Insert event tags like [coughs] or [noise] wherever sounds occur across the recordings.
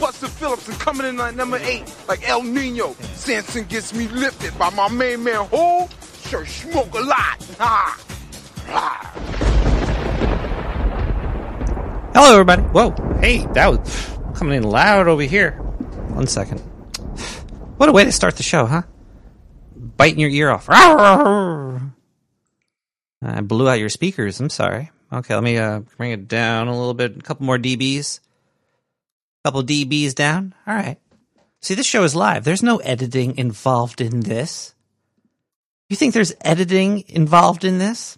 Buster Phillips and coming in at number eight, like El Nino. Samson gets me lifted by my main man Ho. Sure smoke a lot. Ha! Ha! Hello, everybody. Whoa. Hey, that was coming in loud over here. One second. What a way to start the show, huh? Biting your ear off. I blew out your speakers. I'm sorry. Okay, let me uh, bring it down a little bit. A couple more dBs. Couple dBs down. All right. See, this show is live. There's no editing involved in this. You think there's editing involved in this?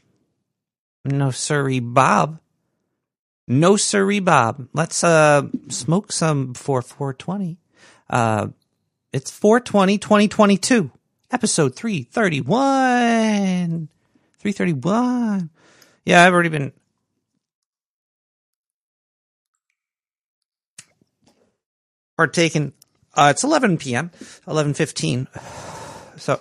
No, sorry, Bob. No sirree, Bob. Let's uh smoke some before 420. Uh it's 420 2022. Episode 331. 331. Yeah, I've already been partaking. Uh it's 11 p.m. 11:15. So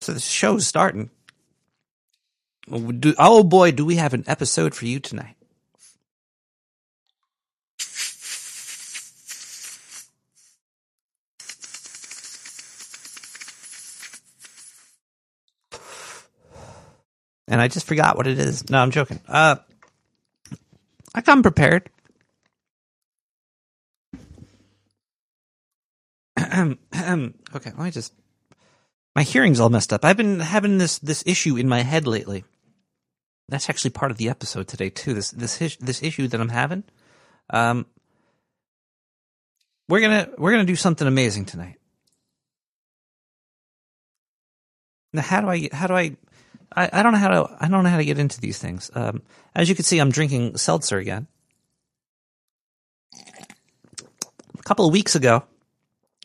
So the show's starting. Oh boy, do we have an episode for you tonight. And I just forgot what it is. No, I'm joking. Uh, I come prepared. [clears throat] okay, let me just my hearing's all messed up. I've been having this this issue in my head lately. That's actually part of the episode today too. This this this issue that I'm having. Um, we're gonna we're gonna do something amazing tonight. Now, how do I how do I I, I don't know how to I don't know how to get into these things. Um, as you can see, I'm drinking seltzer again. A couple of weeks ago,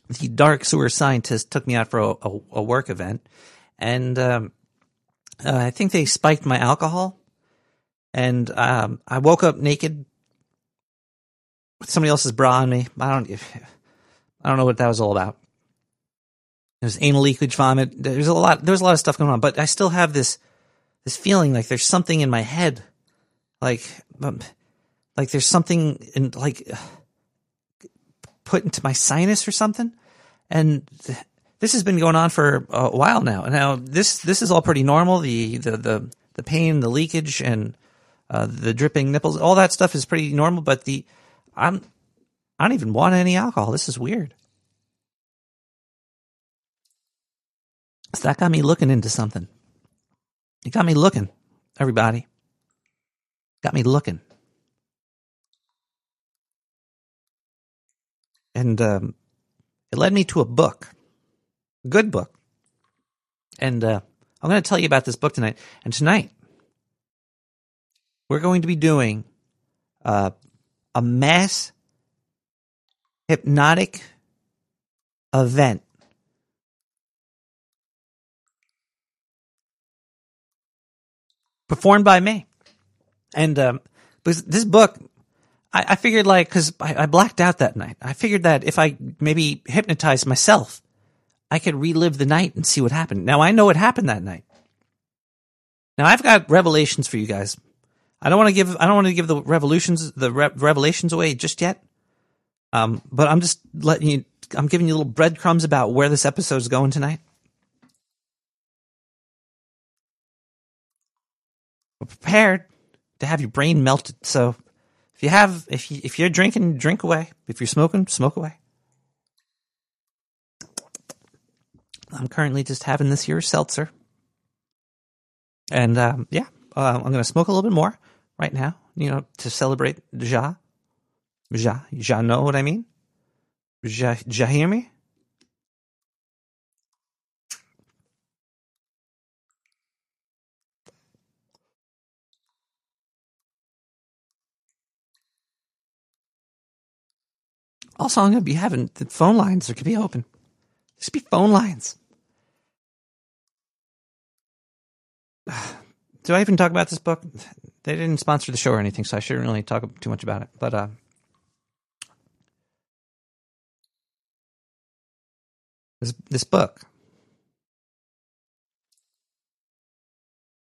the dark sewer scientist took me out for a, a, a work event, and um, uh, I think they spiked my alcohol, and um, I woke up naked with somebody else's bra on me. I don't, [laughs] I don't know what that was all about. There's anal leakage, vomit. There's a lot. There's a lot of stuff going on, but I still have this this feeling like there's something in my head, like um, like there's something in like put into my sinus or something and this has been going on for a while now. Now this this is all pretty normal. The the the, the pain, the leakage, and uh, the dripping nipples, all that stuff is pretty normal. But the I'm I don't even want any alcohol. This is weird. So that got me looking into something. It got me looking, everybody. Got me looking. And um, it led me to a book, a good book. And uh, I'm going to tell you about this book tonight. And tonight, we're going to be doing uh, a mass hypnotic event. Performed by me. And um, this book I, I figured like because I, I blacked out that night. I figured that if I maybe hypnotized myself, I could relive the night and see what happened. Now I know what happened that night. Now I've got revelations for you guys. I don't want to give I don't want to give the revolutions the re- revelations away just yet. Um, but I'm just letting you. I'm giving you little breadcrumbs about where this episode is going tonight. We're prepared to have your brain melted. So if you have, if you, if you're drinking, drink away. If you're smoking, smoke away. I'm currently just having this here seltzer, and um, yeah, uh, I'm going to smoke a little bit more right now. You know, to celebrate Ja. Ja, Ja, know what I mean? Ja, ja, hear me? Also, I'm going to be having the phone lines are could be open. There's be phone lines. [sighs] Do I even talk about this book? They didn't sponsor the show or anything, so I shouldn't really talk too much about it. But uh, this this book.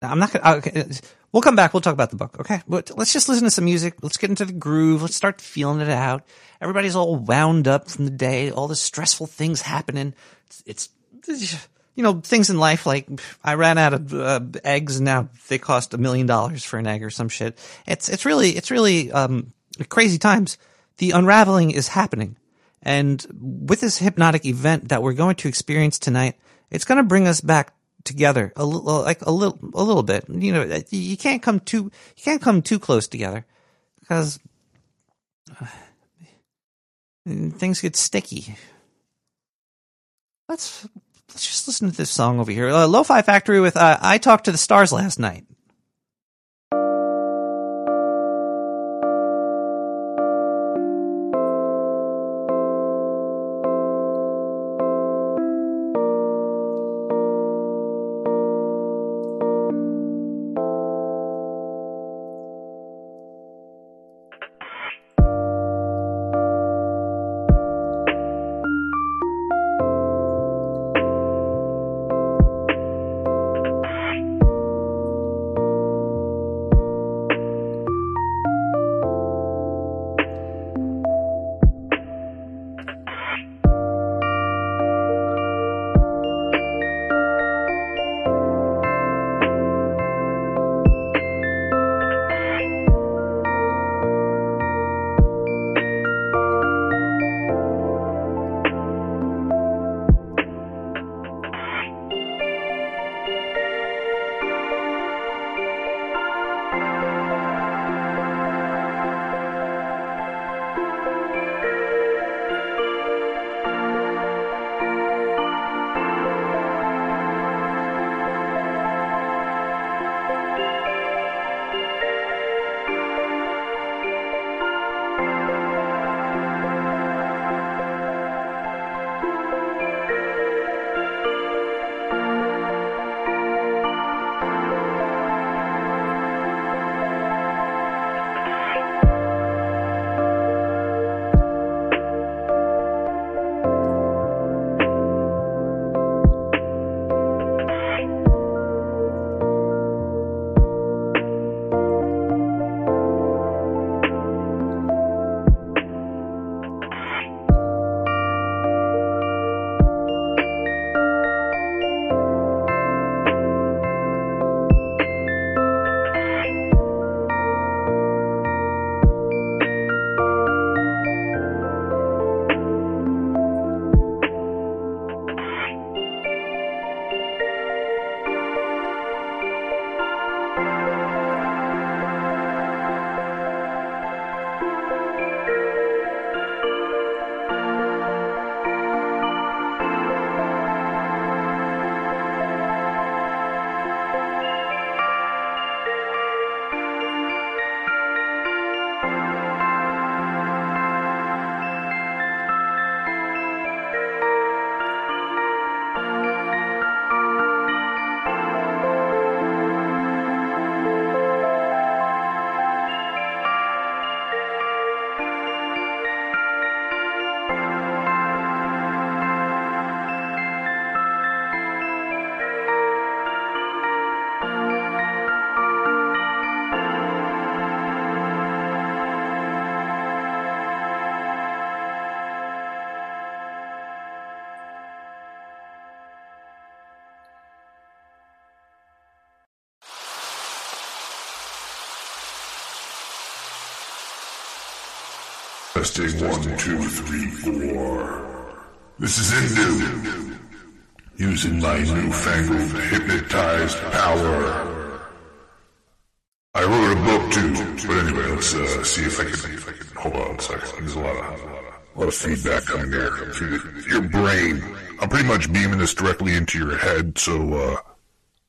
I'm not gonna. Okay, We'll come back. We'll talk about the book. Okay. But let's just listen to some music. Let's get into the groove. Let's start feeling it out. Everybody's all wound up from the day, all the stressful things happening. It's, it's you know, things in life like I ran out of uh, eggs and now they cost a million dollars for an egg or some shit. It's, it's really, it's really, um, crazy times. The unraveling is happening. And with this hypnotic event that we're going to experience tonight, it's going to bring us back together a little, like a little, a little bit. You know, you can't come too, you can't come too close together because uh, things get sticky. Let's let's just listen to this song over here. Uh, Lo-Fi Factory with uh, "I Talked to the Stars Last Night." Testing one, two, three, four. This is Indu. Using my newfangled hypnotized power. I wrote a book too, but anyway, let's uh, see if I can. If I can hold on a second. There's a lot of a lot of feedback coming there your brain. I'm pretty much beaming this directly into your head, so uh,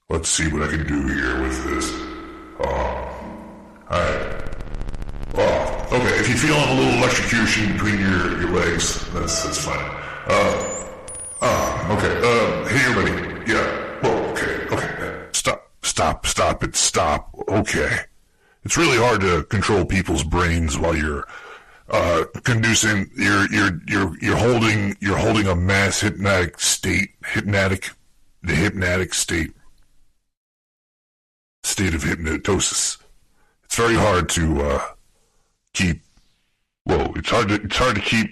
let's see what I can do here with this. Feeling a little electrocution between your, your legs, that's that's fine. Uh, ah, okay. Uh, hey, everybody. Yeah. Well, Okay. Okay. Stop. Stop. Stop it. Stop. Okay. It's really hard to control people's brains while you're uh, conducing. You're you're you're you're holding you're holding a mass hypnotic state. Hypnotic, the hypnotic state state of hypnotosis. It's very hard to uh, keep. Well, it's hard to it's hard to keep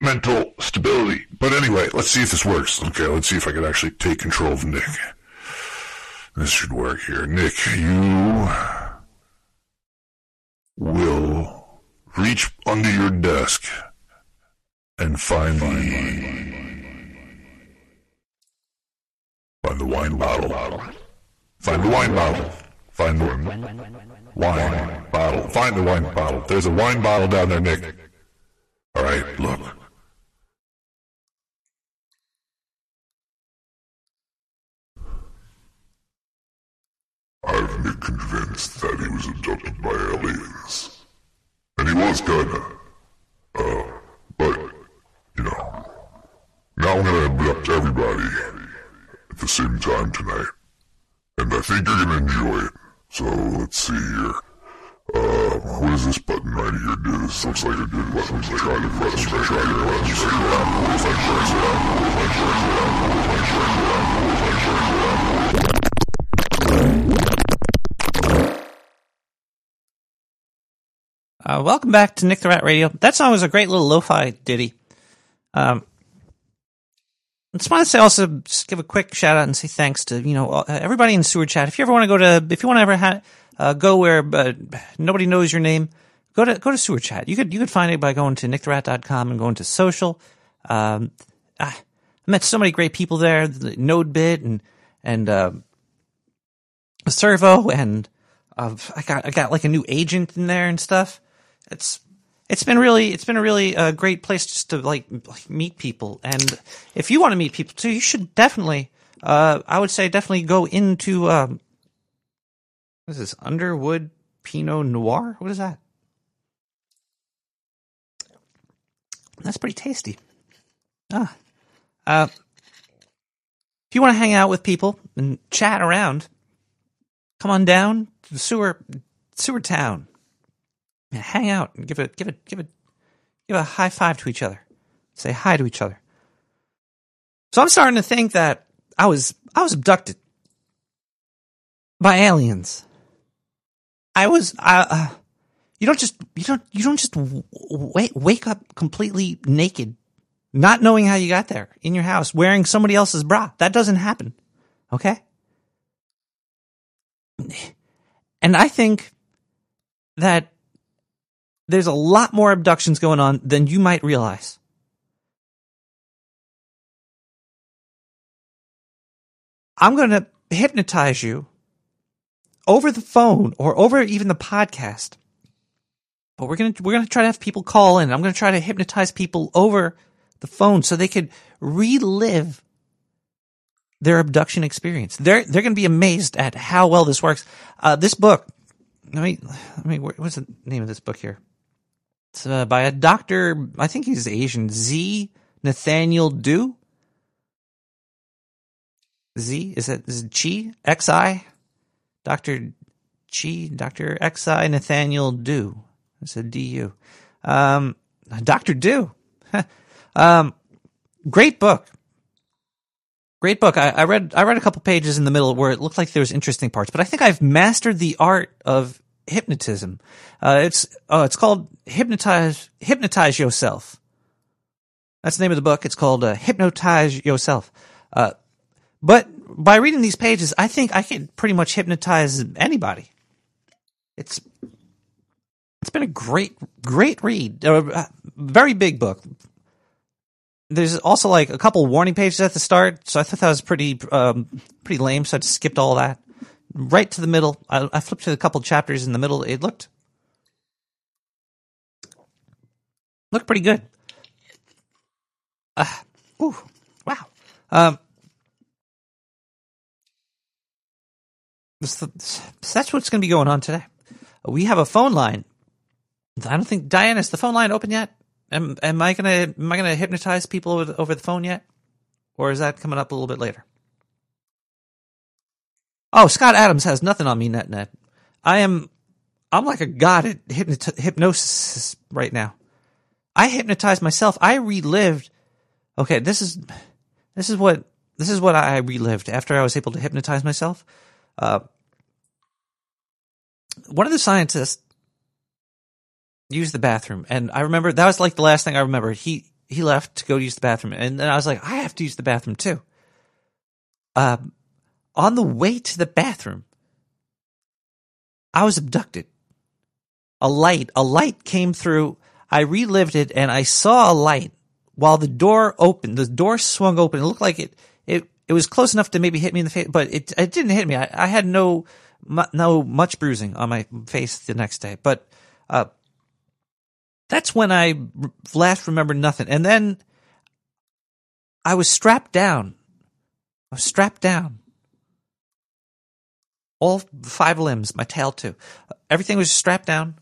mental stability. But anyway, let's see if this works. Okay, let's see if I can actually take control of Nick. This should work here. Nick, you will reach under your desk and find the find the wine bottle. Find the wine bottle. Find the wine bottle. Find the wine bottle. There's a wine bottle down there, Nick. All right, look. I've been convinced that he was abducted by aliens. And he was kinda. Uh, but, you know. Now I'm gonna abduct everybody at the same time tonight. And I think you're gonna enjoy it. So, let's see here. Uh, what does this button right here do? This looks like a good button to try to press, try to press, right now. If I press it out, if I press it out, if I press it out, if I press it out. Uh, welcome back to Nick the Rat Radio. That song was a great little lo-fi ditty. Um, I just want to say also just give a quick shout out and say thanks to you know everybody in sewer chat. If you ever want to go to, if you want to ever ha- uh, go where uh, nobody knows your name, go to go to sewer chat. You could you could find it by going to nicktherat.com and going to social. Um, I met so many great people there. The NodeBit and and uh, Servo and uh, I got I got like a new agent in there and stuff. It's it's been really it's been a really uh, great place just to like, like meet people. And if you want to meet people too you should definitely uh, i would say definitely go into um, what is this? Underwood pinot noir? What is that? That's pretty tasty. Ah. Uh, if you want to hang out with people and chat around come on down to the sewer sewer town hang out and give a give a give a give a high five to each other. Say hi to each other. So I'm starting to think that I was I was abducted by aliens. I was I uh, you don't just you don't you don't just wake wake up completely naked, not knowing how you got there in your house wearing somebody else's bra. That doesn't happen. Okay? And I think that there's a lot more abductions going on than you might realize. I'm going to hypnotize you over the phone or over even the podcast. But we're going to we're going to try to have people call in. I'm going to try to hypnotize people over the phone so they could relive their abduction experience. They're they're going to be amazed at how well this works. Uh, this book, let me let me what's the name of this book here? It's uh, by a doctor. I think he's Asian. Z Nathaniel Du. Z is it is Chi X I? Doctor Chi Doctor X I Nathaniel Du. It's a D U. Um, Doctor Du. [laughs] um, great book. Great book. I, I, read I read a couple pages in the middle where it looked like there was interesting parts, but I think I've mastered the art of hypnotism. Uh, it's oh, it's called hypnotize hypnotize yourself. That's the name of the book. It's called uh, hypnotize yourself. Uh, but by reading these pages, I think I can pretty much hypnotize anybody. It's it's been a great great read. A very big book there's also like a couple warning pages at the start, so I thought that was pretty um, pretty lame. So I just skipped all that. Right to the middle, I, I flipped to a couple chapters in the middle. It looked looked pretty good. Uh, ooh, wow. Um, so that's what's going to be going on today. We have a phone line. I don't think Diane is the phone line open yet. Am, am I gonna am I gonna hypnotize people over the, over the phone yet, or is that coming up a little bit later? Oh, Scott Adams has nothing on me, net net. I am I'm like a god at hypnot- hypnosis right now. I hypnotized myself. I relived. Okay, this is this is what this is what I relived after I was able to hypnotize myself. Uh, one of the scientists used the bathroom, and I remember that was like the last thing I remember. He he left to go use the bathroom, and then I was like, I have to use the bathroom too. Uh, on the way to the bathroom, I was abducted. A light, a light came through. I relived it, and I saw a light while the door opened. The door swung open. It looked like it it it was close enough to maybe hit me in the face, but it it didn't hit me. I, I had no no much bruising on my face the next day, but uh, that's when I last remember nothing. And then I was strapped down. I was strapped down. All five limbs, my tail too. Everything was strapped down.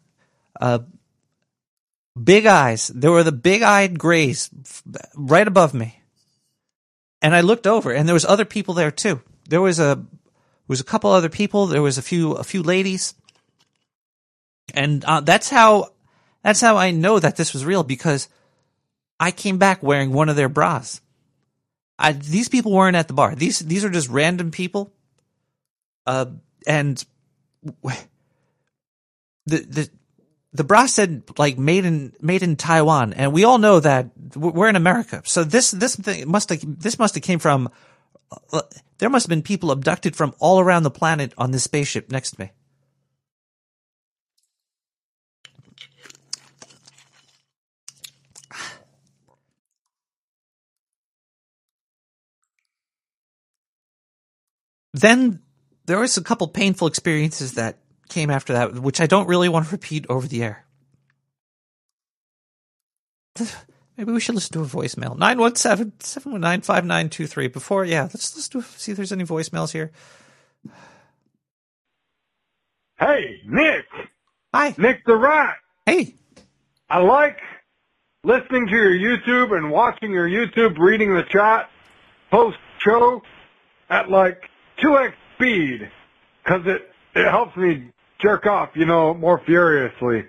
Uh, big eyes. There were the big eyed grays right above me. And I looked over and there was other people there too. There was a, was a couple other people. There was a few, a few ladies. And uh, that's how that's how I know that this was real because I came back wearing one of their bras. I, these people weren't at the bar. These these are just random people. Uh, and the the the bra said like made in made in Taiwan, and we all know that we're in America. So this this thing must have this must have came from. Uh, there must have been people abducted from all around the planet on this spaceship next to me. then there was a couple painful experiences that came after that, which I don't really want to repeat over the air. [sighs] Maybe we should listen to a voicemail. 917-719-5923. Before, yeah, let's, let's do, see if there's any voicemails here. Hey, Nick. Hi. Nick the Rat. Hey. I like listening to your YouTube and watching your YouTube, reading the chat post show at like 2x speed because it, it helps me jerk off, you know, more furiously.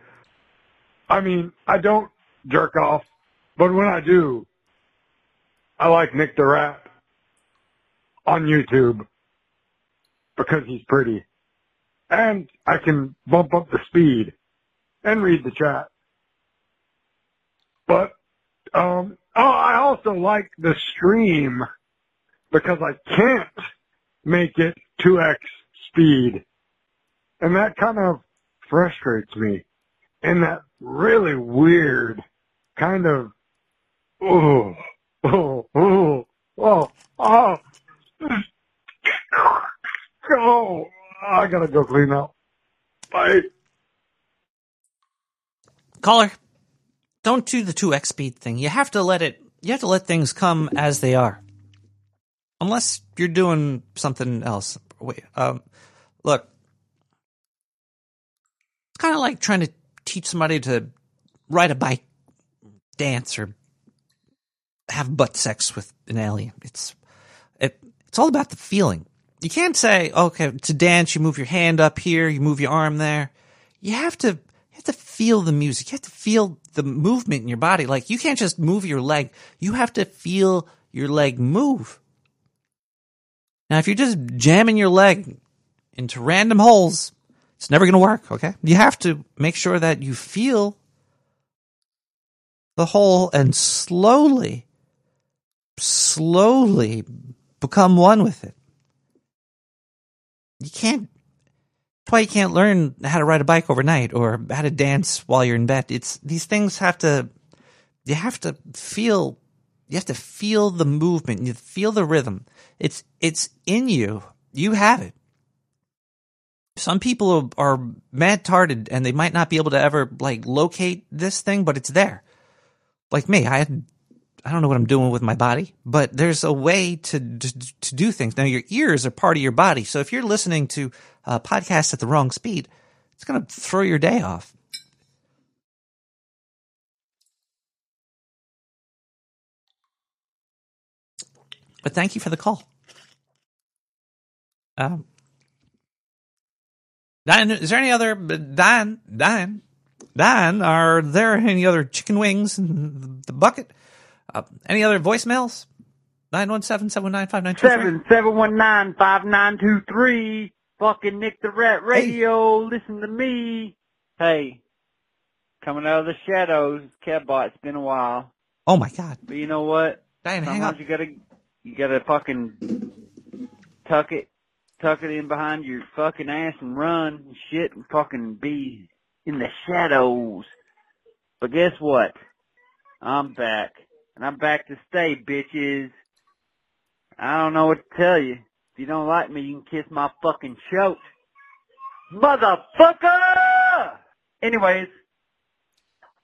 I mean, I don't jerk off, but when I do, I like Nick the Rat on YouTube because he's pretty. And I can bump up the speed and read the chat. But, um, oh, I also like the stream because I can't make it 2x speed. And that kind of frustrates me in that really weird kind of, oh, oh, oh, oh, oh, oh, oh, I gotta go clean up. Bye. Caller, don't do the 2x speed thing. You have to let it, you have to let things come as they are unless you're doing something else. Wait, um, look, it's kind of like trying to teach somebody to ride a bike, dance, or have butt sex with an alien. It's it, it's all about the feeling. You can't say, okay, to dance, you move your hand up here, you move your arm there. You have to you have to feel the music. You have to feel the movement in your body. Like you can't just move your leg. You have to feel your leg move. Now, if you're just jamming your leg into random holes, it's never going to work, okay? You have to make sure that you feel the hole and slowly, slowly become one with it. You can't, that's why you can't learn how to ride a bike overnight or how to dance while you're in bed. It's, these things have to, you have to feel, you have to feel the movement, you feel the rhythm. It's it's in you. You have it. Some people are, mad tarded and they might not be able to ever like locate this thing, but it's there. Like me, I I don't know what I'm doing with my body, but there's a way to, to, to do things. Now your ears are part of your body, so if you're listening to a podcast at the wrong speed, it's going to throw your day off. But thank you for the call. Um, Diane, is there any other Dan? Diane, Diane, are there any other chicken wings in the bucket? Uh, any other voicemails? Nine one seven seven nine five nine two three. Seven seven one nine five nine two three. Fucking Nick the Rat Radio, listen to me. Hey, coming out of the shadows, Catbot, it's been a while. Oh my god. But you know what? Diane, hang Sometimes on. you gotta, you gotta fucking tuck it, tuck it in behind your fucking ass and run and shit and fucking be in the shadows. But guess what? I'm back. And I'm back to stay, bitches. I don't know what to tell you. If you don't like me, you can kiss my fucking shoat. Motherfucker! Anyways,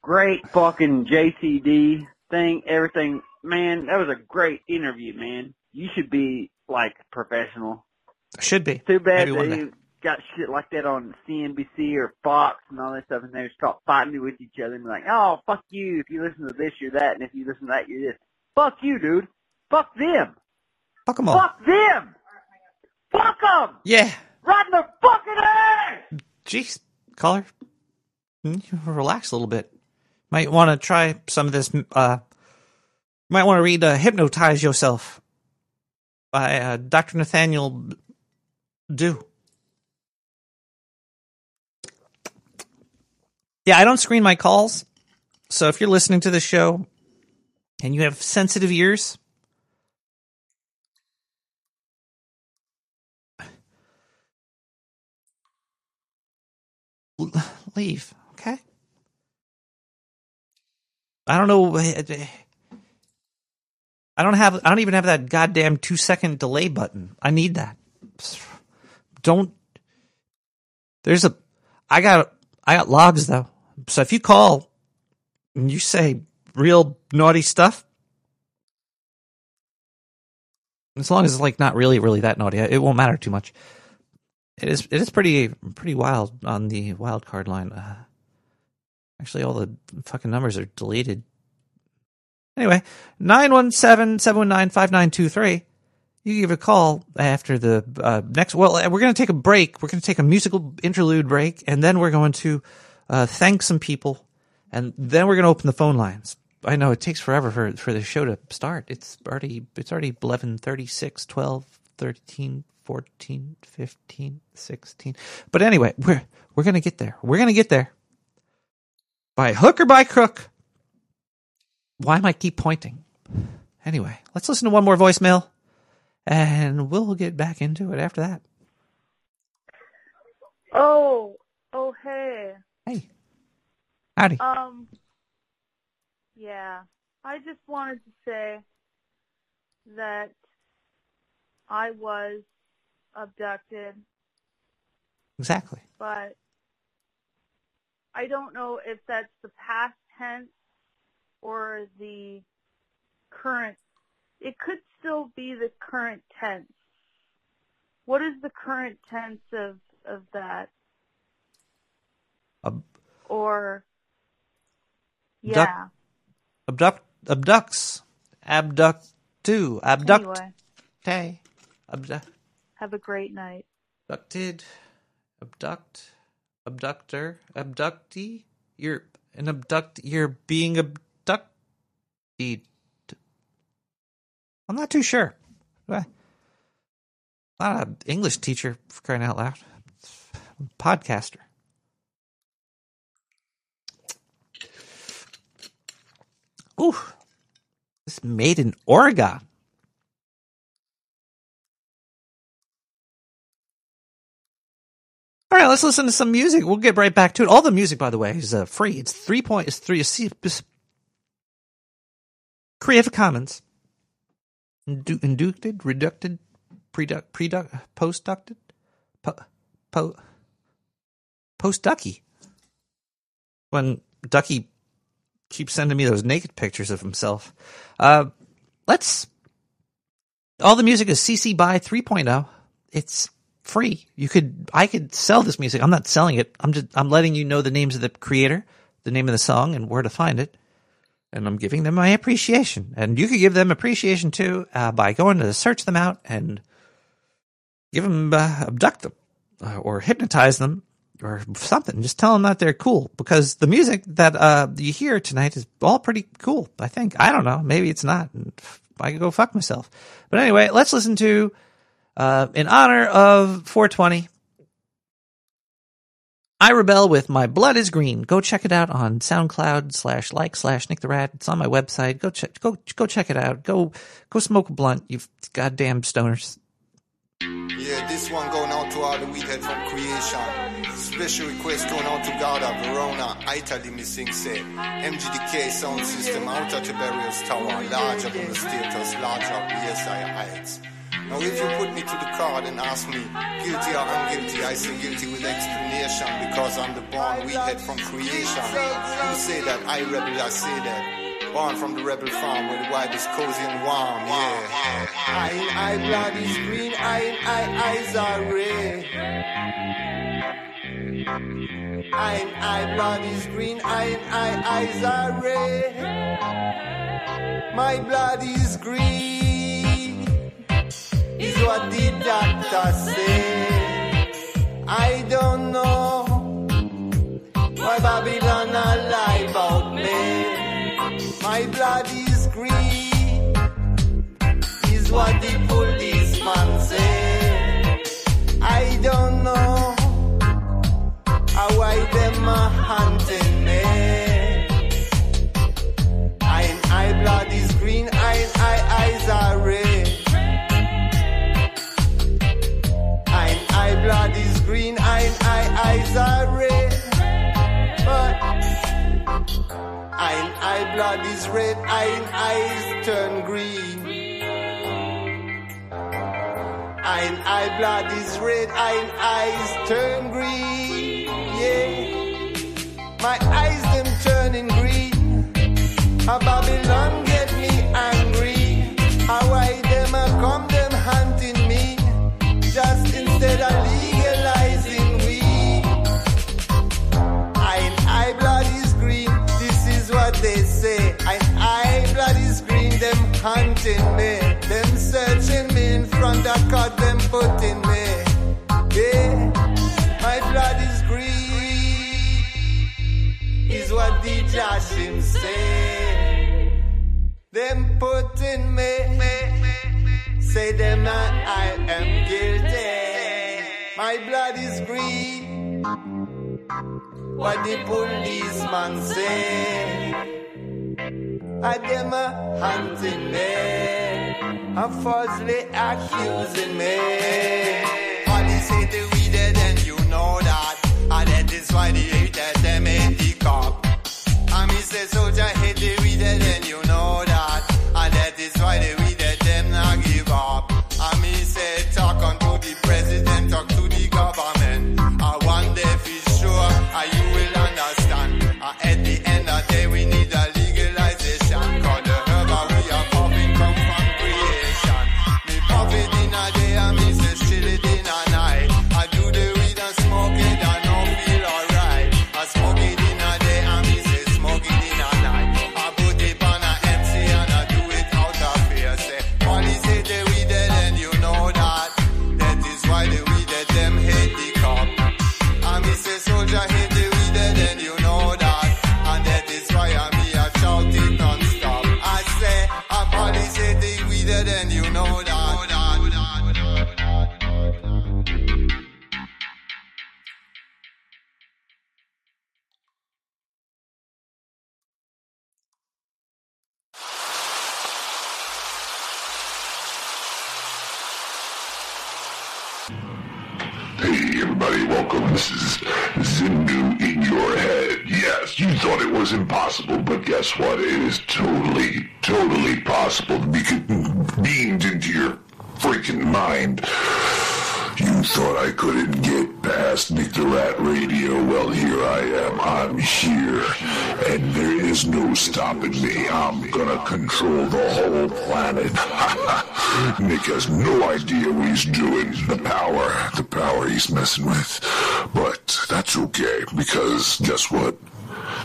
great fucking JCD thing, everything. Man, that was a great interview, man. You should be like professional. Should be. Too bad Maybe one they got shit like that on CNBC or Fox and all that stuff, and they start fighting with each other and be like, "Oh, fuck you! If you listen to this, you're that, and if you listen to that, you're this." Fuck you, dude. Fuck them. Fuck them all. Fuck them. Fuck them. Yeah. Right in the fucking ass. Jeez, caller, mm, relax a little bit. Might want to try some of this. Uh, might want to read uh, "Hypnotize Yourself" by uh, Dr. Nathaniel Du. Yeah, I don't screen my calls, so if you're listening to the show and you have sensitive ears, leave, okay? I don't know. I don't have. I don't even have that goddamn two second delay button. I need that. Don't. There's a. I got. I got logs though. So if you call and you say real naughty stuff, as long as it's like not really, really that naughty, it won't matter too much. It is. It is pretty, pretty wild on the wild card line. Uh, actually, all the fucking numbers are deleted. Anyway, 917-719-5923. You give a call after the uh, next. Well, we're going to take a break. We're going to take a musical interlude break, and then we're going to uh, thank some people, and then we're going to open the phone lines. I know it takes forever for for the show to start. It's already it's already 11, 36, 12, 13, 14, 15, 16. But anyway, we're we're going to get there. We're going to get there. By hook or by crook. Why am I keep pointing? Anyway, let's listen to one more voicemail and we'll get back into it after that. Oh, oh, hey. Hey. Howdy. Um, yeah. I just wanted to say that I was abducted, Exactly. but I don't know if that's the past tense or the current. It could still be the current tense. What is the current tense of, of that? Ab- Or, yeah. abduct abducts. Abduct do. Abduct. Anyway. Abduct. have a great night. abducted, abduct, abductor, abductee. You're an abduct. You're being abducted. I'm not too sure. Uh, Not an English teacher for crying out loud. Podcaster. Ooh, this made in Oregon. All right, let's listen to some music. We'll get right back to it. All the music, by the way, is uh, free. It's three point. It's three. Creative Commons. Indu- inducted, reducted, product, product, postducted, po, po, post Ducky. When Ducky keeps sending me those naked pictures of himself. Uh, let's. All the music is CC by 3.0. It's free. You could, I could sell this music. I'm not selling it. I'm just, I'm letting you know the names of the creator, the name of the song, and where to find it. And I'm giving them my appreciation. And you could give them appreciation too uh, by going to search them out and give them, uh, abduct them uh, or hypnotize them or something. Just tell them that they're cool because the music that uh, you hear tonight is all pretty cool. I think. I don't know. Maybe it's not. I could go fuck myself. But anyway, let's listen to uh, in honor of 420 I Rebel with My Blood is Green. Go check it out on SoundCloud slash like slash Nick the Rat. It's on my website. Go check, go, go check it out. Go, go smoke a blunt, you goddamn stoners. Yeah, this one going out to all the weedhead from creation. Special request going out to Garda, Verona, Italy, missing say. MGDK sound system out at Tiberius Tower, larger than the status, larger BSI heights. Now if you put me to the card and ask me, guilty or unguilty, I say guilty with explanation because I'm the born weedhead from creation. You say that, I rebel, I say that. Born from the rebel farm where the wife is cozy and warm, yeah. I, I, blood is green, I, I, eyes are red. I, I, blood is green, I, I, eyes are red. My blood is green, is what the doctor said. I don't know why Babylon lie about me. My blood is green, is what the policeman said. I don't know how I them a hunting green, I, I eyes are red. But Ein eye blood is red, ein eyes turn green. Ein eye blood is red, ein eyes turn green. Yeah, my eyes them turning green. A Babylon in front of God, them putting me. Yeah, my blood is green, is what the Josh him say. Them putting me, say them I, I am guilty. My blood is green. What the policeman say? I them a hunting me, a falsely accusing me. Police say the weeded and you know that, and that is why they hate that them hate the cop. And me say soldier hate You thought it was impossible, but guess what? It is totally, totally possible to be beamed into your freaking mind. You thought I couldn't get past Nick the Rat Radio? Well, here I am. I'm here. And there is no stopping me. I'm gonna control the whole planet. [laughs] Nick has no idea what he's doing. The power, the power he's messing with. But that's okay, because guess what?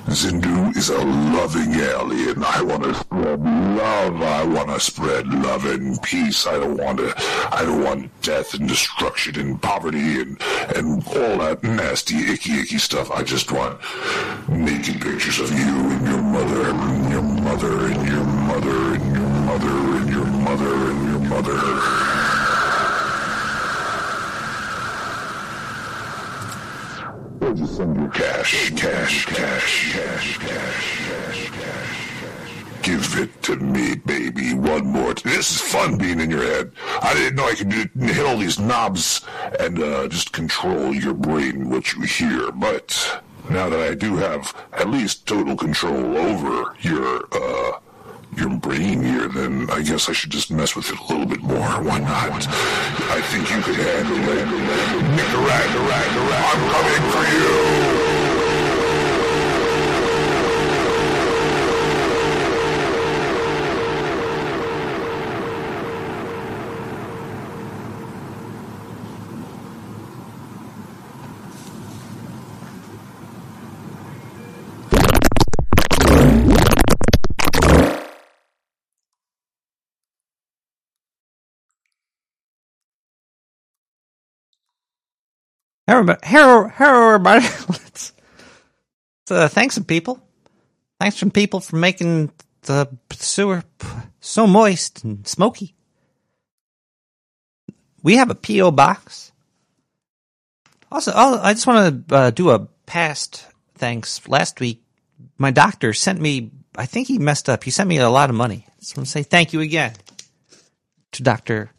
Zindu is a loving alien. I want to spread love. I want to spread love and peace. I don't want to. I don't want death and destruction and poverty and and all that nasty, icky, icky stuff. I just want naked pictures of you and your mother and your mother and your mother and your mother and your mother and your mother. Or just send your cash, cash, cash, cash, cash, cash, cash. Give it to me, baby, one more. This is fun being in your head. I didn't know I could hit all these knobs and uh, just control your brain, what you hear. But now that I do have at least total control over your uh, your brain here, then I guess I should just mess with it a little bit more. Why not? I think you could handle it. Rat. I'm coming for you. Everybody, hello, hello, everybody. [laughs] Let's, uh, thanks some people. Thanks some people for making the sewer so moist and smoky. We have a PO box. Also, I just want to uh, do a past thanks. Last week, my doctor sent me. I think he messed up. He sent me a lot of money. So I'm gonna say thank you again to Doctor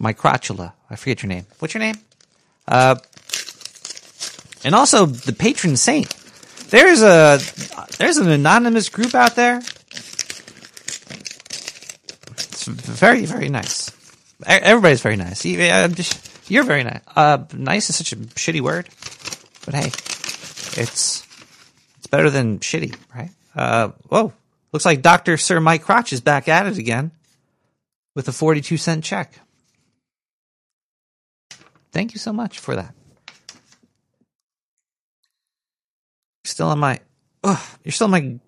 Microtula. I forget your name. What's your name? Uh, and also the patron saint. There's a there's an anonymous group out there. It's very very nice. Everybody's very nice. You're very nice. Uh, nice is such a shitty word, but hey, it's it's better than shitty, right? Uh, whoa, looks like Doctor Sir Mike Crotch is back at it again with a forty-two cent check. Thank you so much for that. Still on my, oh, you're still on my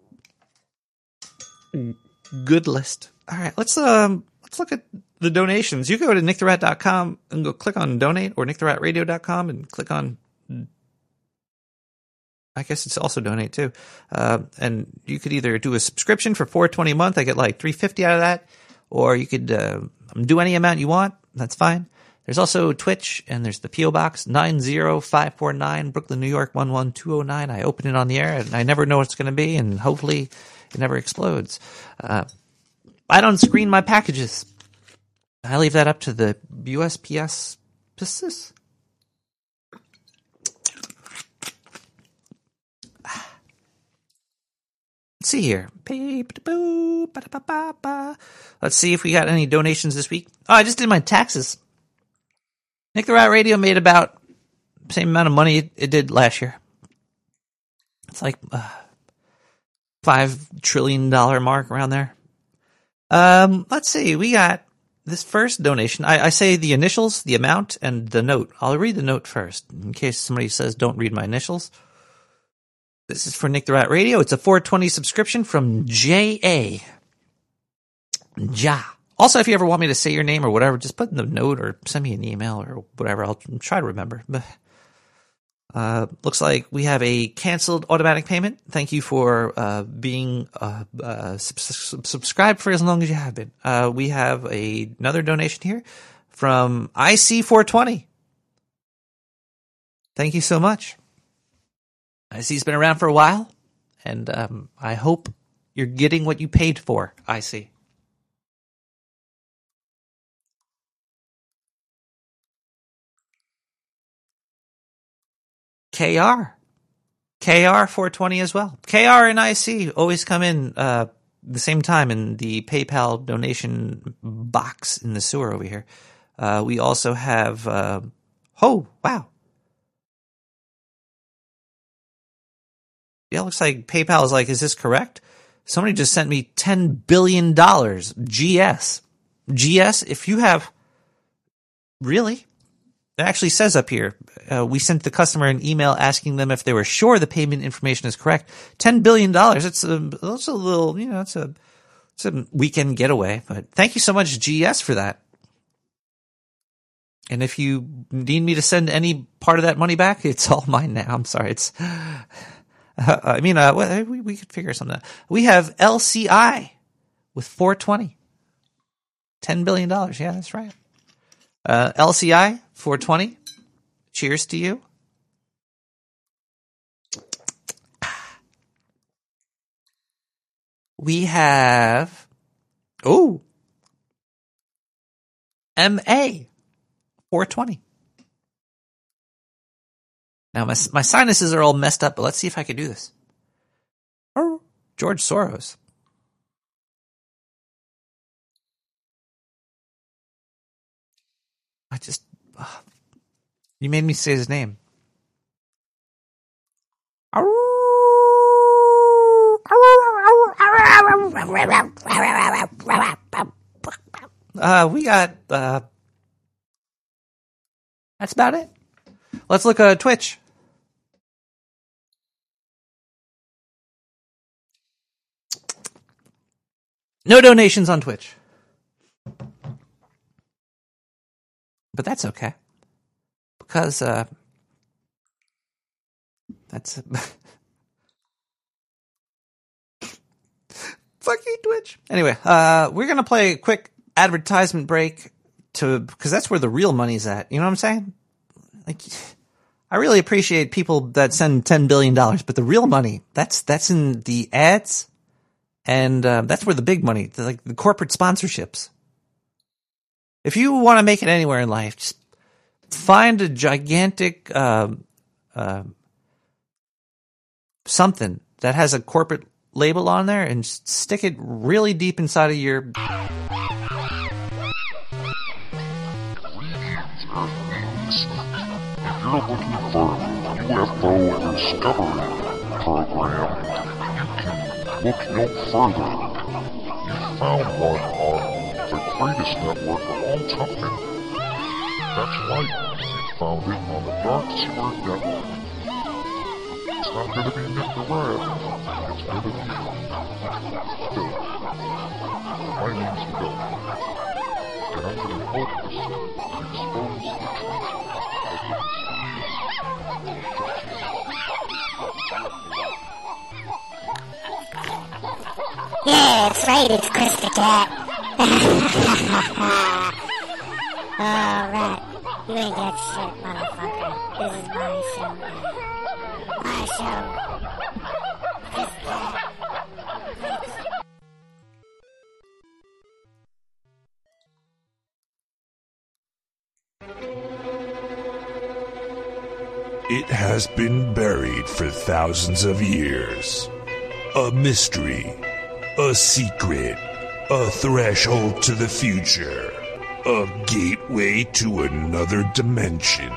good list. All right, let's um, let's look at the donations. You can go to nicktherat.com and go click on donate, or nicktheratradio.com and click on. I guess it's also donate too, uh, and you could either do a subscription for four twenty a month. I get like three fifty out of that, or you could uh, do any amount you want. That's fine. There's also Twitch, and there's the PO Box nine zero five four nine, Brooklyn, New York one one two zero nine. I open it on the air, and I never know what it's going to be, and hopefully, it never explodes. Uh, I don't screen my packages. I leave that up to the USPS. Let's see here. Let's see if we got any donations this week. Oh, I just did my taxes. Nick the Rat Radio made about the same amount of money it, did last year. It's like uh, five trillion dollar mark around there. Um, let's see. We got this first donation. I, I say the initials, the amount, and the note. I'll read the note first in case somebody says don't read my initials. This is for Nick the Rat Radio. It's a 420 subscription from J.A. Ja. Also, if you ever want me to say your name or whatever, just put in the note or send me an email or whatever. I'll try to remember. [laughs] Uh, looks like we have a canceled automatic payment. Thank you for uh, being uh, uh, sub- sub- subscribed for as long as you have been. Uh, we have a, another donation here from IC420. Thank you so much. IC's been around for a while, and um, I hope you're getting what you paid for. IC. KR. KR 420 as well. KR and IC always come in uh, the same time in the PayPal donation box in the sewer over here. Uh, we also have. Uh, oh, wow. Yeah, looks like PayPal is like, is this correct? Somebody just sent me $10 billion. GS. GS, if you have. Really? It actually says up here, uh, we sent the customer an email asking them if they were sure the payment information is correct. $10 billion. It's a, a little, you know, it's a, it's a weekend getaway, but thank you so much, GS, for that. And if you need me to send any part of that money back, [laughs] it's all mine now. I'm sorry. It's, uh, [laughs] I mean, uh, we, we could figure something out. We have LCI with 420. $10 billion. Yeah, that's right. Uh, LCI 420. Cheers to you. We have, oh, MA 420. Now my my sinuses are all messed up, but let's see if I can do this. Oh, George Soros. I just you made me say his name. Uh, we got uh, that's about it. Let's look at Twitch. No donations on Twitch. But that's okay. Because uh that's [laughs] fuck you Twitch. Anyway, uh we're to play a quick advertisement break to because that's where the real money's at. You know what I'm saying? Like I really appreciate people that send 10 billion dollars, but the real money, that's that's in the ads and uh, that's where the big money, the, like the corporate sponsorships. If you want to make it anywhere in life, just find a gigantic uh, something that has a corporate label on there and stick it really deep inside of your. If you're looking for UFO discovery program, you can look no further. You found one on the greatest network of all time. That's right, you found it on the Dark Sewer Network. It's not gonna be infrared, it's gonna be Phil. My name's Phil. And I'm gonna help us expose the truth of the Yeah, that's right, it's Chris the Cat. Alright, you ain't got shit, motherfucker. This is my show. My show. It has been buried for thousands of years. A mystery, a secret, a threshold to the future, a gateway to another dimension.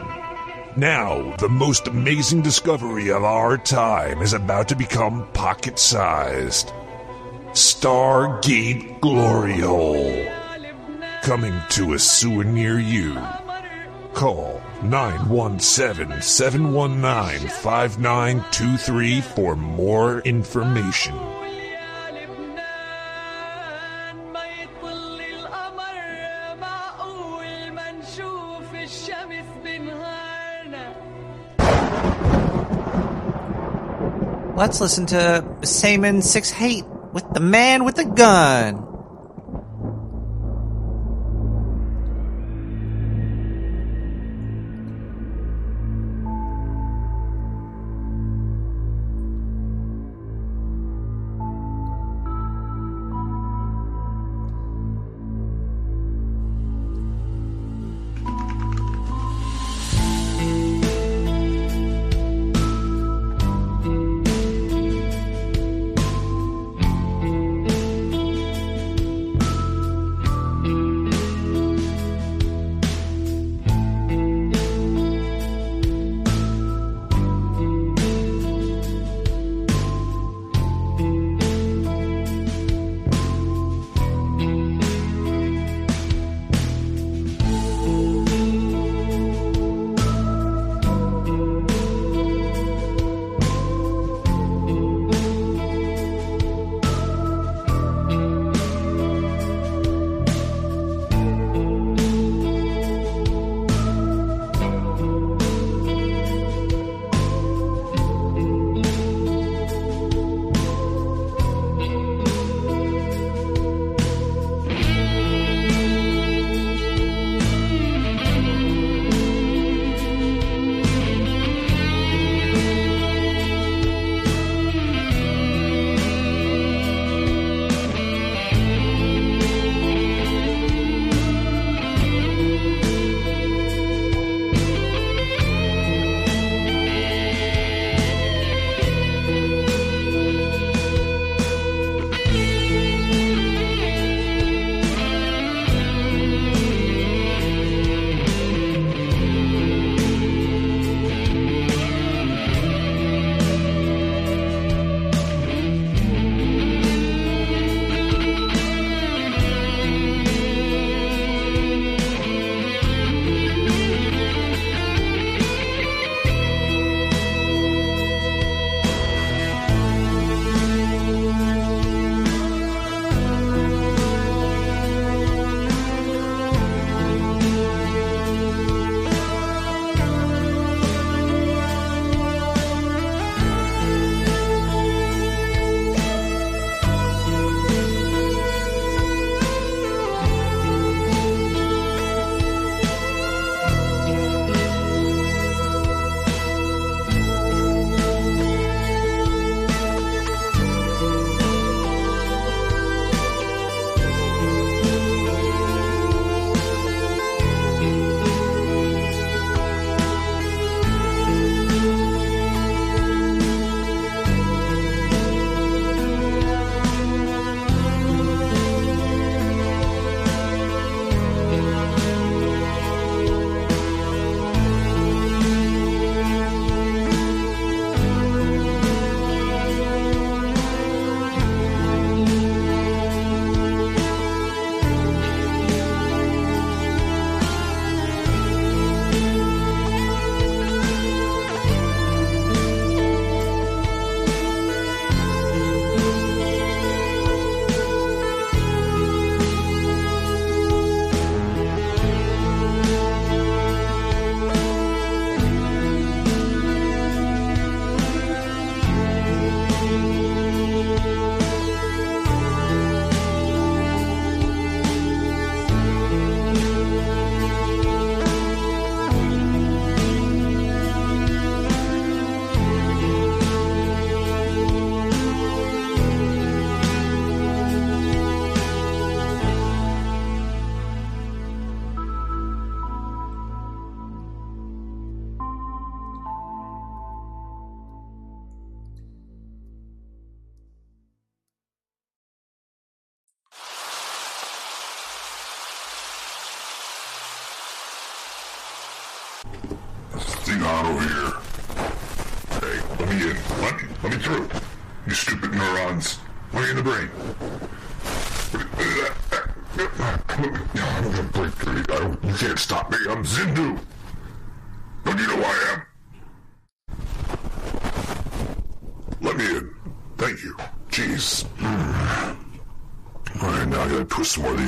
Now, the most amazing discovery of our time is about to become pocket sized. Stargate Glory Hole. Coming to a sewer near you. Call 917 719 5923 for more information. Let's listen to Saman Six Hate with the man with the gun.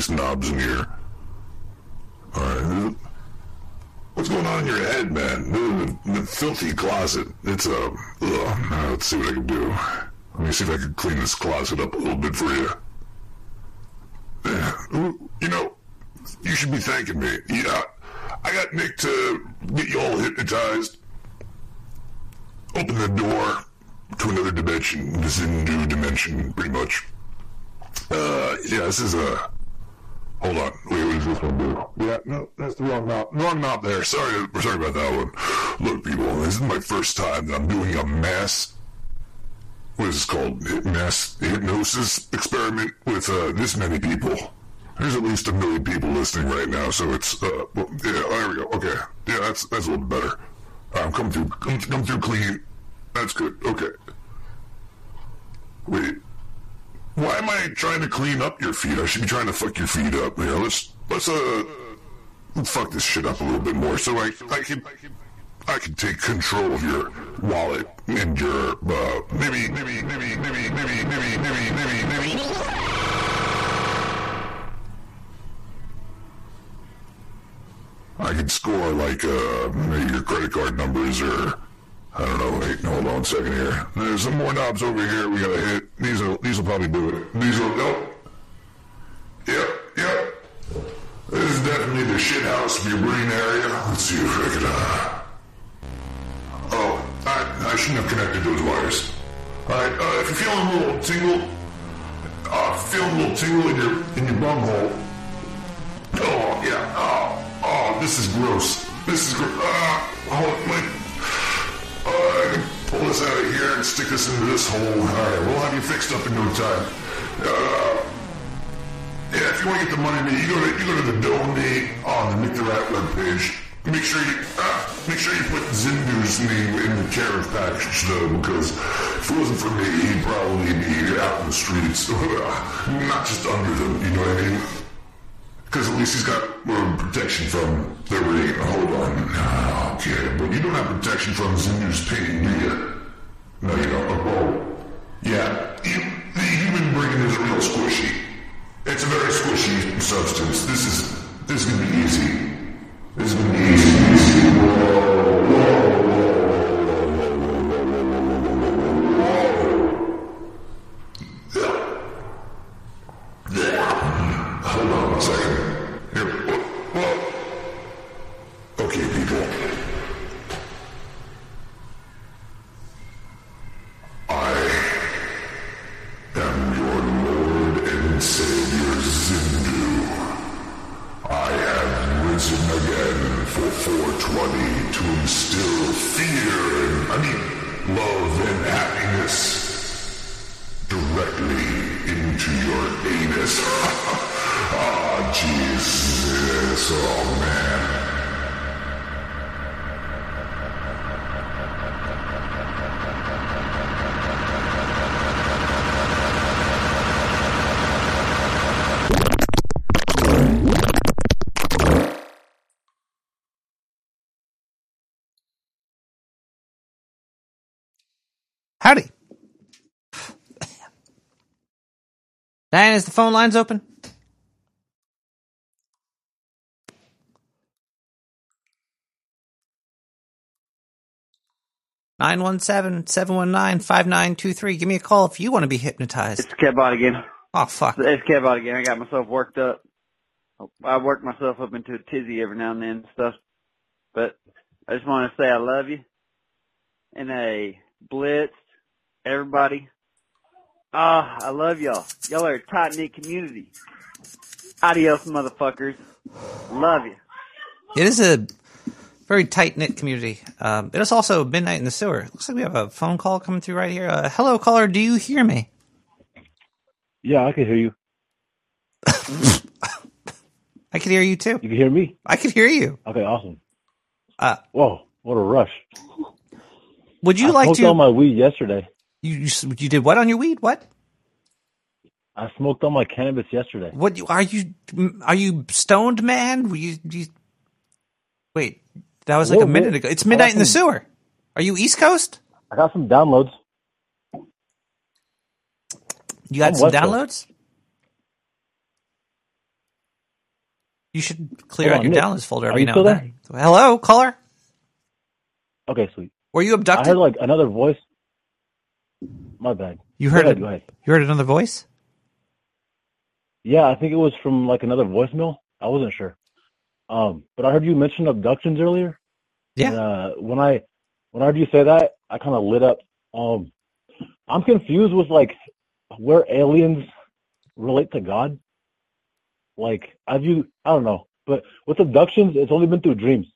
Knobs in here. Alright. What's going on in your head, man? The, the filthy closet. It's a. Uh, ugh. Now let's see what I can do. Let me see if I can clean this closet up a little bit for you. You know, you should be thanking me. Yeah. I got Nick to get you all hypnotized. Open the door to another dimension, this is a new dimension, pretty much. Uh, yeah, this is a. Hold on. Wait, what does this one do? Yeah, no, that's the wrong knob. Wrong knob there. Sorry, we're sorry about that one. Look, people, this is my first time that I'm doing a mass. What is this called? Mass hypnosis experiment with uh, this many people. There's at least a million people listening right now, so it's uh, well, yeah. There we go. Okay, yeah, that's that's a little better. I'm coming through, come through clean. That's good. Okay. Wait. Why am I trying to clean up your feet? I should be trying to fuck your feet up. Here, let's let's uh fuck this shit up a little bit more, so I I can I can take control of your wallet and your uh maybe maybe maybe maybe maybe maybe maybe maybe maybe. I can score like uh your credit card numbers or I don't know. Wait, hold on a second here. There's some more knobs over here. We gotta hit. These will these will probably do it. These will nope. Yep, yep. This is definitely the shit house brain area. Let's see if I can. Uh... Oh, I I shouldn't have connected those wires. All right. Uh, if you're feeling a little tingle, uh, feeling a little tingle in your in your bum hole. Oh yeah. Oh oh, this is gross. This is gross. Ah. Uh, I can pull this out of here and stick this into this hole. Alright, we'll have you fixed up in no time. Uh, yeah, if you want to get the money, you go to you go to the donate on the Nick the Rat webpage. Make sure you uh, make sure you put Zindu's name in the care package though, because if it wasn't for me, he'd probably be out in the streets, [laughs] not just under them. You know what I mean? Because at least he's got more protection from the rain. Hold on. Ah, okay, but you don't have protection from Zindu's pain, do you? No, you don't. Oh, whoa. Yeah, you, the human brain is real squishy. It's a very squishy substance. This is this is gonna be easy. This is gonna be easy. easy. Whoa, whoa, Diane, is the phone lines open? Nine one seven seven one nine five nine two three. Give me a call if you want to be hypnotized. It's Kevbot again. Oh fuck! It's Kevbot again. I got myself worked up. I work myself up into a tizzy every now and then and stuff. But I just want to say I love you. And a blitz, everybody. Ah, I love y'all. Y'all are a tight knit community. Adios, motherfuckers. Love you. It is a very tight knit community. Um, it is also midnight in the sewer. Looks like we have a phone call coming through right here. Uh, hello, caller. Do you hear me? Yeah, I can hear you. [laughs] I can hear you too. You can hear me? I can hear you. Okay, awesome. Uh, Whoa, What a rush. Would you I like smoked to? all my weed yesterday. You, you you did what on your weed? What? I smoked all my cannabis yesterday. What are you? Are you stoned, man? Were you, you wait, that was like Whoa, a minute whoa. ago. It's midnight in the sewer. Are you East Coast? I got some downloads. You got I'm some West Coast. downloads? You should clear Hold out on, your Nick, downloads folder every now and then. Hello, caller. Okay, sweet. Were you abducted? I heard like another voice. My bad. you heard ahead, it. You heard another voice? Yeah, I think it was from like another voicemail. I wasn't sure. Um, but I heard you mention abductions earlier. Yeah. And, uh, when I when I heard you say that, I kind of lit up. Um, I'm confused with like where aliens relate to God. Like I view, I don't know, but with abductions, it's only been through dreams.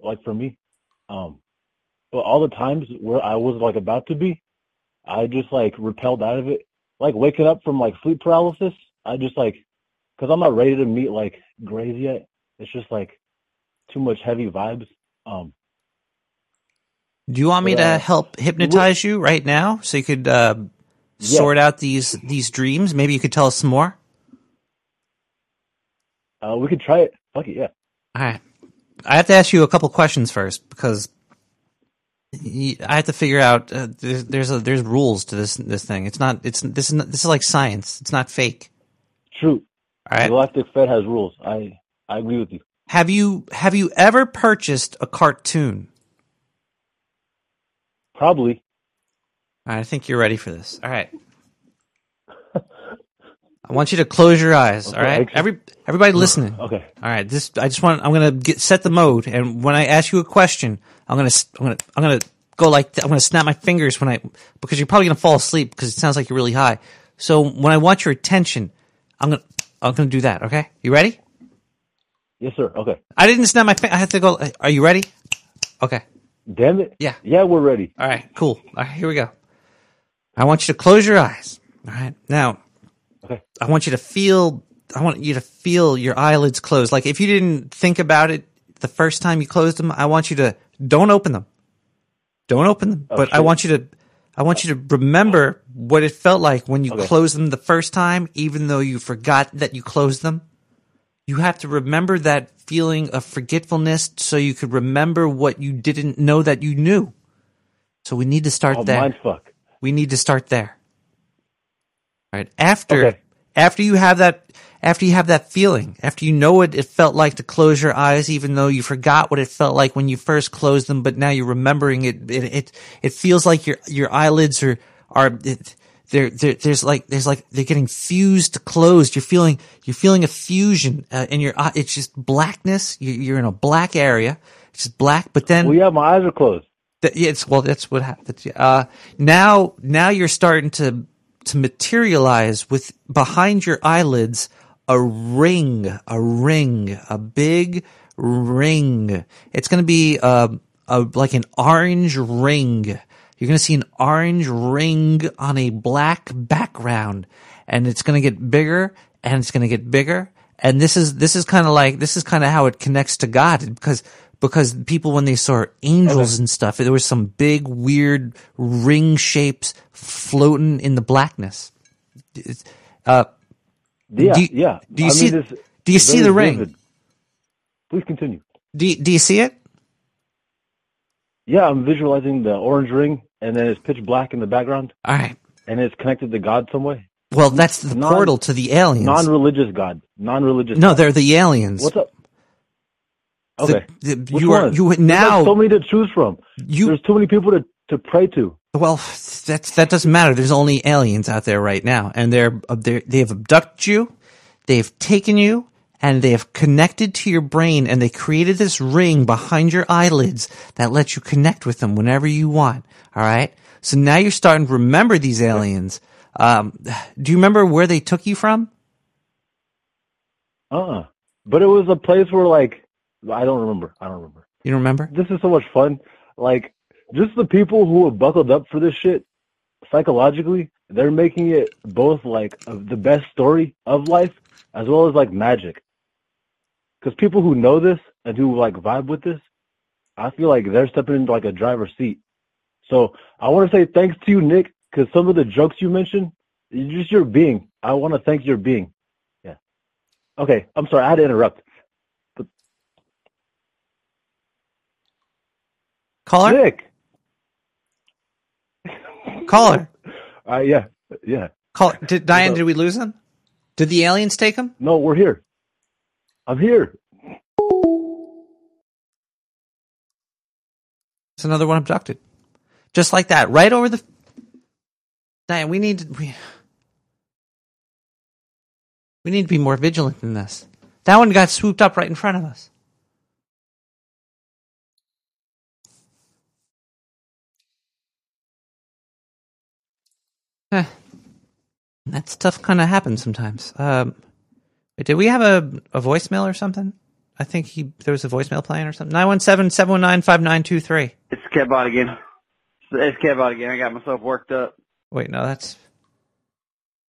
Like for me, um, but all the times where I was like about to be, I just like repelled out of it. Like waking up from like sleep paralysis, I just like, cause I'm not ready to meet like Grays yet. It's just like too much heavy vibes. Um, Do you want me But, uh, to help hypnotize you right now so you could uh, Yeah. sort out these these dreams? Maybe you could tell us some more. uh, we could try it. Fuck it, yeah. All right. I have to ask you a couple questions first because I have to figure out uh, there's there's, a, there's rules to this this thing. It's not it's this is not, this is like science. It's not fake. True. All right. Galactic Fed has rules. I I agree with you. Have you have you ever purchased a cartoon? Probably. I think you're ready for this. All right. I want you to close your eyes. Okay, all right, every everybody listening. Okay. All right, this I just want I'm gonna get set the mode, and when I ask you a question, I'm gonna I'm gonna I'm gonna go like th- I'm gonna snap my fingers when I because you're probably gonna fall asleep because it sounds like you're really high. So when I want your attention, I'm gonna I'm gonna do that. Okay, you ready? Yes, sir. Okay. I didn't snap my. Fi- I have to go. Are you ready? Okay. Damn it. Yeah. Yeah, we're ready. All right, cool. All right, here we go. I want you to close your eyes. All right. Now, Okay. I want you to feel I want you to feel your eyelids closed. Like if you didn't think about it the first time you closed them, I want you to don't open them. Don't open them. Oh, but I want you to I want you to remember what it felt like when you Okay. closed them the first time even though you forgot that you closed them. You have to remember that feeling of forgetfulness so you could remember what you didn't know that you knew. So we need to start Oh, there. We need to start there. Right. After Okay. after you have that after you have that feeling, after you know what it felt like to close your eyes, even though you forgot what it felt like when you first closed them, but now you're remembering it. It it, it feels like your your eyelids are are it, they're, they're, there's like there's like they're getting fused closed. You're feeling you're feeling a fusion uh, in your eye. It's just blackness. You, you're in a black area. It's just black, but then Well, yeah, my eyes are closed. that, yeah, it's well. That's what happened. Uh, now, now you're starting to to materialize with behind your eyelids a ring, a ring, a big ring. It's going to be uh, a like an orange ring. You're going to see an orange ring on a black background, and it's going to get bigger and it's going to get bigger. And this is this is kind of like this is kind of how it connects to God because because people when they saw angels and stuff, there was some big weird ring shapes floating in the blackness. Uh, Yeah, do you, yeah. Do you I see? mean, do you see the ring? vivid. Please continue. Do you, do you see it? Yeah, I'm visualizing the orange ring, and then it's pitch black in the background, All right. and it's connected to God some way. Well, that's the Non- portal to the aliens. Non-religious God. Non-religious. no, God. they're the aliens. What's up? The- Okay. the- Which you are one? you There's now so many to choose from. you There's too many people to, to pray to. Well, that's that doesn't matter. There's only aliens out there right now, and they're they they have abducted you, they've taken you, and they have connected to your brain, and they created this ring behind your eyelids that lets you connect with them whenever you want. All right. So now you're starting to remember these aliens. Um, do you remember where they took you from? Uh-uh. But it was a place where like I don't remember. I don't remember. You don't remember? This is so much fun. Like just the people who have buckled up for this shit psychologically, they're making it both like the best story of life as well as like magic. Because people who know this and who like vibe with this, I feel like they're stepping into like a driver's seat. So I want to say thanks to you, Nick, because some of the jokes you mentioned, just your being. I want to thank your being. Yeah. Okay. I'm sorry. I had to interrupt. Caller? Nick. Caller. Uh, yeah. Yeah. Call. Did Diane? Did we lose him? Did the aliens take him? No, we're here. I'm here. It's another one abducted. Just like that, right over the. Diane, we need to, we, we need to be more vigilant than this. That one got swooped up right in front of us. Eh, that stuff kind of happens sometimes. Um, did we have a, a voicemail or something? I think he there was a voicemail playing or something. 917-719-5923. It's Kevbot again. It's Kevbot again. I got myself worked up. Wait, no, that's.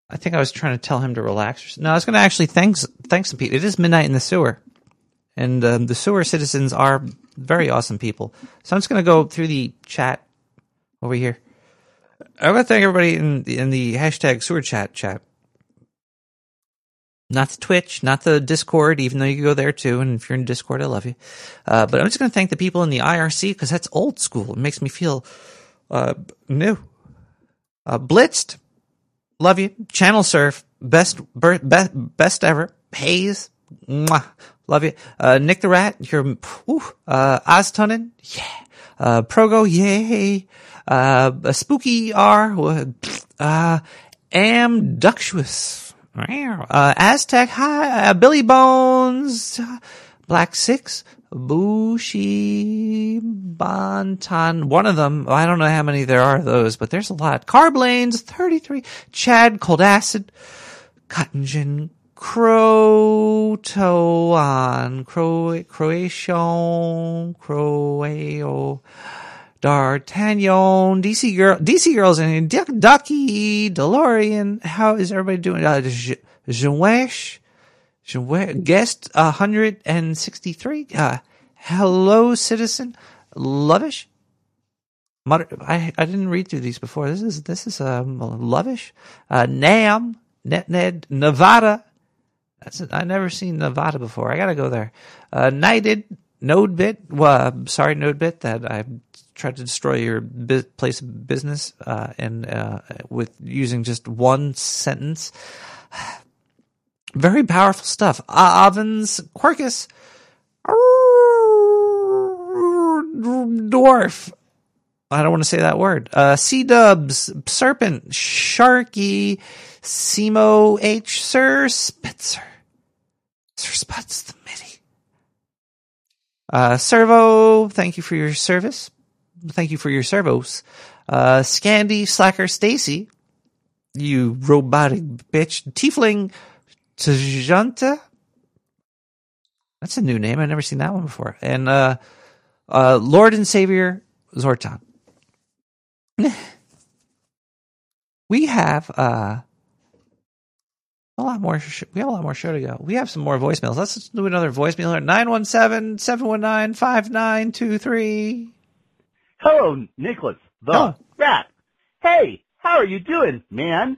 I think I was trying to tell him to relax. No, I was going to actually thanks thank some people. It is midnight in the sewer, and um, the sewer citizens are very awesome people. So I'm just going to go through the chat over here. I want to thank everybody in the, in the hashtag sewer chat chat. Not the Twitch, not the Discord, even though you can go there too. And if you're in Discord, I love you. Uh, but I'm just going to thank the people in the IRC because that's old school. It makes me feel uh, new. Uh, Blitzed, love you. Channel Surf, best best best ever. Hayes, mwah, love you. Uh, Nick the Rat, you're whew, uh, Oztunin, yeah. Uh, Progo, yay. Uh, a Spooky R, uh, Amductuous, uh, Aztec, hi, uh, Billy Bones, Black Six, Bushi Bantan, one of them. I don't know how many there are of those, but there's a lot. Carblanes, 33. Chad, Cold Acid, Cotton Gin, Crotoan, Cro- Croatian, Croao, D'Artagnan, DC girl, DC girls, and Duck, Ducky, DeLorean. How is everybody doing? Uh, Jewesh, guest 163. Uh, hello, citizen. Lovish. Moder- I, I didn't read through these before. This is, this is, um, Lovish. Uh, Nam, Net Ned, Nevada. That's it. I never seen Nevada before. I gotta go there. Uh, Knighted, Nodebit. Well, sorry, Nodebit, that I tried to destroy your place of business, uh, and, uh, with using just one sentence. [sighs] Very powerful stuff. Uh, Ovens, Quirkus, Dwarf. I don't want to say that word. Uh, C Dubs, Serpent, Sharky, Simo H, Sir Spitzer, Sputz the Midi. Uh, Servo, thank you for your service. Thank you for your servos. Uh, Scandy, Slacker, Stacy, you robotic bitch. Tiefling, Tajunta. That's a new name. I've never seen that one before. And, uh, uh, Lord and Savior, Zortan. [laughs] we have uh a lot more sh- we have a lot more show to go we have some more voicemails let's do another voicemail here 917-719-5923 Hello, Nicholas, the Oh. rat. Hey, how are you doing, man?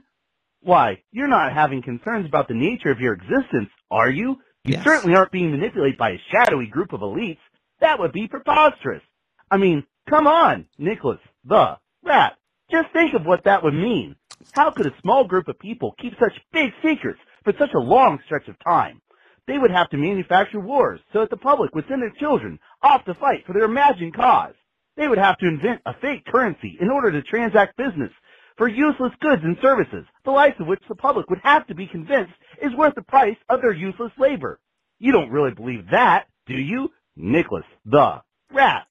Why, you're not having concerns about the nature of your existence, are you? You Yes. certainly aren't being manipulated by a shadowy group of elites. That would be preposterous. I mean, come on, Nicholas, the rat. Just think of what that would mean. How could a small group of people keep such big secrets for such a long stretch of time? They would have to manufacture wars so that the public would send their children off to fight for their imagined cause. They would have to invent a fake currency in order to transact business for useless goods and services, the likes of which the public would have to be convinced is worth the price of their useless labor. You don't really believe that, do you? Nicholas, the rat.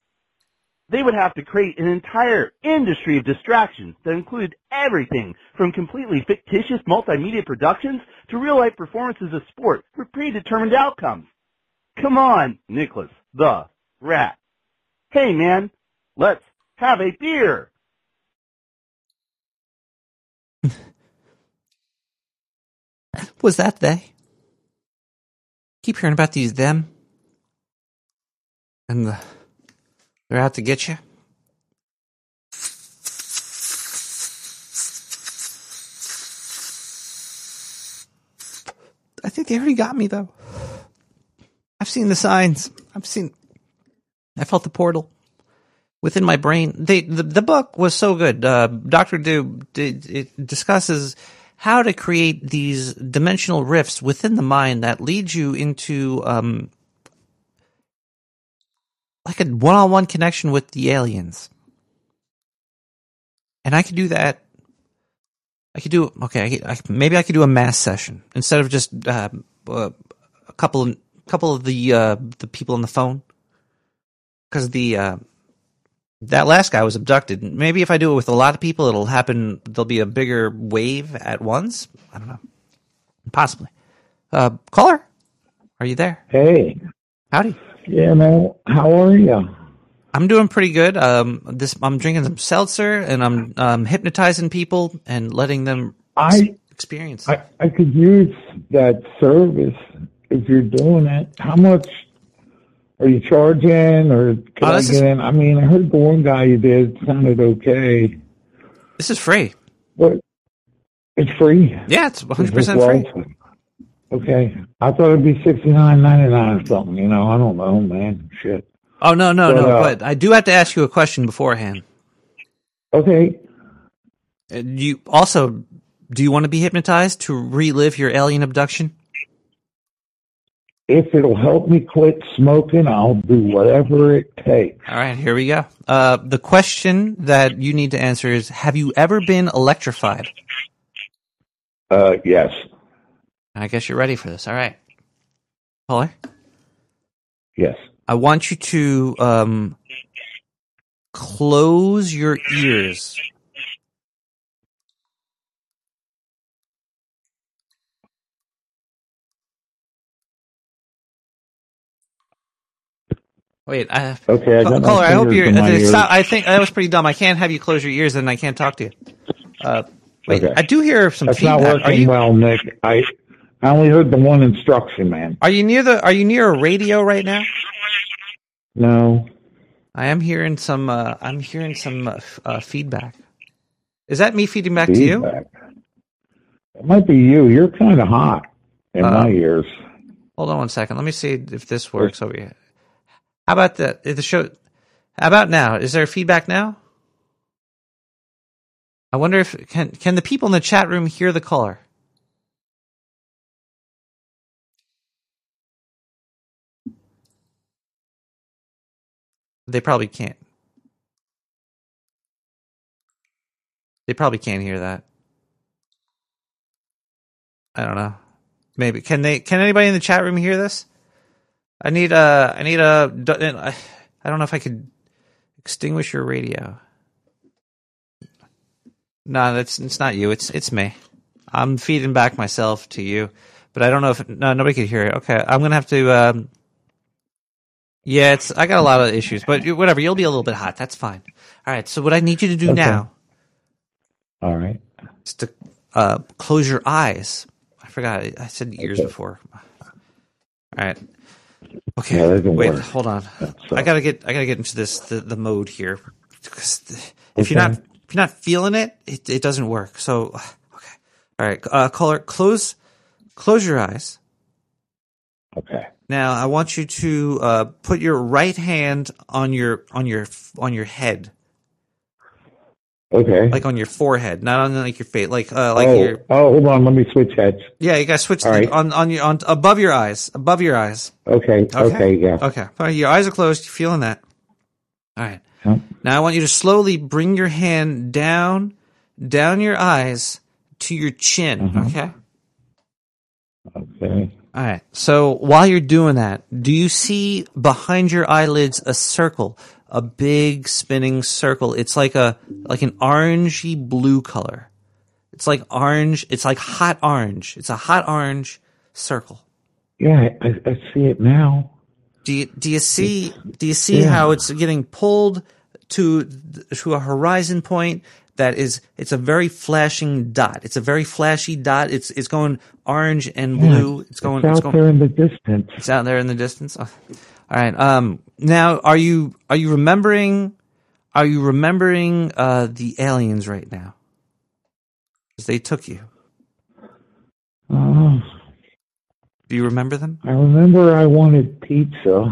They would have to create an entire industry of distractions that included everything from completely fictitious multimedia productions to real-life performances of sport with predetermined outcomes. Come on, Nicholas, the rat. Hey man, let's have a beer. [laughs] was that they keep hearing about these them and the They're out to get you. I think they already got me though. I've seen the signs. I've seen. I felt the portal within my brain. They the, the book was so good. Uh, Doctor Du it, it discusses how to create these dimensional rifts within the mind that lead you into um, like a one-on-one connection with the aliens. And I could do that. I could do okay. I could, I, maybe I could do a mass session instead of just uh, uh, a couple of couple of the uh, the people on the phone because the uh, that last guy was abducted. Maybe if I do it with a lot of people, it'll happen. There'll be a bigger wave at once. I don't know. Possibly. Uh, caller, are you there? Hey. Howdy. Yeah, man. How are you? I'm doing pretty good. Um, this I'm drinking some seltzer and I'm um, hypnotizing people and letting them I experience. I, I could use that service if you're doing it. How much are you charging, or can Oh, I get is- in? I mean, I heard the one guy you did sounded okay. This is free. But it's free. Yeah, it's 100 Is percent free. Okay, I thought it'd be sixty nine ninety nine or something. You know, I don't know, man. Shit. Oh no, no, But, no! uh, but I do have to ask you a question beforehand. Okay. Uh, You also do you want to be hypnotized to relive your alien abduction? If it'll help me quit smoking, I'll do whatever it takes. All right, here we go. Uh, the question that you need to answer is: Have you ever been electrified? Uh, yes. I guess you're ready for this. All right, caller. Yes. I want you to um, close your ears. Wait, I, Okay, I got caller. I hope you're. stop- I think that was pretty dumb. I can't have you close your ears, and I can't talk to you. Uh, wait, Okay. I do hear some That's feedback. not Are working you well, Nick. I I only heard the one instruction, man. are you near the Are you near a radio right now? No. I am hearing some. Uh, I'm hearing some uh, uh, feedback. Is that me feeding back to you? It might be you. You're kind of hot in Uh, my ears. Hold on one second. Let me see if this works over here. How about the the show? How about now? Is there feedback now? I wonder if can can the people in the chat room hear the caller? They probably can't. They probably can't hear that. I don't know. Maybe can they? Can anybody in the chat room hear this? I need a. I need a. I don't know if I could extinguish your radio. No, that's it's not you. It's it's me. I'm feeding back myself to you, but I don't know if no nobody could hear it. Okay, I'm gonna have to. Um, yeah, it's I got a lot of issues, but whatever. You'll be a little bit hot. That's fine. All right. So what I need you to do Okay. now All right. is to uh, close your eyes. I forgot. I- said ears Okay. before. All right. Okay. Yeah, Wait. work. Hold on. I gotta get. I gotta get into this the, the mode here. 'Cause the- If you're not if you're not feeling it, it, it doesn't work. So okay. All right. Uh, caller, close close your eyes. Okay. Now I want you to uh, put your right hand on your on your on your head, Okay. like on your forehead, not on like your face, like uh, like oh, your oh, hold on. Let me switch heads. Yeah, you got to switch the, right. on on your on above your eyes, above your eyes. Okay. Okay. yeah. Okay. All right, your eyes are closed. You're feeling that. All right. Huh? Now I want you to slowly bring your hand down, down your eyes to your chin. Uh-huh. Okay. Okay. All right. So while you're doing that, do you see behind your eyelids a circle, a big spinning circle? It's like a like an orangey blue color. It's like orange. It's like hot orange. It's a hot orange circle. Yeah, I, I see it now. Do you do you see do you see Yeah. how it's getting pulled to to a horizon point that is it's a very flashing dot. It's a very flashy dot. It's it's going orange and Yeah, blue. It's going It's it's out going there in the distance. it's out there in the distance. Oh. All right. Um. Now, are you are you remembering? Are you remembering uh, the aliens right now? Because they took you. Uh, Do you remember them? I remember I wanted pizza,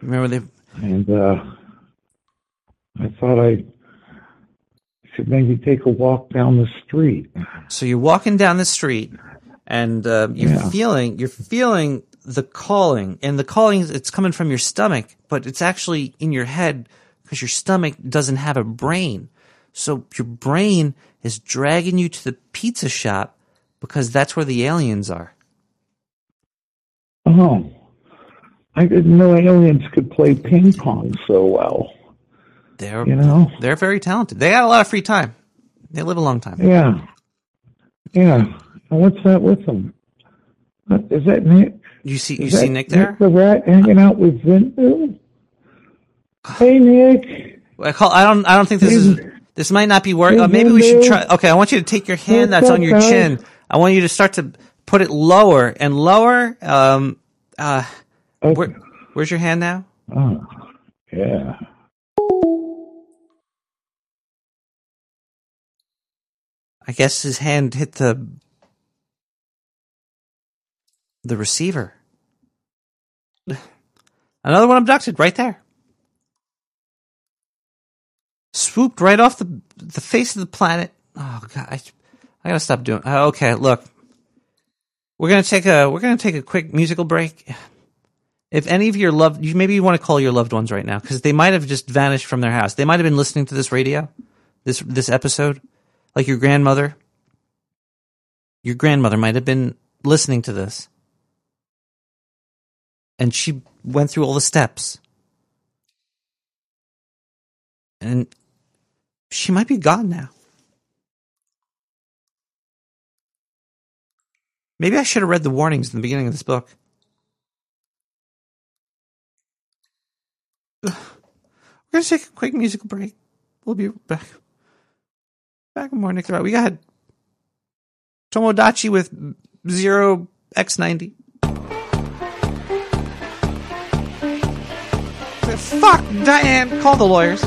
Remember they? and uh, I thought I should maybe take a walk down the street. So you're walking down the street, and uh, you're Yeah. feeling you're feeling the calling, and the calling is- it's coming from your stomach, but it's actually in your head because your stomach doesn't have a brain. So your brain is dragging you to the pizza shop because that's where the aliens are. Oh, I didn't know aliens could play ping pong so well. They're You know? they're very talented. They got a lot of free time. They live a long time. Yeah, yeah. And what's that with them? Is that Nick? You see you Is see Nick there? the rat hanging out with Zindu? Hey, Nick. I call. I don't. I don't think this is. This might not be working. Uh, maybe we should try. Okay, I want you to take your hand that's on your chin. I want you to start to put it lower and lower. Um. Uh. Where, where's your hand now? Oh, yeah. I guess his hand hit the the receiver. [sighs] Another one abducted right there. Swooped right off the the face of the planet. Oh god, I, I gotta stop doing. Uh, okay, look, we're gonna take a we're gonna take a quick musical break. [sighs] If any of your loved, you maybe you want to call your loved ones right now because they might have just vanished from their house. They might have been listening to this radio, this this episode, like your grandmother. Your grandmother might have been listening to this, and she went through all the steps, and she might be gone now. Maybe I should have read the warnings in the beginning of this book. [sighs] We're gonna take a quick musical break. We'll be back. Back with more Nick We got Tomodachi with zero X ninety. Fuck Diane, call the lawyers.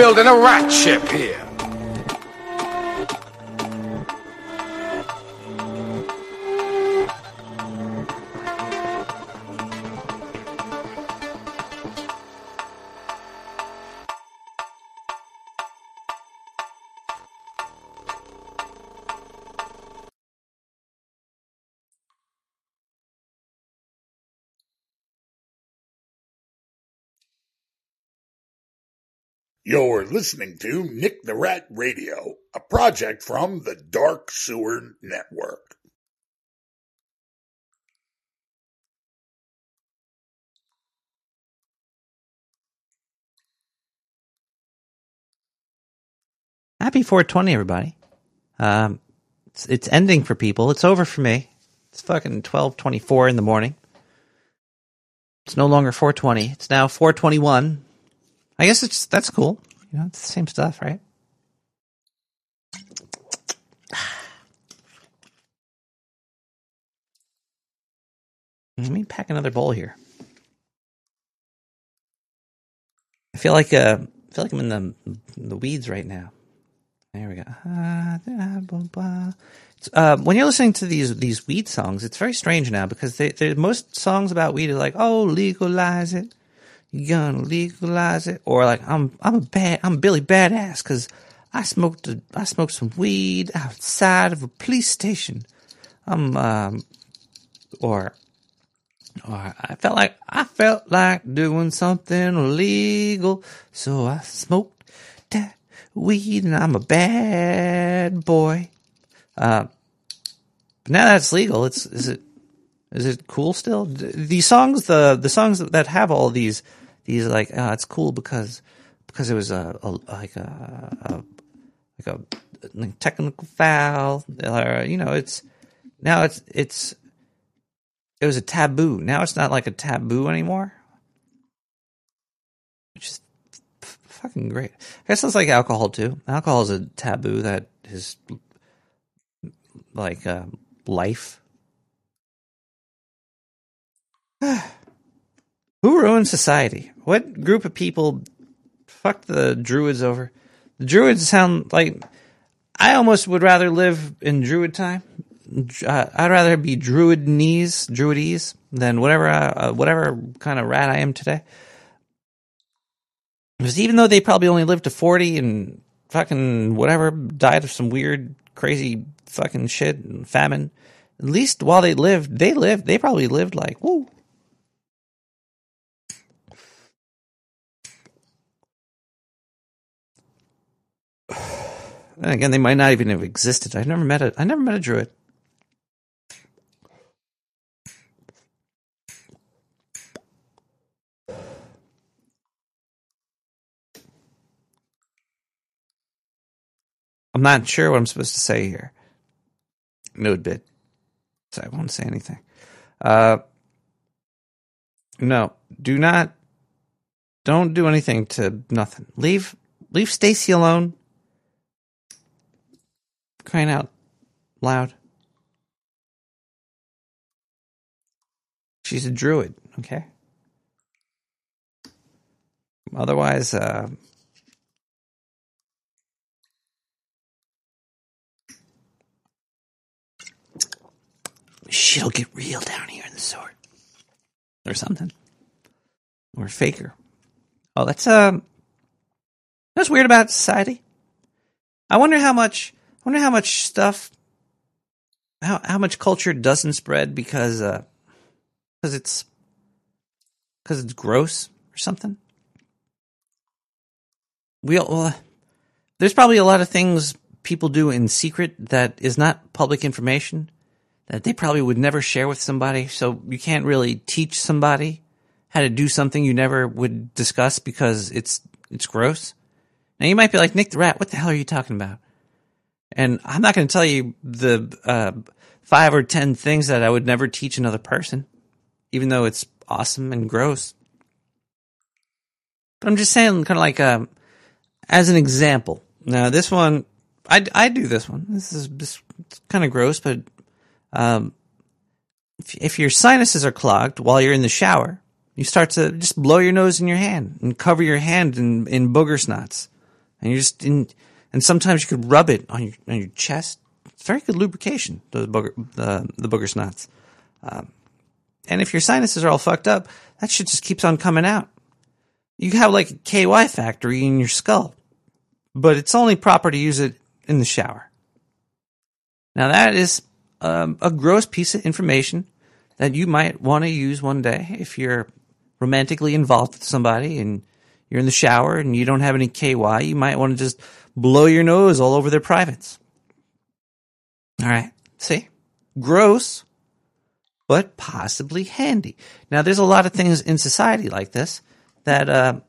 Building a rat ship here. You're listening to Nick the Rat Radio, a project from the Dark Sewer Network. Happy 420, everybody. Um, it's, it's ending for people. It's over for me. It's fucking 1224 in the morning. It's no longer 420. It's now 421. I guess it's that's cool. You know, it's the same stuff, right? [sighs] Let me pack another bowl here. I feel like uh, I feel like I'm in the the weeds right now. There we go. Uh, when you're listening to these these weed songs, it's very strange now because they, they most songs about weed are like, "Oh, legalize it, you gonna legalize it," or like, "I'm I'm a bad I'm Billy Badass because I smoked a, I smoked some weed outside of a police station." I'm um, or or I felt like I felt like doing something illegal, so I smoked that weed, and I'm a bad boy. Uh, but now that's legal, it's is it is it cool still? These songs, the the songs that have all these these like, uh, it's cool because because it was a, a like a, a like a technical foul, or you know, it's now it's it's it was a taboo. Now it's not like a taboo anymore. Which is f- fucking great. I guess it's like alcohol too. Alcohol is a taboo that is like uh, life. [sighs] [sighs] Who ruined society? What group of people fucked the druids over? The druids sound like I almost would rather live in druid time. Uh, I'd rather be druidnese, druidese than whatever uh, whatever kind of rat I am today. Because even though they probably only lived to forty and fucking whatever died of some weird, crazy fucking shit and famine, at least while they lived, they lived. They probably lived like woo. Then again, they might not even have existed. I never met a. I never met a druid. I'm not sure what I'm supposed to say here. Nude bit. So I won't say anything. Uh, no, do not. Don't do anything to nothing. Leave, leave Stacy alone. Crying out loud. She's a druid, okay? Otherwise, uh, shit'll get real down here in the sword. Or something. Or faker. Oh, that's um that's weird about society. I wonder how much wonder how much stuff how how much culture doesn't spread because uh because it's because it's gross or something. We all, there's probably a lot of things people do in secret that is not public information that they probably would never share with somebody. So you can't really teach somebody how to do something you never would discuss because it's it's gross. Now you might be like Nick the Rat, what the hell are you talking about? And I'm not going to tell you the uh, five or ten things that I would never teach another person, even though it's awesome and gross. But I'm just saying, kind of like um, as an example. Now this one, I I do this one. This is this kind of gross, but um, if, if your sinuses are clogged while you're in the shower, You start to just blow your nose in your hand and cover your hand in, in booger snots. And you're just in, and sometimes you could rub it on your, on your chest. It's very good lubrication, those booger, the, the booger snots. Um, and if your sinuses are all fucked up, that shit just keeps on coming out. You have like a KY factory in your skull, but it's only proper to use it in the shower. Now that is um, a gross piece of information that you might want to use one day if you're romantically involved with somebody and you're in the shower and you don't have any KY. You might want to just blow your nose all over their privates. All right. See? Gross, but possibly handy. Now, there's a lot of things in society like this that uh,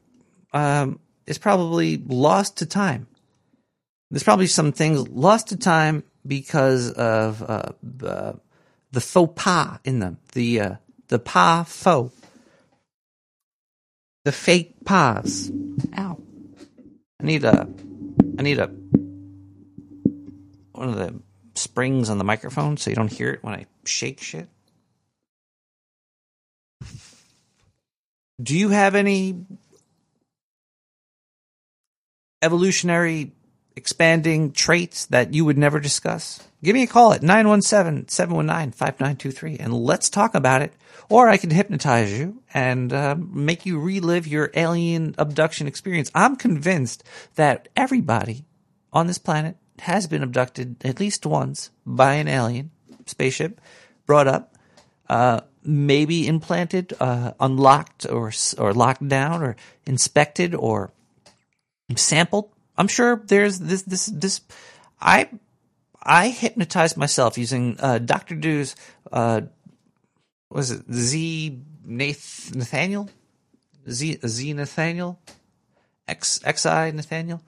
um, is probably lost to time. There's probably some things lost to time because of uh, the, the faux pas in them, the uh, the pas faux, the fake pas. Ow! I need a, I need a one of the springs on the microphone so you don't hear it when I shake shit. Do you have any evolutionary expanding traits that you would never discuss? Give me a call at 917-719-5923 and let's talk about it. Or I can hypnotize you and uh, make you relive your alien abduction experience. I'm convinced that everybody on this planet has been abducted at least once by an alien spaceship, brought up, uh, maybe implanted, uh, unlocked, or or locked down, or inspected, or sampled. I'm sure there's this this this. I I hypnotized myself using uh, Doctor Du's. Was it Z Nath Nathaniel? Z Z Nathaniel? X XI Nathaniel?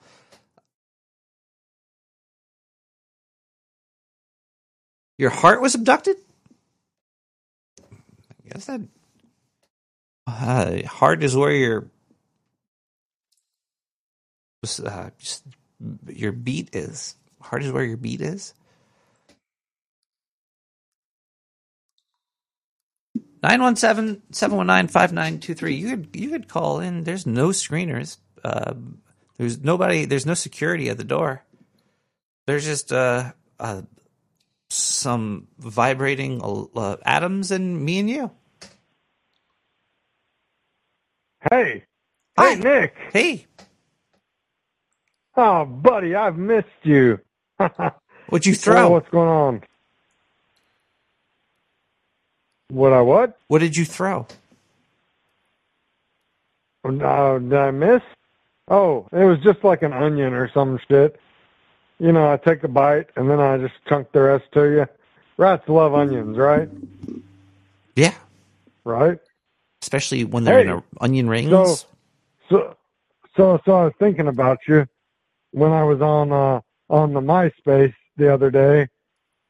Your heart was abducted? I guess that uh, heart is where your uh, your beat is. Heart is where your beat is. 917-719-5923. You could you could call in. There's no screeners. Uh, there's nobody. There's no security at the door. There's just uh, uh, some vibrating uh, atoms and me and you. Hey. Hey, Nick. Hey. Oh, buddy, I've missed you. [laughs] What'd you throw? Oh, what's going on? What I what? What did you throw? Uh, did I miss? Oh, it was just like an onion or some shit. You know, I take a bite and then I just chunk the rest to you. Rats love onions, right? Yeah. Right? Especially when they're in Hey. a, onion rings. So, so, so, so I was thinking about you when I was on uh on the MySpace the other day.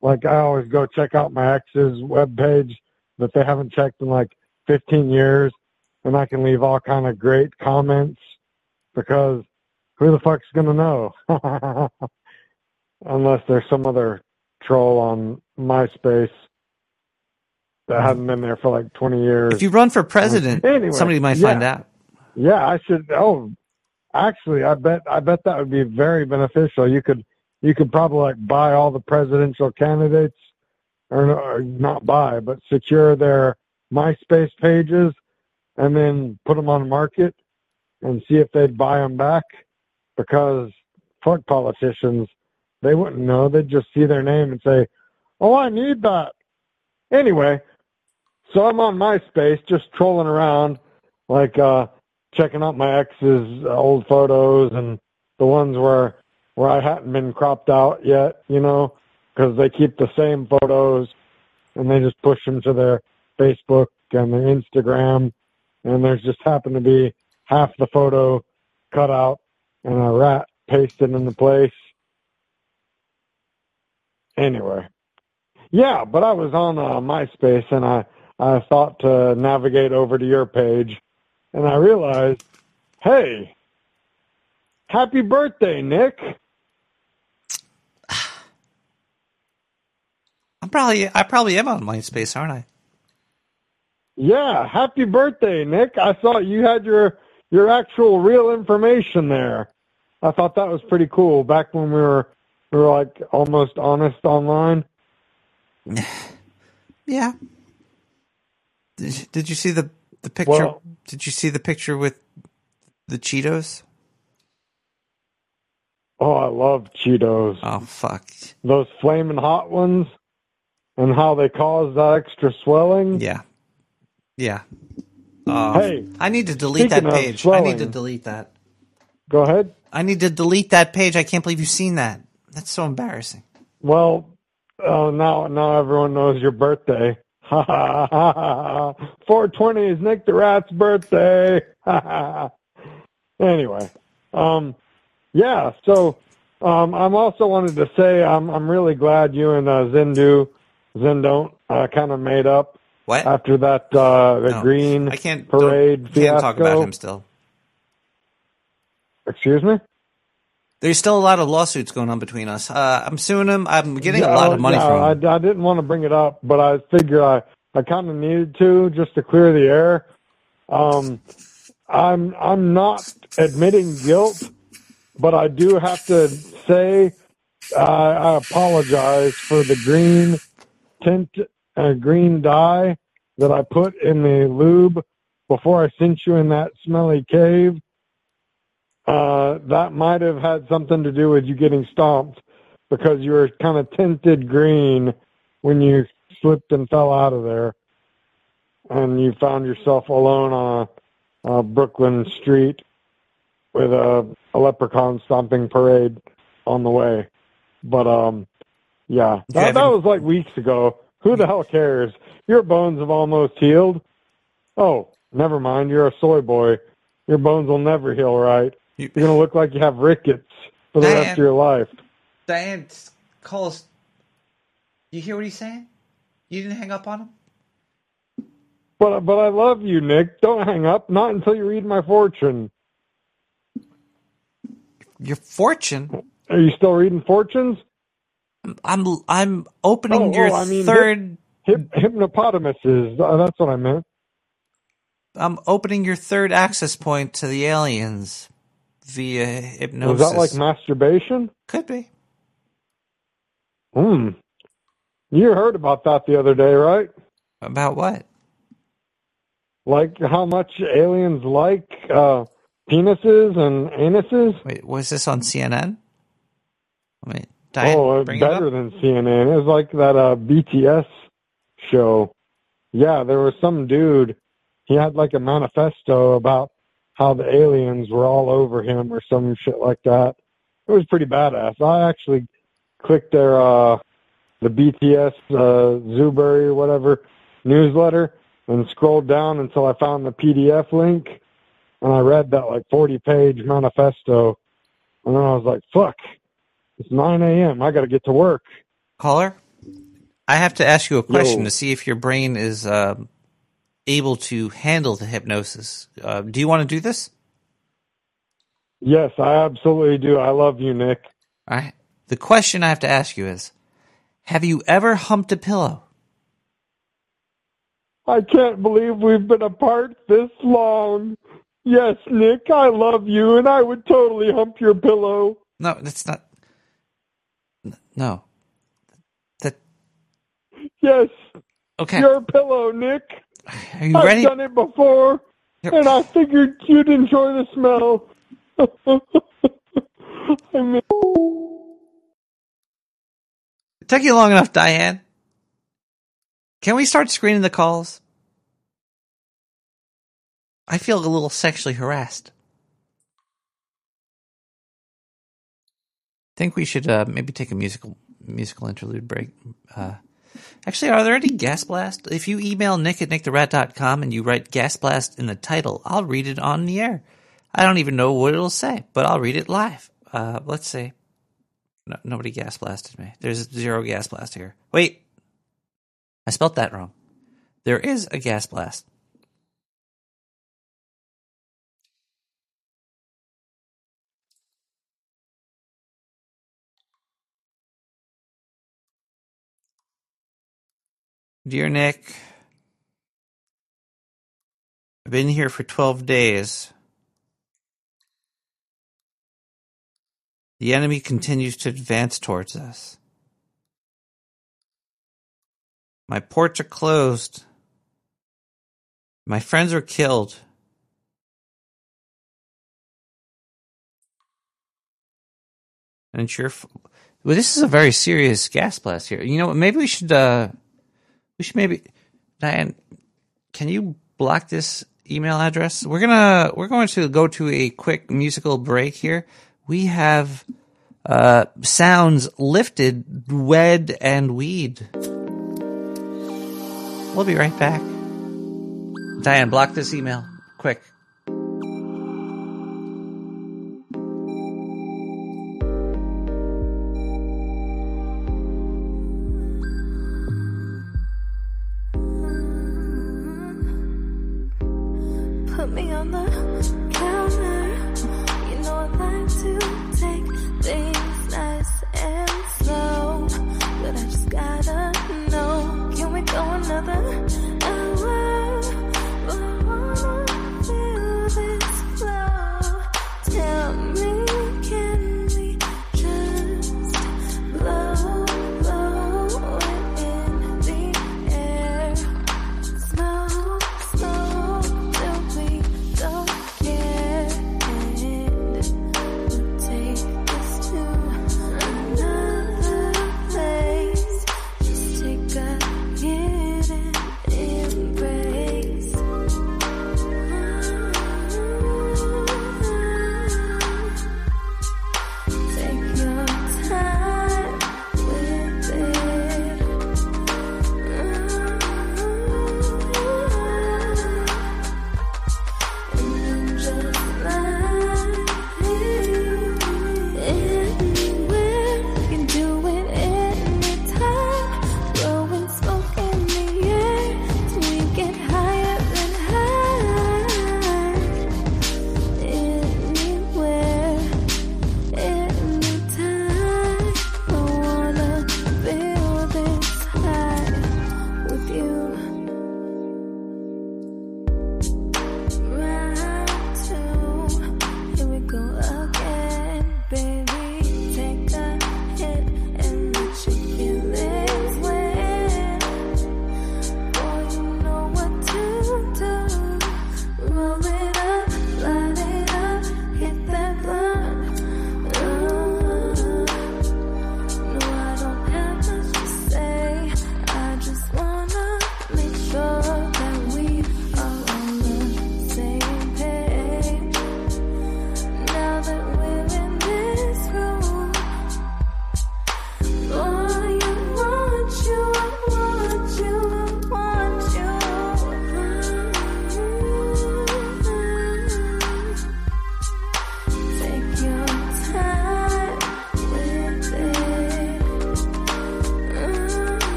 Like I always go check out my ex's web page that they haven't checked in like 15 years, and I can leave all kind of great comments because who the fuck's gonna know? [laughs] Unless there's some other troll on MySpace that mm. hasn't been there for like 20 years. if you run for president, Anyway, somebody might yeah. find out. Yeah, I should. Oh, actually, I bet I bet that would be very beneficial. You could you could probably like buy all the presidential candidates, or, not buy, but secure their MySpace pages, and then put them on the market, and see if they'd buy them back. Because fuck politicians, they wouldn't know. They'd just see their name and say, "Oh, I need that." Anyway, so I'm on MySpace just trolling around, like uh checking out my ex's old photos and the ones where where I hadn't been cropped out yet, you know, because they keep the same photos and they just push them to their Facebook and their Instagram, and there's just happened to be half the photo cut out and a rat pasted into place. Anyway, yeah, but I was on uh, MySpace and I I thought to navigate over to your page, and I realized, hey, happy birthday, Nick. Probably I probably am on MySpace, aren't I? Yeah, happy birthday, Nick. I saw you had your your actual real information there. I thought that was pretty cool back when we were we were like almost honest online. [sighs] Yeah. Did you, did you see the the picture? Well- did you see the picture with the Cheetos? Oh, I love Cheetos. Oh fuck. Those flaming hot ones and how they cause that extra swelling. Yeah. Yeah. Um, Hey, I need to delete that page. I need to delete that. Go ahead. I need to delete that page. I can't believe you've seen that. That's so embarrassing. Well, oh, now now everyone knows your birthday. Ha ha ha ha. 420 is Nick the Rat's birthday. [laughs] Anyway, um, yeah. So, um, I'm also wanted to say I'm I'm really glad you and uh, Zindu, Zindon, uh, kind of made up. What? After that, uh, the No, green I can't parade fiasco. Can't talk about him still. Excuse me. There's still a lot of lawsuits going on between us. Uh, I'm suing him. I'm getting a lot of money yeah, from him. I, I didn't want to bring it up, but I figured I, I kind of needed to just to clear the air. Um, I'm I'm not admitting guilt, but I do have to say uh, I apologize for the green tint, uh, green dye that I put in the lube before I sent you in that smelly cave. Uh, that might have had something to do with you getting stomped because you were kind of tinted green when you slipped and fell out of there, and you found yourself alone on a, a Brooklyn street with a, a leprechaun stomping parade on the way. But um, yeah, that, that was like weeks ago. Who the hell cares? Your bones have almost healed. Oh, never mind. You're a soy boy. Your bones will never heal right. You're gonna look like you have rickets for the rest of your life. Diane, call us. You hear what he's saying? You didn't hang up on him? But but I love you, Nick. Don't hang up. Not until you read my fortune. Your fortune? Are you still reading fortunes? I'm I'm opening Oh, your oh, I mean, third. Hip, hypnopotamuses. Uh, that's what I meant. I'm opening your third access point to the aliens via hypnosis. Is that like masturbation? Could be. Hmm. You heard about that the other day, right? About what? Like how much aliens like uh, penises and anuses? Wait, was this on CNN? Wait, Diane, oh, bring it up. better than CNN. It was like that uh, BTS show. Yeah, there was some dude. He had like a manifesto about how the aliens were all over him or some shit like that. It was pretty badass. I actually clicked their uh the BTS uh Zooberry or whatever newsletter and scrolled down until I found the PDF link and I read that like 40 page manifesto and then I was like, fuck, it's 9 a.m. I got to get to work. Caller, I have to ask you a question Yo. to see if your brain is um able to handle the hypnosis. Uh, do you want to do this? Yes, I absolutely do. I love you, Nick. All right. The question I have to ask you is: Have you ever humped a pillow? I can't believe we've been apart this long. Yes, Nick, I love you and I would totally hump your pillow. No, that's not. No. That Yes. Okay. Your pillow, Nick. Are you I've ready? done it before and I figured you'd enjoy the smell. [laughs] I mean, It took you long enough, Diane. Can we start screening the calls? I feel a little sexually harassed. I think we should uh, maybe take a musical musical interlude break. Uh, actually, are there any gas blast? If you email nick at nicktherat.com and you write gas blast in the title, I'll read it on the air. I don't even know what it'll say, but I'll read it live. Uh, let's see. No, nobody gas blasted me. There's zero gas blast here. Wait, I spelt that wrong. There is a gas blast. Dear Nick, I've been here for 12 days. The enemy continues to advance towards us. My ports are closed. My friends are killed. And it's your. f- Well, this is a very serious gas blast here. You know, maybe we should. uh We should maybe, Diane. Can you block this email address? We're gonna. We're going to go to a quick musical break here. We have uh sounds lifted, wed, and weed. We'll be right back. Diane, block this email. Quick.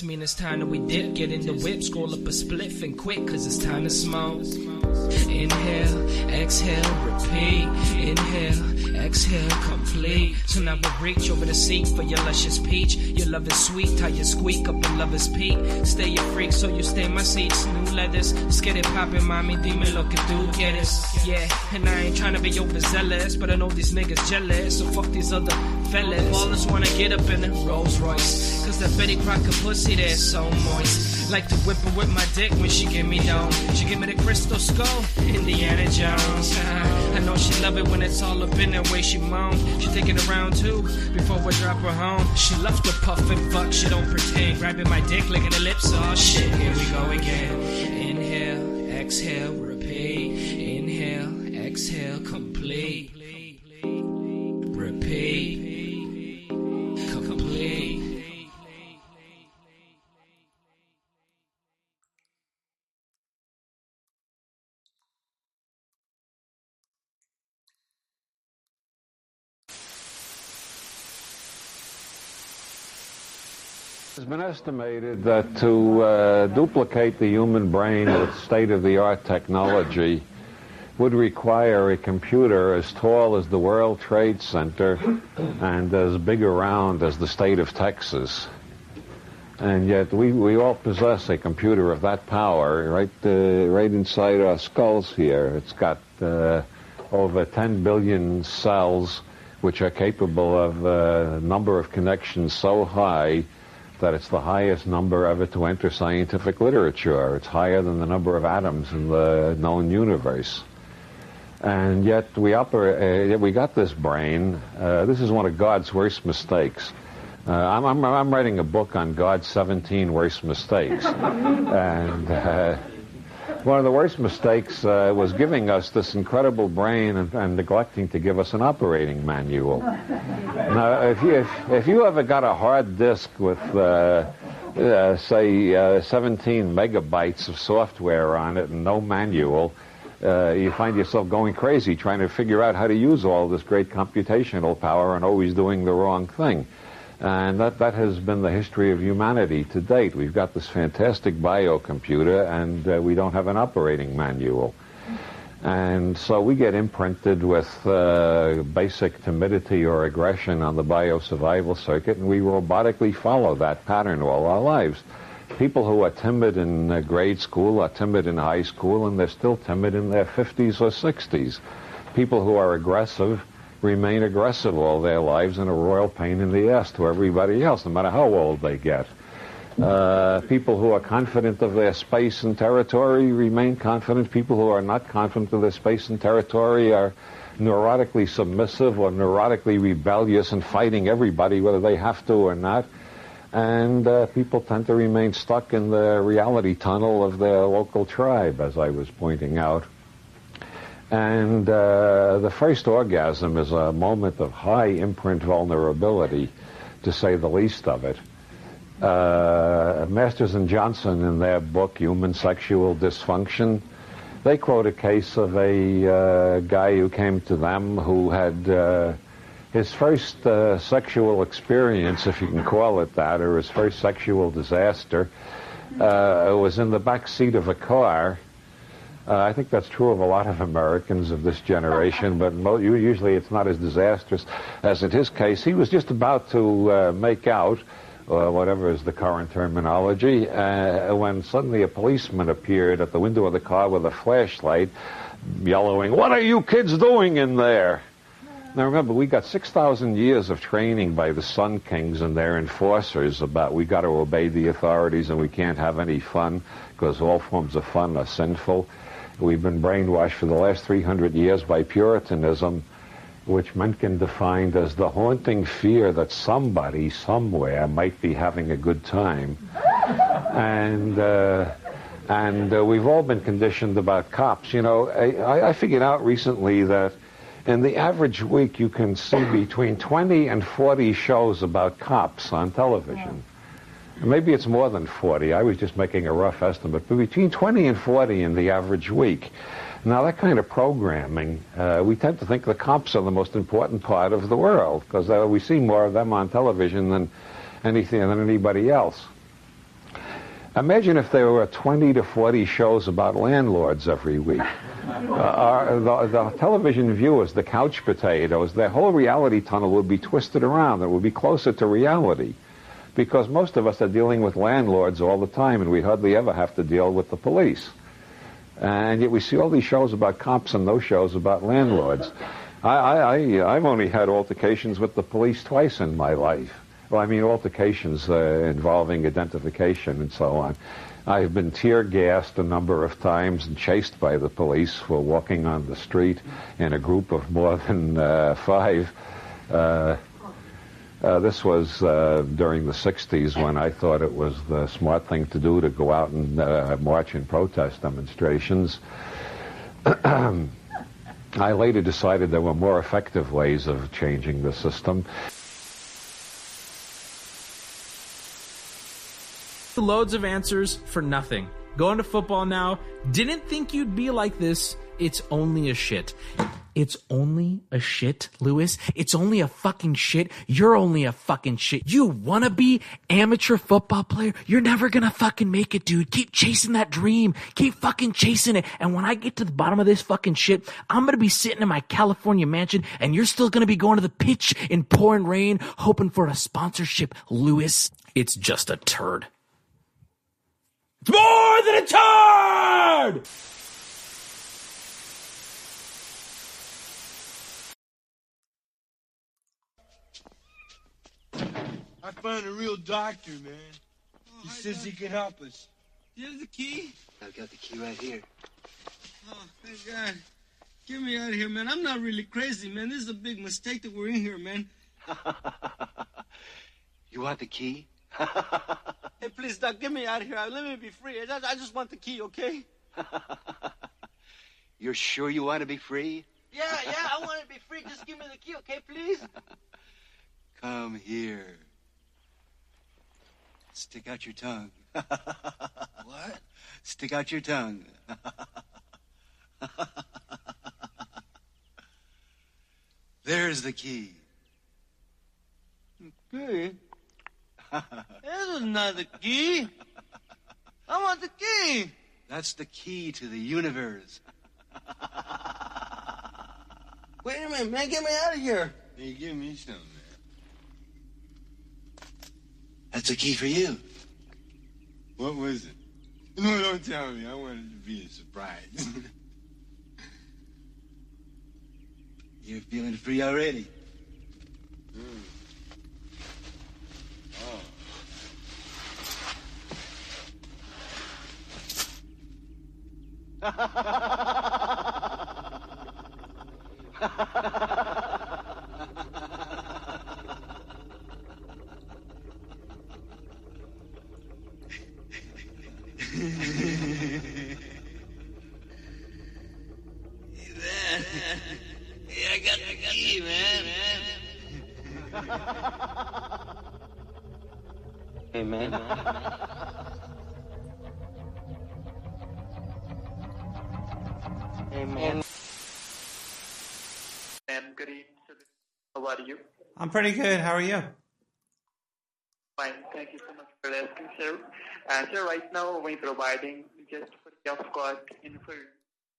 Mean it's time that we dip. Get in the whip, scroll up a spliff and quit, cause it's time to smoke. Inhale, exhale, repeat. Inhale, exhale, complete. So now we reach over the seat for your luscious peach. Your love is sweet, tie your squeak up in lover's peak. Stay a freak, so you stay in my seats. New leathers, let's get it poppin', mommy. Dime lo que tú quieres. Yeah, and I ain't tryna be overzealous, but I know these niggas jealous. So fuck these other fellas. Ballers wanna get up in a Rolls Royce. Cause that Betty Crocker pussy there so moist. Like to whip her with my dick when she give me dough. She give me the crystal skull, Indiana Jones. [laughs] I know she love it when it's all up in the way she moan. She take it around too before we drop her home. She loves to puff and fuck, she don't pretend. Grabbing my dick, licking the lips, oh shit, here we go again. Inhale, exhale, It's been estimated that to uh, duplicate the human brain with state-of-the-art technology would require a computer as tall as the World Trade Center and as big around as the state of Texas. And yet we, we all possess a computer of that power right, uh, right inside our skulls here. It's got uh, over 10 billion cells which are capable of a number of connections so high that it's the highest number ever to enter scientific literature. It's higher than the number of atoms in the known universe. And yet we operate, uh, we got this brain. Uh, this is one of God's worst mistakes. Uh, I'm, I'm, I'm writing a book on God's 17 worst mistakes. [laughs] and uh, one of the worst mistakes uh, was giving us this incredible brain and, and neglecting to give us an operating manual. [laughs] Now, if you, if, if you ever got a hard disk with, uh, uh, say, uh, 17 megabytes of software on it and no manual, uh, you find yourself going crazy trying to figure out how to use all this great computational power and always doing the wrong thing. And that, that has been the history of humanity to date. We've got this fantastic biocomputer, and uh, we don't have an operating manual. And so we get imprinted with uh, basic timidity or aggression on the biosurvival circuit, and we robotically follow that pattern all our lives. People who are timid in uh, grade school are timid in high school, and they're still timid in their 50s or 60s. People who are aggressive remain aggressive all their lives and a royal pain in the ass to everybody else, no matter how old they get. Uh, people who are confident of their space and territory remain confident. People who are not confident of their space and territory are neurotically submissive or neurotically rebellious and fighting everybody, whether they have to or not. And uh, people tend to remain stuck in the reality tunnel of their local tribe, as I was pointing out. And uh, the first orgasm is a moment of high imprint vulnerability, to say the least of it. Uh, Masters and Johnson, in their book Human Sexual Dysfunction, they quote a case of a uh, guy who came to them who had uh, his first uh, sexual experience, if you can call it that, or his first sexual disaster, uh, was in the back seat of a car. Uh, I think that's true of a lot of Americans of this generation, but usually it's not as disastrous as in his case. He was just about to uh, make out, uh, whatever is the current terminology, uh, when suddenly a policeman appeared at the window of the car with a flashlight, yellowing, "What are you kids doing in there?" Now remember, we got 6,000 years of training by the Sun Kings and their enforcers about we got to obey the authorities and we can't have any fun because all forms of fun are sinful. We've been brainwashed for the last 300 years by Puritanism, which Mencken defined as the haunting fear that somebody somewhere might be having a good time. and uh, and uh, we've all been conditioned about cops. You know, I, I figured out recently that in the average week you can see between 20 and 40 shows about cops on television. Maybe it's more than 40. I was just making a rough estimate, but between 20 and 40 in the average week. Now, that kind of programming, uh, we tend to think the cops are the most important part of the world because uh, we see more of them on television than anything than anybody else. Imagine if there were 20 to 40 shows about landlords every week. [laughs] Uh, our, the, the television viewers, the couch potatoes, their whole reality tunnel would be twisted around. It would be closer to reality because most of us are dealing with landlords all the time and we hardly ever have to deal with the police. And yet we see all these shows about cops and those shows about landlords. I, I, I, I've only had altercations with the police twice in my life. Well, I mean altercations uh, involving identification and so on. I've been tear gassed a number of times and chased by the police for walking on the street in a group of more [laughs] than uh, five. Uh, uh, this was uh, during the 60s when I thought it was the smart thing to do to go out and uh, march in protest demonstrations. [clears throat] I later decided there were more effective ways of changing the system. Loads of answers for nothing. Going to football now. Didn't think you'd be like this. It's only a shit. It's only a shit, Lewis. It's only a fucking shit. You're only a fucking shit. You wanna be amateur football player? You're never gonna fucking make it, dude. Keep chasing that dream. Keep fucking chasing it. And when I get to the bottom of this fucking shit, I'm gonna be sitting in my California mansion and you're still gonna be going to the pitch in pouring rain, hoping for a sponsorship, Lewis. It's just a turd. More than a turd! I found a real doctor, man. Oh, he says he can help us. Do you have the key? I've got the key right here. Oh, thank God. Get me out of here, man. I'm not really crazy, man. This is a big mistake that we're in here, man. [laughs] You want the key? [laughs] Hey, please, Doc, get me out of here. Let me be free. I I just want the key, okay? [laughs] You're sure you want to be free? Yeah, yeah, I want to be free. Just give me the key, okay, please? Come here. Stick out your tongue. [laughs] What? Stick out your tongue. [laughs] There's the key. Key? this is not the key. I want the key. That's the key to the universe. [laughs] Wait a minute, man. Get me out of here. Hey, give me some, man. That's the key for you. What was it? No, don't tell me. I wanted to be a surprise. [laughs] You're feeling free already. Mm. Oh. Man. [laughs] [laughs] I'm pretty good. How are you? Fine. Thank you so much for asking, sir. Uh, sir, right now we're providing just free of cost info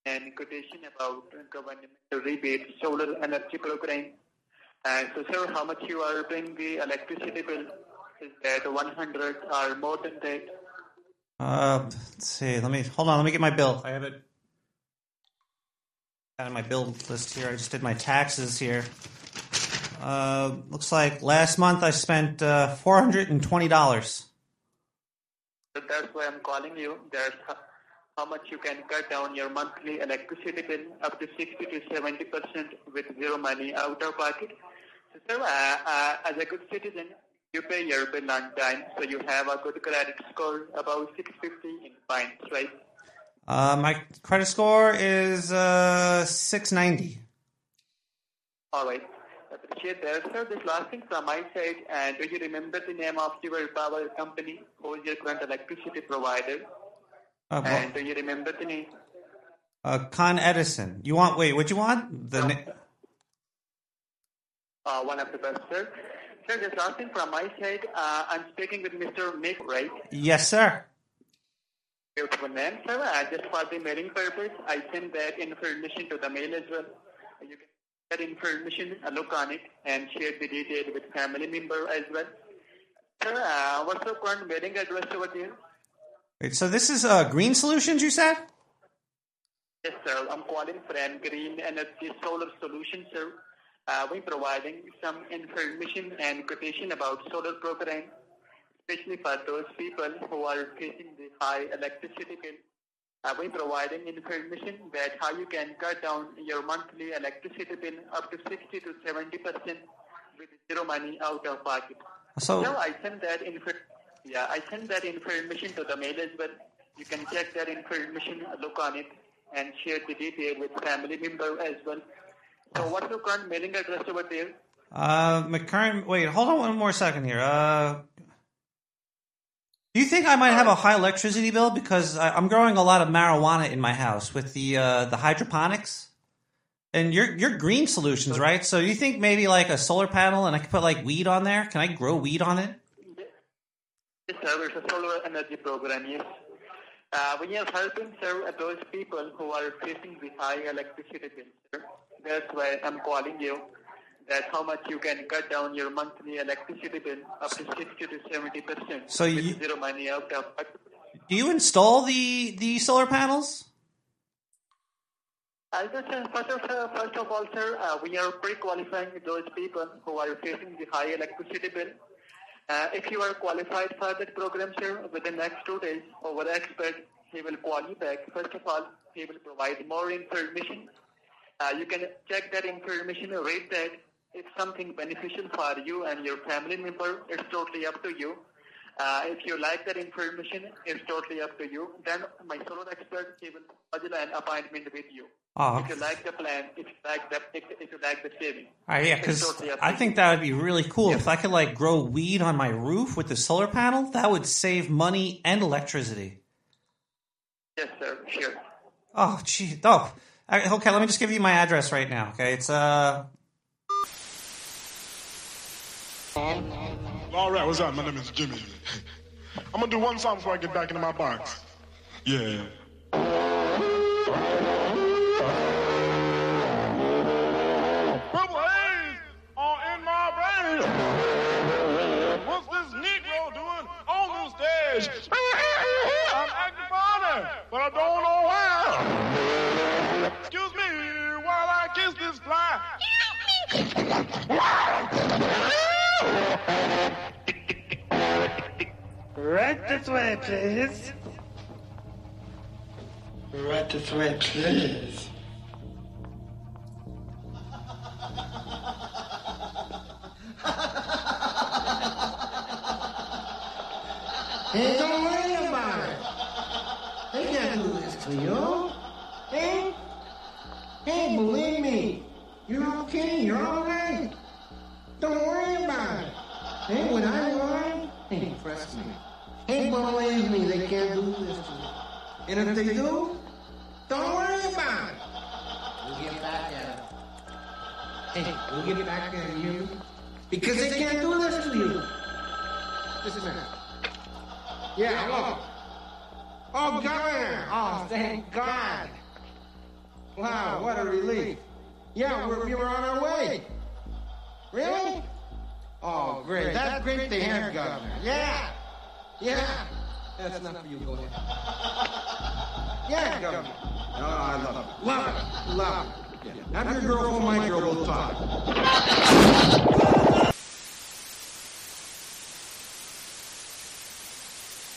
and quotation about governmental rebate solar energy program. And so, sir, how much you are paying the electricity bill? Is that 100 or more than that? Uh, let's see. Let me hold on. Let me get my bill. I have it. Got in my bill list here. I just did my taxes here. Uh, looks like last month I spent uh, four hundred and twenty dollars. So that's why I'm calling you. Ho- how much you can cut down your monthly electricity bill up to 60 to 70 percent with zero money out of pocket. So, sir, uh, uh, as a good citizen, you pay your bill on time, so you have a good credit score, about 650 in points, right? Uh, my credit score is uh six ninety. All right. That. Sir, this last thing from my side, and do you remember the name of your power company? Who is your current electricity provider? Uh, And do you remember the name? uh, Con Edison. You want? Wait, what you want? The na- Uh, one of the best, sir. Sir, this last thing from my side, uh, I'm speaking with Mr. Nick, right? yes, sir. Beautiful name, sir. Uh, just for the mailing purpose, I send that information to the mail as well. You can that information, uh, look on it, and share the detail with family member as well. Sir, uh, what's your current mailing address over there? Wait, so this is uh, Green Solutions. You said? Yes, sir. I'm calling from Green Energy Solar Solutions, sir. Uh, we're providing some information and quotation about solar program, especially for those people who are facing the high electricity bill. Uh, we're providing information that how you can cut down your monthly electricity bill up to 60 to 70 percent with zero money out of pocket. So- Now I send that info. Yeah, I send that information to the mail as well. You can check that information, look on it, and share the detail with family member as well. So what's your current mailing address over there? Uh, my current. Wait, hold on one more second here. Uh, do you think I might have a high electricity bill because I, I'm growing a lot of marijuana in my house with the uh, the hydroponics? And you're you're green solutions, right? So you think maybe like a solar panel and I could put like weed on there? Can I grow weed on it? Yes, sir. It's a solar energy program, yes. Uh, we are helping sir those people who are facing the high electricity bills, sir. That's why I'm calling you. That how much you can cut down your monthly electricity bill up to sixty to seventy percent. So you- zero money out of Do you install the the solar panels? I'll just first of, uh, first of all, sir, uh, we are pre-qualifying those people who are facing the high electricity bill. Uh, if you are qualified for that program, sir, within next two days, our expert, he will call you back. First of all, he will provide more information. Uh, you can check that information, read that. If something beneficial for you and your family member, it's totally up to you. Uh, if you like that information, it's totally up to you. Then my solar expert, he will schedule an appointment with you. Oh. If you like the plan, if you like the, if, if you like the saving. All right, yeah, because totally I think that would be really cool if I could like grow weed on my roof with the solar panel. That would save money and electricity. Yes, sir. Sure. Oh, gee. Oh, okay. Let me just give you my address right now. Okay, it's uh. All right, what's up? My name is Jimmy. I'm gonna do one song before I get back into my box. Yeah. Purple haze all in my brain. What's this Negro doing on the stage? I'm acting funny, but I don't know why. Excuse me while I kiss this fly. Right this way, please. Right this way, please. Hey, don't worry about it. They can't do this to you. Hey, hey, believe me, you're okay. You're all right. Don't worry about it. Hey, when I want, hey, trust me. Hey, believe me, they can't do this to me. And if they do, don't worry about it. We'll get back at it. Hey, we'll get back at you. Because they can't do this to you. Listen, man. Yeah, look. Oh, Governor! Oh, thank God! Wow, what a relief. Yeah, we're, we were on our way. Really? Oh, oh, great. That's great to hear, Governor. Yeah. Yeah. That's enough for you. Go [laughs] ahead. Yeah, Governor. Oh, I love it. Love it. Love it. Yeah. Have your girl phone my girl. We'll talk.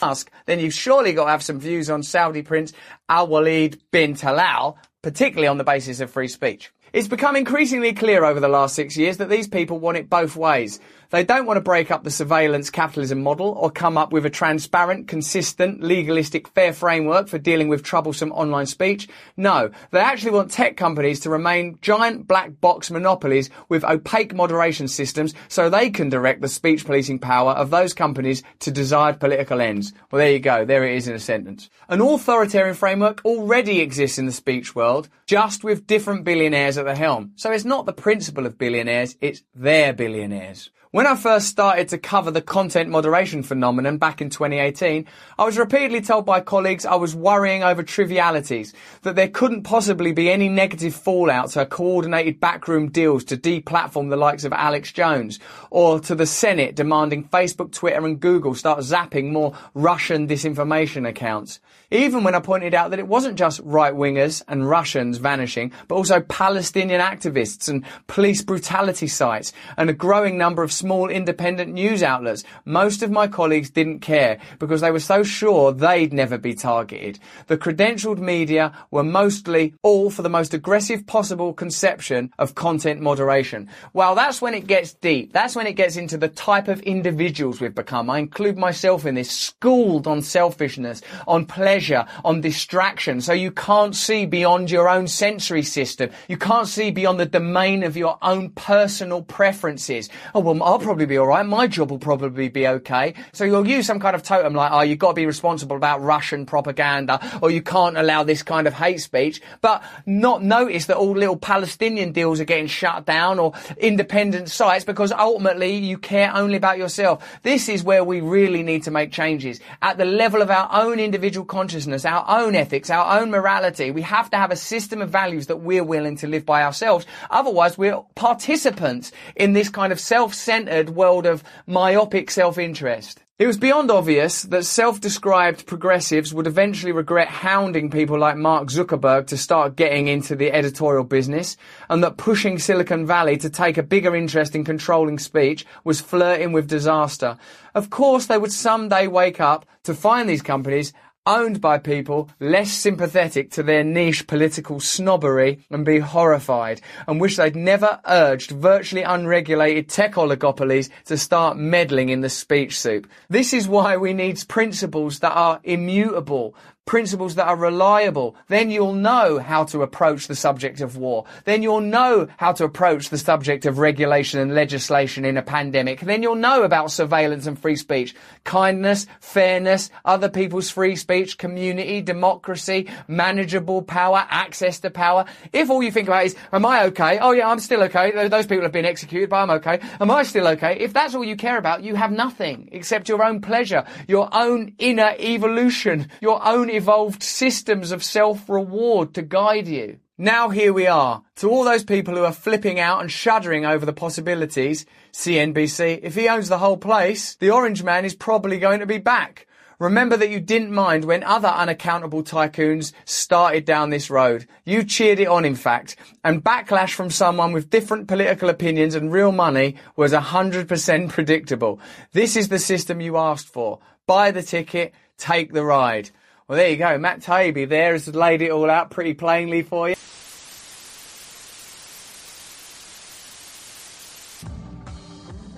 ask, then you've surely got to have some views on Saudi Prince Al Walid bin Talal, particularly on the basis of free speech. It's become increasingly clear over the last six years that these people want it both ways. They don't want to break up the surveillance capitalism model or come up with a transparent, consistent, legalistic, fair framework for dealing with troublesome online speech. No, they actually want tech companies to remain giant black box monopolies with opaque moderation systems so they can direct the speech policing power of those companies to desired political ends. Well, there you go. There it is in a sentence. An authoritarian framework already exists in the speech world, just with different billionaires at the helm. So it's not the principle of billionaires, it's their billionaires. When I first started to cover the content moderation phenomenon back in 2018, I was repeatedly told by colleagues I was worrying over trivialities, that there couldn't possibly be any negative fallout to coordinated backroom deals to deplatform the likes of Alex Jones, or to the Senate demanding Facebook, Twitter and Google start zapping more Russian disinformation accounts. Even when I pointed out that it wasn't just right-wingers and Russians vanishing, but also Palestinian activists and police brutality sites and a growing number of small independent news outlets. Most of my colleagues didn't care because they were so sure they'd never be targeted. The credentialed media were mostly all for the most aggressive possible conception of content moderation. Well, that's when it gets deep. That's when it gets into the type of individuals we've become. I include myself in this, schooled on selfishness, on pleasure, on distraction. So you can't see beyond your own sensory system. You can't see beyond the domain of your own personal preferences. Oh, well, I'll probably be alright, my job will probably be okay. So you'll use some kind of totem like, oh, you've got to be responsible about Russian propaganda, or you can't allow this kind of hate speech, but not notice that all little Palestinian deals are getting shut down or independent sites because ultimately you care only about yourself. This is where we really need to make changes. At the level of our own individual consciousness, our own ethics, our own morality, we have to have a system of values that we're willing to live by ourselves. Otherwise, we're participants in this kind of self-centered world of myopic self-interest. It was beyond obvious that self-described progressives would eventually regret hounding people like Mark Zuckerberg to start getting into the editorial business, and that pushing Silicon Valley to take a bigger interest in controlling speech was flirting with disaster. Of course, they would someday wake up to find these companies owned by people less sympathetic to their niche political snobbery and be horrified and wish they'd never urged virtually unregulated tech oligopolies to start meddling in the speech soup. This is why we need principles that are immutable, principles that are reliable. Then you'll know how to approach the subject of war. Then you'll know how to approach the subject of regulation and legislation in a pandemic. Then you'll know about surveillance and free speech. Kindness, fairness, other people's free speech, community, democracy, manageable power, access to power. If all you think about is, am I okay? Oh yeah, I'm still okay. Those people have been executed, but I'm okay. Am I still okay? If that's all you care about, you have nothing except your own pleasure, your own inner evolution, your own evolved systems of self-reward to guide you. Now here we are. To all those people who are flipping out and shuddering over the possibilities, CNBC, if he owns the whole place, the orange man is probably going to be back. Remember that you didn't mind when other unaccountable tycoons started down this road. You cheered it on, in fact. And backlash from someone with different political opinions and real money was 100% predictable. This is the system you asked for. Buy the ticket, take the ride. Well, there you go. Matt Taibbi there has laid it all out pretty plainly for you.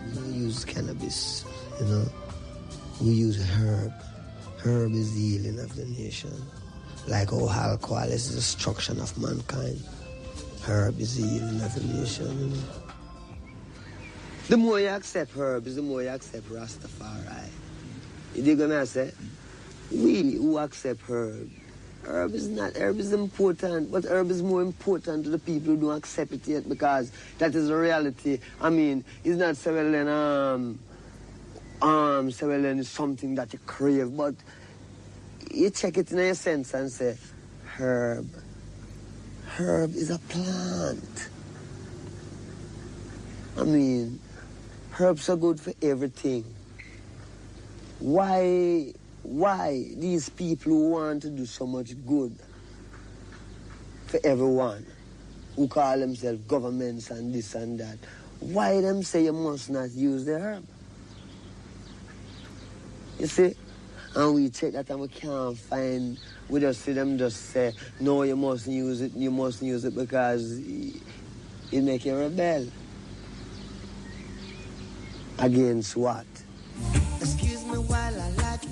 We don't use cannabis, you know. We use herb. Herb is the healing of the nation. Like how alcohol is the destruction of mankind. Herb is the healing of the nation, you know. The more you accept herbs, the more you accept Rastafari. You dig what I say? We who accept herb. Herb is not, herb is important, but herb is more important to the people who don't accept it yet because that is the reality. I mean, it's not so um, um, then it's something that you crave, but you check it in your sense and say, herb. Herb is a plant. I mean, herbs are good for everything. Why, why these people who want to do so much good for everyone, who call themselves governments and this and that, why them say you must not use the herb? You see? And we check that and we can't find, we just see them just say, no, you mustn't use it, you mustn't use it because it make you rebel. Against what?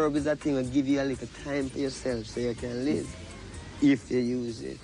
Herb is that thing that give you a little time for yourself so you can live if you use it.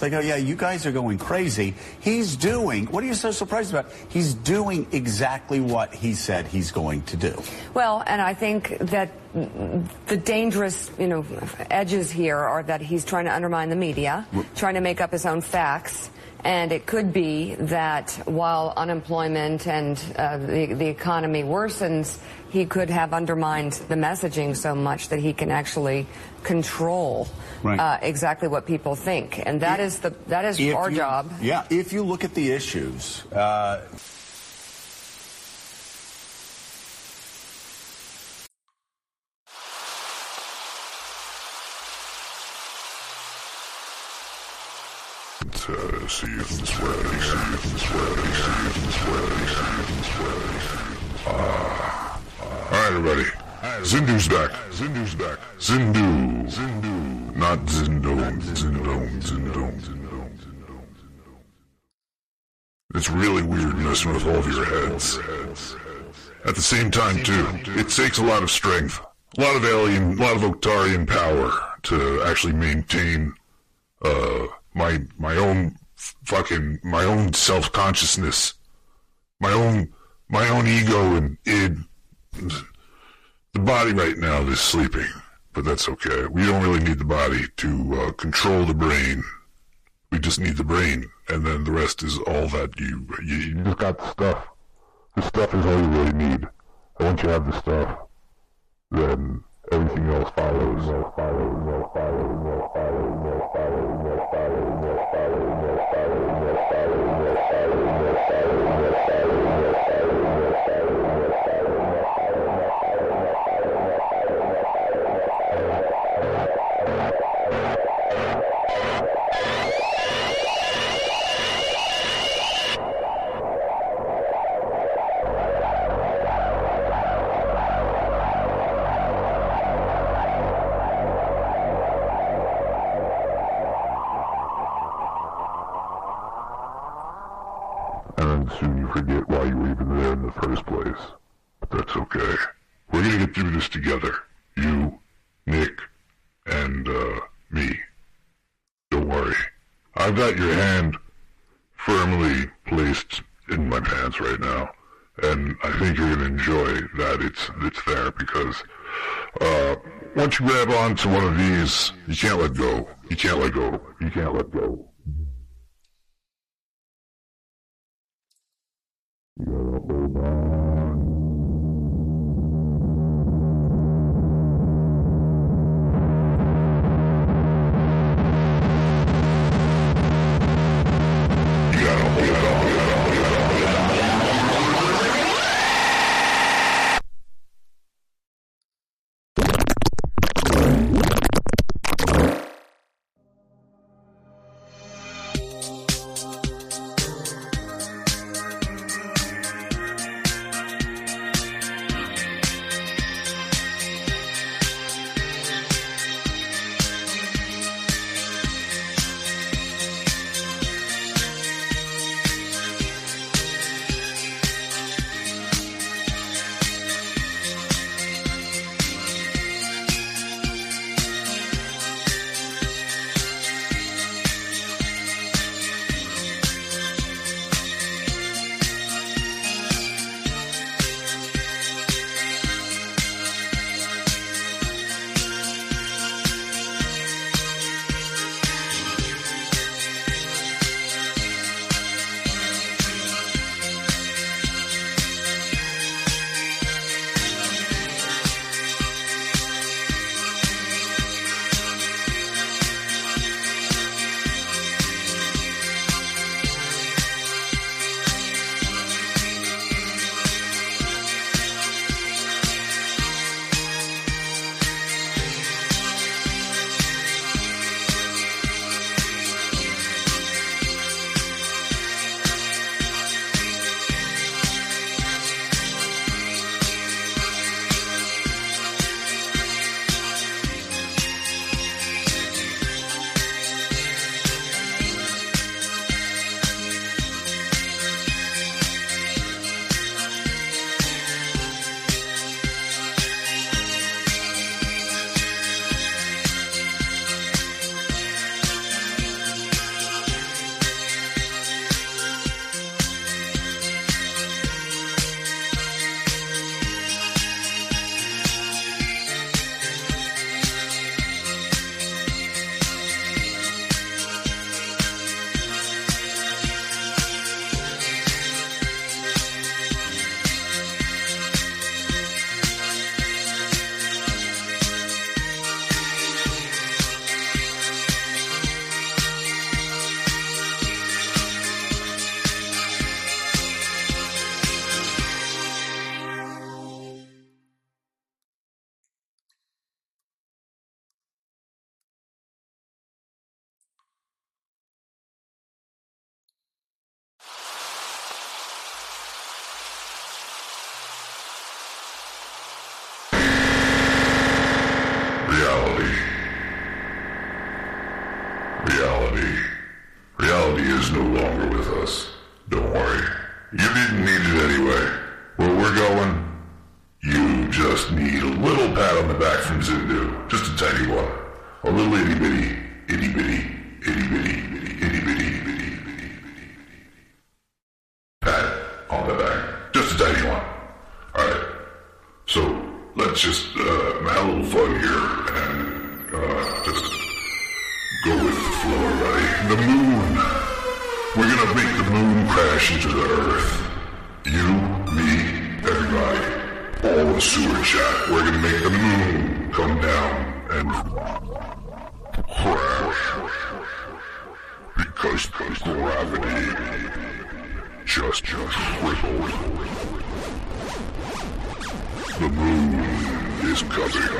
They go, yeah, you guys are going crazy. He's doing, what are you so surprised about? He's doing exactly what he said he's going to do. Well, and I think that the dangerous, you know, edges here are that he's trying to undermine the media, trying to make up his own facts, And it could be that while unemployment and uh, the, the economy worsens, he could have undermined the messaging so much that he can actually control Right. uh, exactly what people think. And that is the that is our you- job. Yeah, if you look at the issues, uh, Uh, see you in sweaty, see you in sweaty, see you in sweaty, see you in sweaty. Ah. Alright, everybody. Zindu's back. Zindu's back. Zindu. Zindu. Not. Zindone. Zindone. Zindone. It's really weird messing with all of your heads. At the same time, too, it takes a lot of strength, a lot of alien, a lot of Octarian power to actually maintain uh, my my own fucking my own self consciousness, my own my own ego and id. The body right now is sleeping, but that's okay. We don't really need the body to uh, control the brain. We just need the brain, and then the rest is all that you you, you just got the stuff. The stuff is all you really need. And once you have the stuff, then everything else follows. Will follow. Will follow. Will follow. Will follow. Will follow. Will grab onto one of these, you can't let go. You can't let go. You can't let go. You gotta hold on. We're gonna make the moon crash into the earth. You, me, everybody. All the sewer chat. We're gonna make the moon come down and crash. Because gravity just tripled. The moon is coming.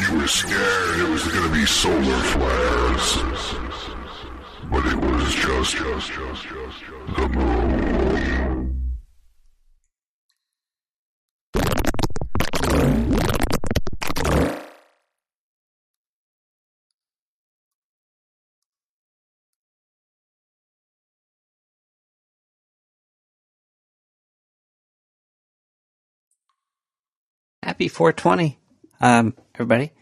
You were scared it was gonna be solar flares. But it was just, just, just, just, the moon. Happy 420, um, everybody.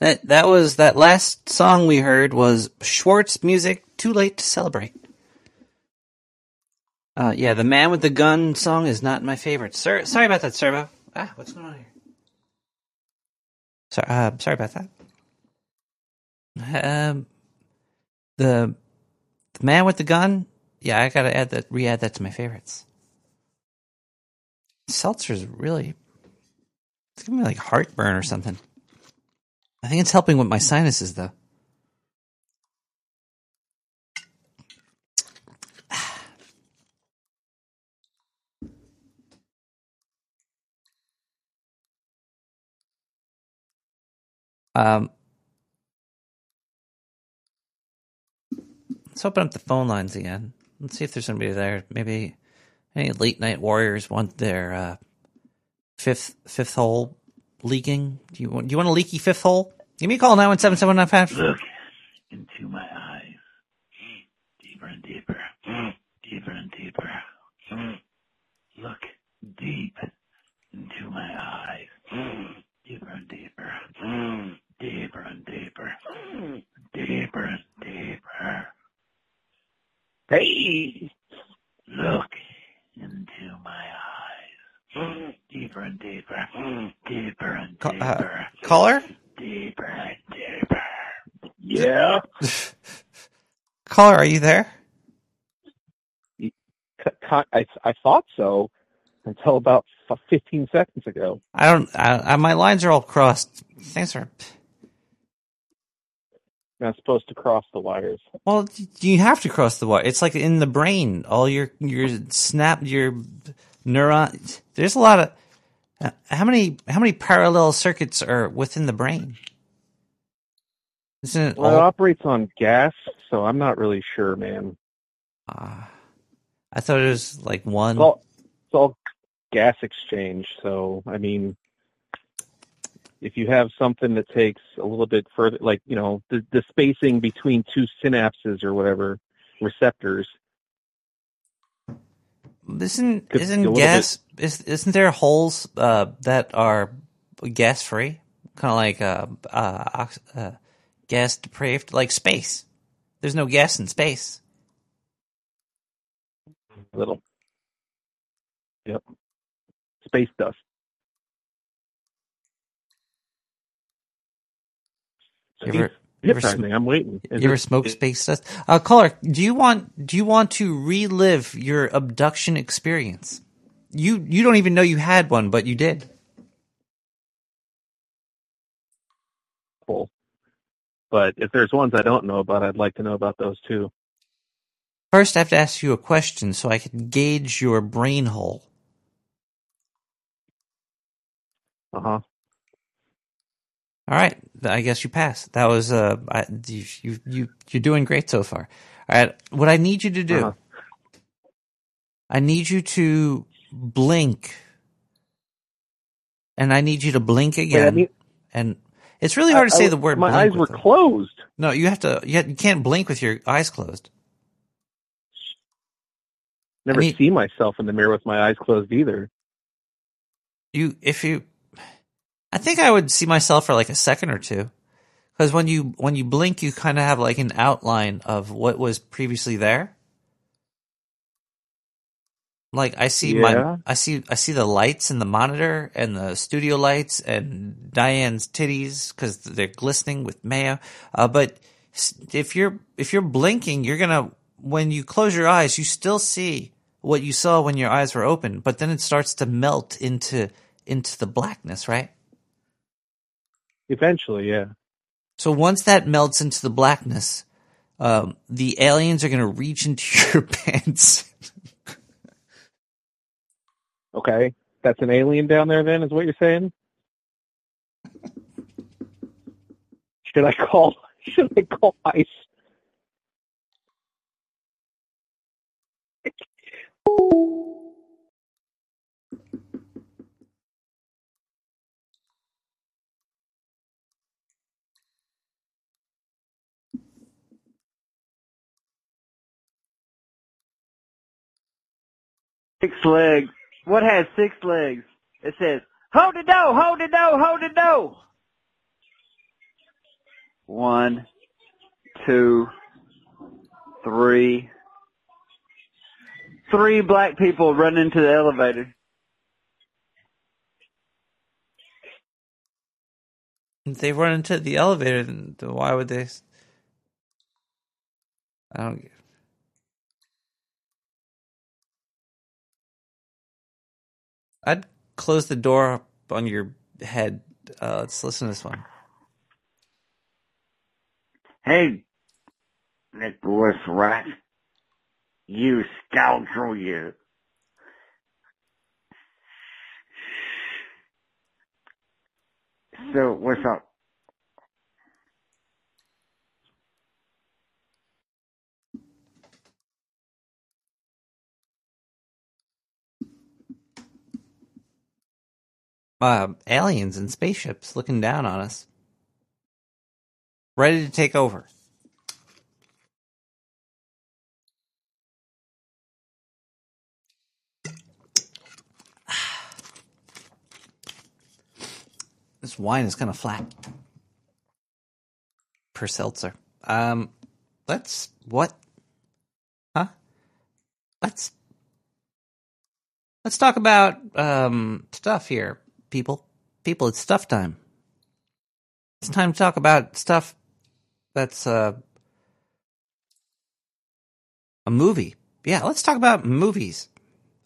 That that was that last song we heard was Schwartz music. Too late to celebrate. Uh, yeah, the man with the gun song is not my favorite. Sir, sorry about that, Servo. Ah, what's going on here? Sorry, uh, sorry about that. Um, the the man with the gun. Yeah, I gotta add that, re-add that to my favorites. Seltzer's really, it's giving me like heartburn or something. I think it's helping with my sinuses though. Um, let's open up the phone lines again. Let's see if there's somebody there. Maybe any late night warriors want their uh, fifth fifth hole leaking. Do you want? Do you want a leaky fifth hole? Give me a call now one seven seven nine five. Look into my eyes. Deeper and deeper. Deeper and deeper. Look deep into my eyes. Deeper and deeper. Deeper and deeper. Mm. Deeper and deeper. Hey! Look into my eyes. Mm. Deeper and deeper. Mm. Deeper and Ca- uh, deeper. caller, Deeper and deeper. Yeah. [laughs] caller, are you there? I, I thought so until about 15 seconds ago. I don't. I, I, my lines are all crossed. Thanks I'm supposed to cross the wires. Well, you have to cross the wire. It's like in the brain. All your your snap your neuron. There's a lot of. uh, How many how many parallel circuits are within the brain? Isn't it Well, it operates on gas, so I'm not really sure, man. Uh I thought it was like one. All, it's all gas exchange, so I mean, if you have something that takes a little bit further, like you know, the, the spacing between two synapses or whatever receptors. Isn't Could be a isn't gas is isn't there holes uh, that are gas free? Kind of like uh, uh, ox- uh, gas depraved, like space. There's no gas in space. Little. Yep. Space dust. You ever, ever. I'm waiting. you ever it- smoke space dust? Uh, caller, do you want do you want to relive your abduction experience? You you don't even know you had one, but you did. Cool. But if there's ones I don't know about, I'd like to know about those too. First, I have to ask you a question so I can gauge your brain hole. Uh huh. All right, I guess you passed. That was uh, I, you, you you you're doing great so far. All right, what I need you to do, Uh-huh. I need you to blink, and I need you to blink again. mean- and it's really hard to say I- the word. my eyes were them. closed. No, you have to. You, have- you can't blink with your eyes closed. Never mean- see myself in the mirror with my eyes closed either. You, if you, I think I would see myself for like a second or two, because when you when you blink, you kind of have like an outline of what was previously there. Like I see Yeah. my, I see, I see the lights in the monitor and the studio lights and Diane's titties because they're glistening with mayo. Uh, but if you're if you're blinking, you're gonna when you close your eyes, you still see what you saw when your eyes were open, but then it starts to melt into into the blackness, right? Eventually, yeah. So once that melts into the blackness, um, the aliens are gonna reach into [laughs] your pants. Okay, that's an alien down there. Then is what you're saying? Should I call? [laughs] Should I call ICE? Six legs. What has six legs? It says, hold the dough, hold the dough, hold the dough. One, two, three. Three black people run into the elevator. If they run into the elevator, then why would they? I don't. I'd close the door on your head. Uh, let's listen to this one. Hey, Nicholas Rat. You scoundrel, you. So, what's up? Uh, aliens and spaceships looking down on us, ready to take over. [sighs] This wine is kind of flat per seltzer. Um, let's what? Huh? Let's let's talk about um stuff here, people. People, it's stuff time. It's time to talk about stuff that's uh a movie. Yeah, let's talk about movies.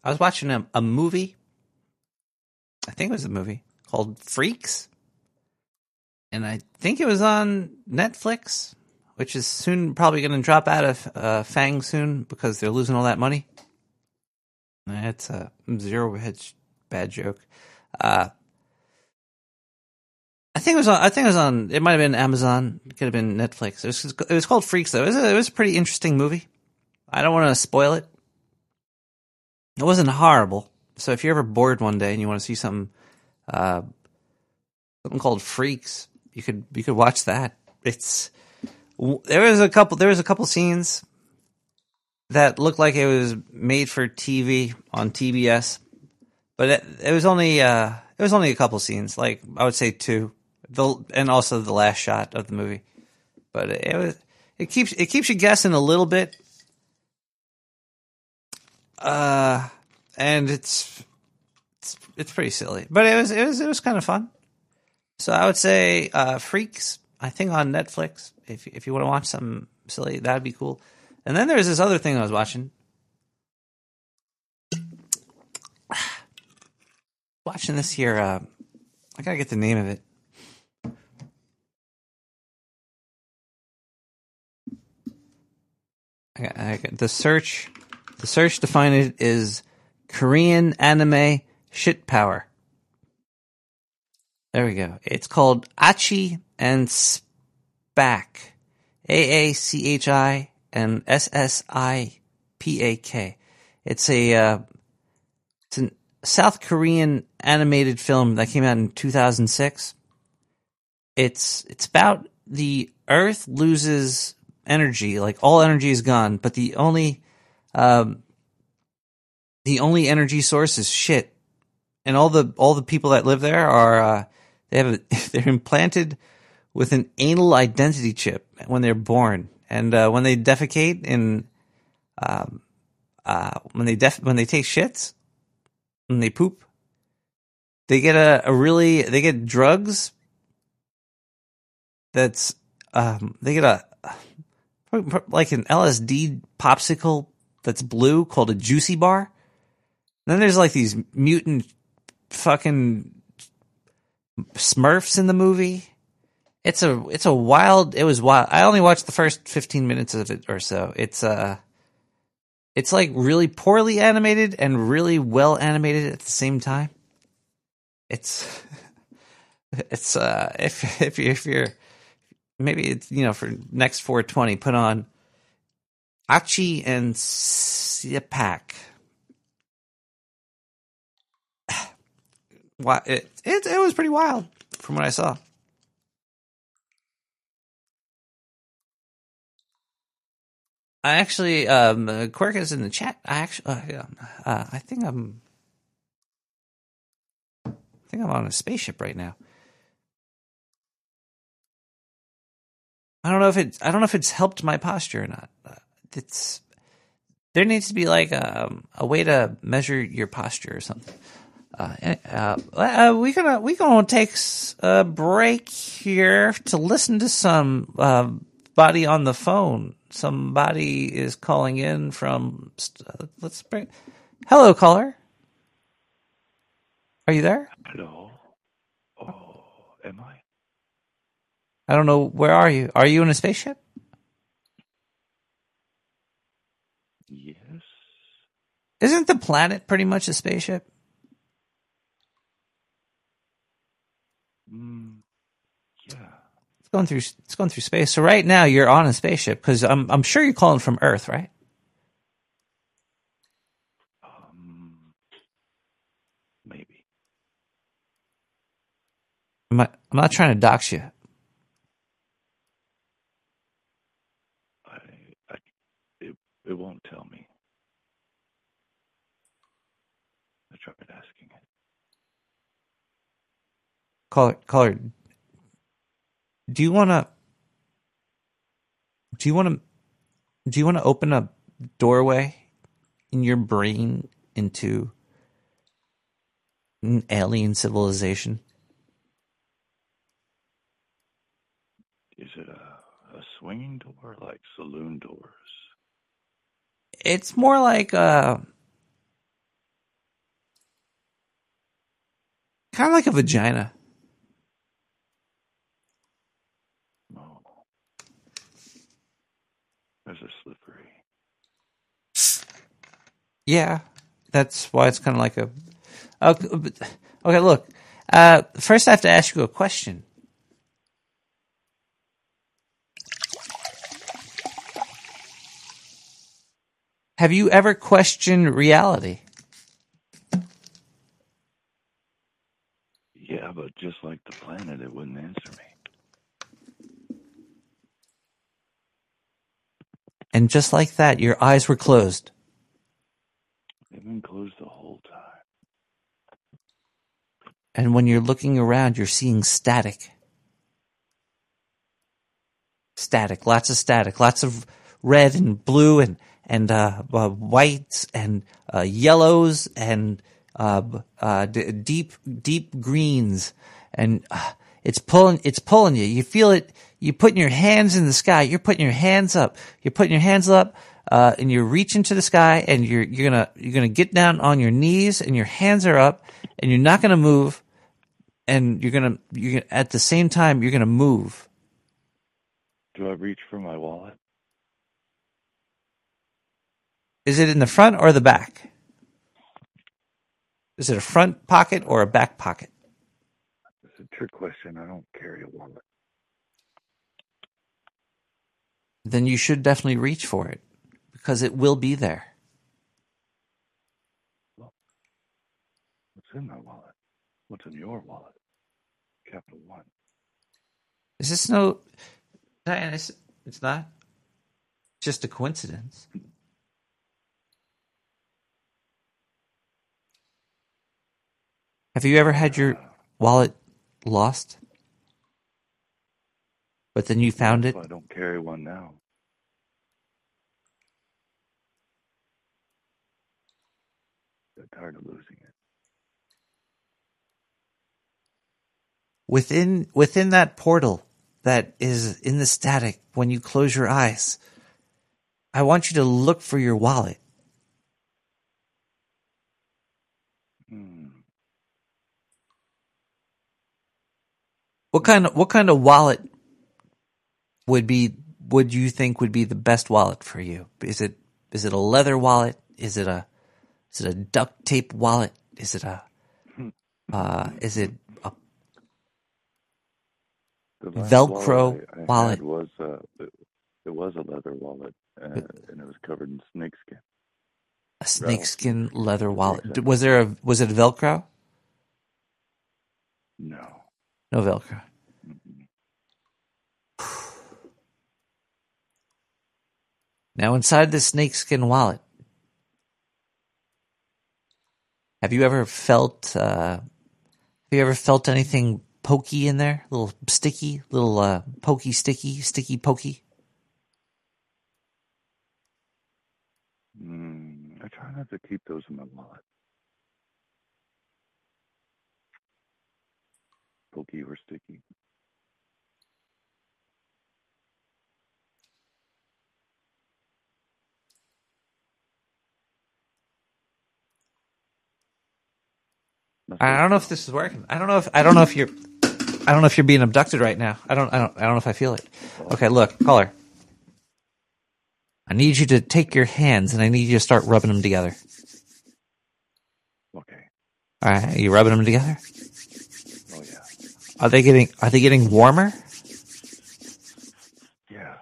I was watching a, a movie. I think it was a movie called Freaks. And I think it was on Netflix, which is soon probably going to drop out of uh, FAANG soon because they're losing all that money. That's a zero hedge bad joke. Uh, I think it was on. I think it was on. It might have been Amazon. It could have been Netflix. It was. It was called Freaks though. It was a, it was a pretty interesting movie. I don't want to spoil it. It wasn't horrible. So if you're ever bored one day and you want to see something, uh, something called Freaks, you could you could watch that. It's there was a couple there was a couple scenes that looked like it was made for TV on TBS, but it, it was only uh it was only a couple scenes, like I would say two, the and also the last shot of the movie. But it, was it keeps it keeps you guessing a little bit. Uh, and it's it's it's pretty silly, but it was it was it was kind of fun. So I would say uh, Freaks. I think on Netflix. If if you want to watch something silly, that'd be cool. And then there's this other thing I was watching. Watching this here. Uh, I gotta get the name of it. I I the search. The search to find it is Korean anime shit power. There we go. It's called Aachi and Ssipak. A A C H I and S S I P A K. It's a uh, it's a South Korean animated film that came out in 2006. It's it's about the Earth loses energy, like all energy is gone, but the only um, the only energy source is shit, and all the all the people that live there are uh, they have a, [laughs] they're implanted with an anal identity chip when they're born, and uh, when they defecate and um, uh, when they def- when they take shits, when they poop, they get a, a really they get drugs that's um, they get a like an LSD popsicle that's blue called a juicy bar. then there's like these mutant fucking Smurfs in the movie. It's a it's a wild. It was wild. I only watched the first fifteen minutes of it or so. It's uh, it's like really poorly animated and really well animated at the same time. It's [laughs] it's uh if [laughs] if you if you're maybe it's you know for next 420 put on Aachi and Ssipak. [sighs] Why it, it it was pretty wild from what I saw. I actually um uh, Quirk is in the chat. I actually uh, yeah, uh, I think I'm I think I'm on a spaceship right now. I don't know if it. I don't know if it's helped my posture or not. Uh, It's there needs to be like a, a way to measure your posture or something. Uh, and, uh, uh, we gonna we gonna take a break here to listen to some uh, body on the phone. Somebody is calling in from. uh, Let's bring. Hello, caller. Are you there? Hello. Oh, am I? I don't know. Where are you? Are you in a spaceship? Yes. Isn't the planet pretty much a spaceship? Mm, yeah. It's going through. It's going through space. So right now you're on a spaceship because I'm. I'm sure you're calling from Earth, right? Um, maybe. I'm not, I'm not trying to dox you. I, I, it, it won't tell me. I tried asking it. Caller, caller. Do you want to? Do you want to? Do you want to open a doorway in your brain into an alien civilization? Is it a, a swinging door like saloon doors? It's more like uh kind of like a vagina. Those are slippery. Yeah, that's why it's kind of like a. Okay, okay, look. Uh, first, I have to ask you a question. Have you ever questioned reality? Yeah, but just like the planet, it wouldn't answer me. And just like that, your eyes were closed. They've been closed the whole time. And when you're looking around, you're seeing static. Static, lots of static, lots of red and blue and and uh, uh, whites and uh, yellows and uh, uh, d- deep deep greens, and uh, it's pulling it's pulling you. You feel it. You're putting your hands in the sky. You're putting your hands up. You're putting your hands up, uh, and you're reaching to the sky, and you're you're gonna you're gonna get down on your knees, and your hands are up, and you're not gonna move, and you're gonna you're gonna, at the same time you're gonna move. Do I reach for my wallet? Is it in the front or the back? Is it a front pocket or a back pocket? It's a trick question. I don't carry a wallet. Then you should definitely reach for it because it will be there. What's in my wallet? What's in your wallet? Capital One. Is this no Diane, it's, it's not just a coincidence. Have you ever had your wallet lost? But then you found it? I don't carry one now. Got tired of losing it. Within within that portal that is in the static when you close your eyes, I want you to look for your wallet. What kind of what kind of wallet would be would you think would be the best wallet for you? Is it is it a leather wallet? Is it a is it a duct tape wallet? Is it a uh, is it a Velcro I, I wallet? Was uh, it, it was a leather wallet, uh, and it was covered in snakeskin. a snakeskin leather wallet? Was there a was it Velcro? No. No Velcro. Now, inside the snakeskin wallet, have you ever felt? Uh, have you ever felt anything pokey in there? A little sticky, little uh, pokey, sticky, sticky, pokey. Mm, I try not to keep those in my wallet. Pokey or sticky. I don't know if this is working. I don't know if I don't know if you're I don't know if you're being abducted right now. I don't I don't I don't know if I feel it. Okay, look, caller. I need you to take your hands and I need you to start rubbing them together. Okay. All right, are you rubbing them together? Are they getting are they getting warmer? Yeah.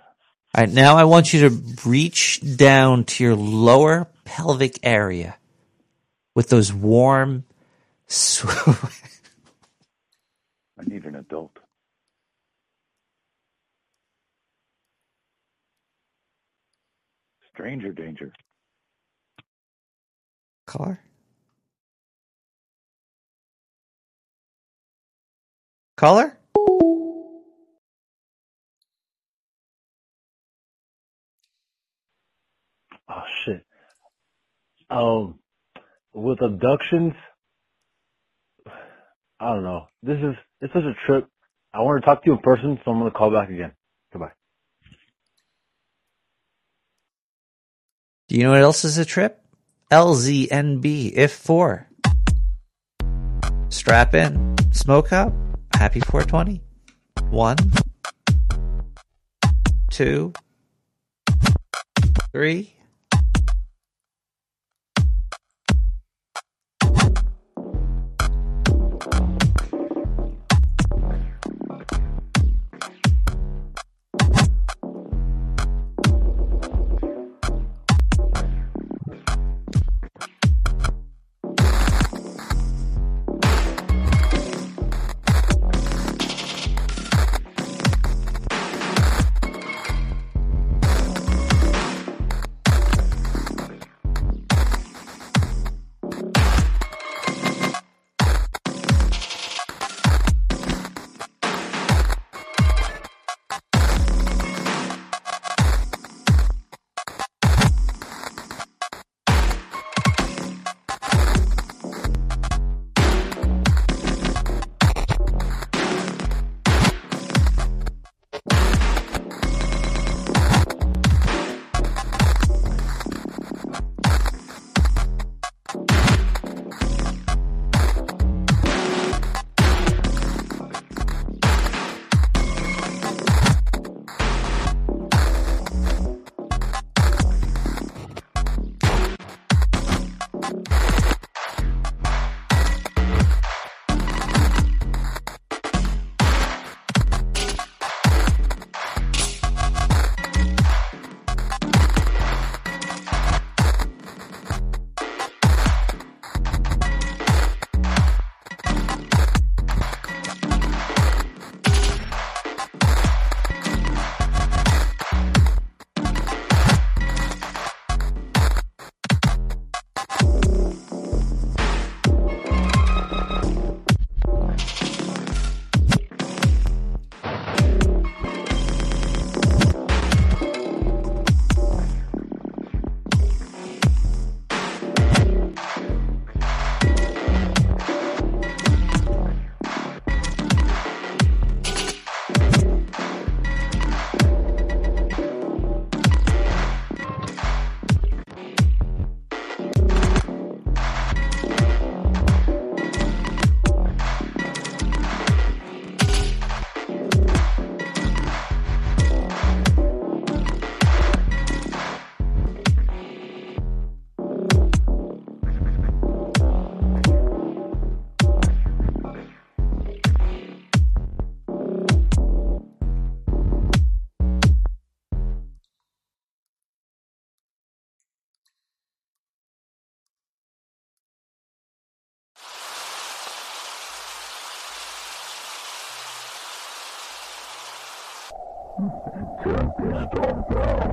All right, now I want you to reach down to your lower pelvic area with those warm [laughs] I need an adult. Stranger danger. Caller? Caller? Oh shit. Um, with abductions, I don't know. This is it's such a trip. I want to talk to you in person, so I'm gonna call back again. Goodbye. Do you know what else is a trip? LZNB if 4. Strap in, smoke up, happy 420. One, two, three. Tempest on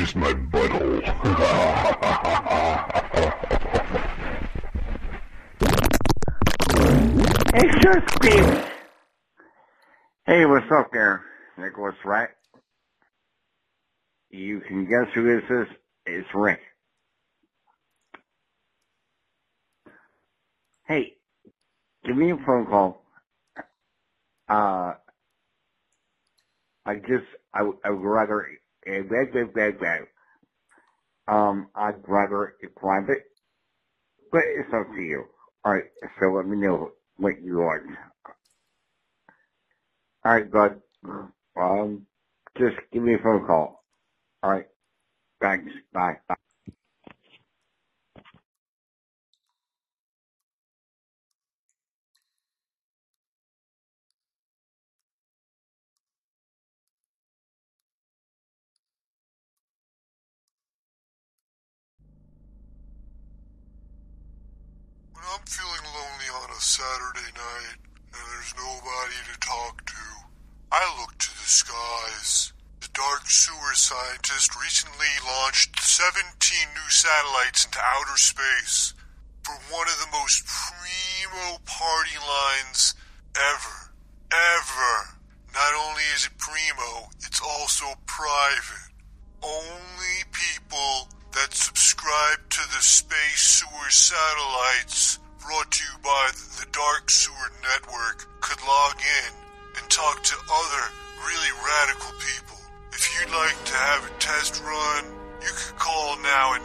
just my butthole. Steve. Hey, what's up there? Nicholas, right? You can guess who this is? It's Rick. Hey, give me a phone call. Uh, I just, I, I would rather, eh, blah, blah, blah, blah. um, I'd rather it private, but it's up to you. Alright, so let me know what you want. Alright, bud. Um, just give me a phone call. Alright. Thanks. Bye. Bye. Feeling lonely on a Saturday night and there's nobody to talk to, I look to the skies. The dark sewer scientist recently launched 17 new satellites into outer space for one of the most primo party lines ever. Ever. Not only is it primo, it's also private. Only people that subscribe to the Space Sewer Satellites brought to you by the Dark Sewer Network could log in and talk to other really radical people. If you'd like to have a test run, you can call now at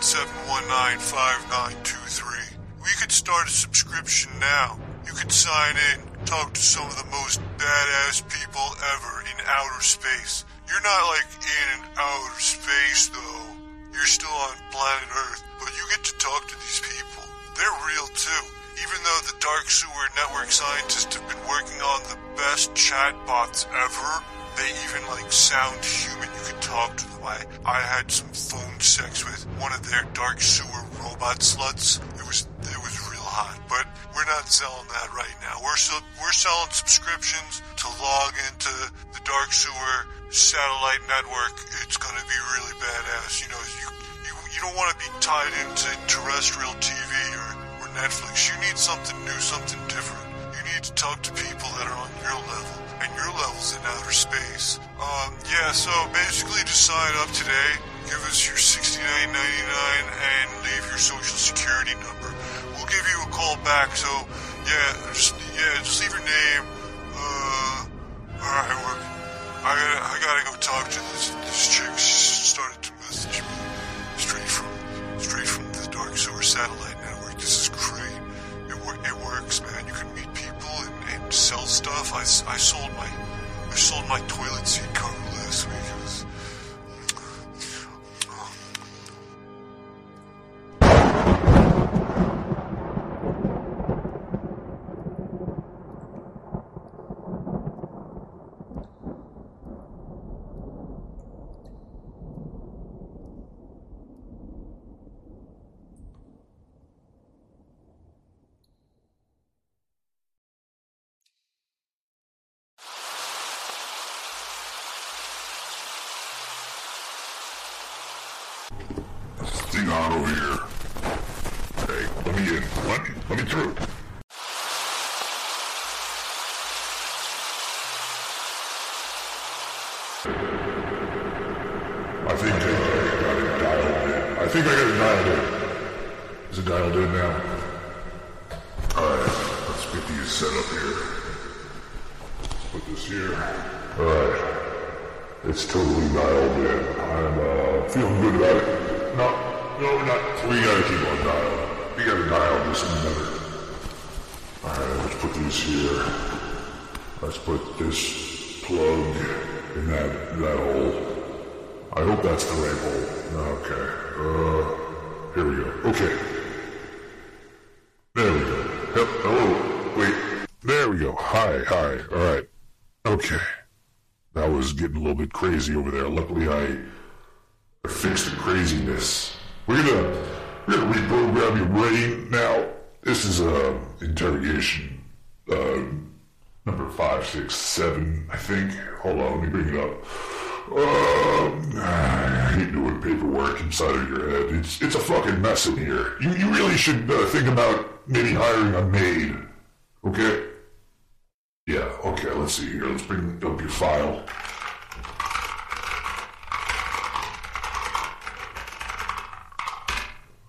917-719-5923. We could start a subscription now. You could sign in, talk to some of the most badass people ever in outer space. You're not like in outer space though. You're still on planet Earth, but you get to talk to these people. They're real too. Even though the Dark Sewer Network scientists have been working on the best chatbots ever, they even like sound human. You can talk to them. I, I had some phone sex with one of their Dark Sewer robot sluts. It was it was real hot, but we're not selling that right now. We're so, we're selling subscriptions to log into the Dark Sewer satellite network. It's to be really badass. You know, you you, you don't want to be tied into terrestrial TV or, or Netflix. You need something new, something different. You need to talk to people that are on your level, and your level's in outer space. Um, yeah, so basically to sign up today, give us your $69.99 and leave your social security number. We'll give you a call back, so yeah, just, yeah, just leave your name. Uh, alright, I gotta, I gotta go talk to this, this chick. She started to message me straight from the Dark Sewer Satellite Network. This is great. It, wor- it works, man. You can meet people and, and sell stuff. I, I sold my, I sold my toilet seat cover last week. What? Let me through. Put this plug in that, that hole. I hope that's the right hole. Okay. Uh, here we go. Okay. There we go. Yep. Hello. Wait. There we go. Hi. Hi. All right. Okay. That was getting a little bit crazy over there. Luckily, I, fixed the craziness. We're gonna we're gonna reprogram your brain now. This is a interrogation. Uh, number five, six, seven, I think. Hold on, let me bring it up. Um, I hate doing paperwork inside of your head. It's it's a fucking mess in here. You you really should uh, think about maybe hiring a maid. Okay. Yeah. Okay. Let's see here. Let's bring up your file.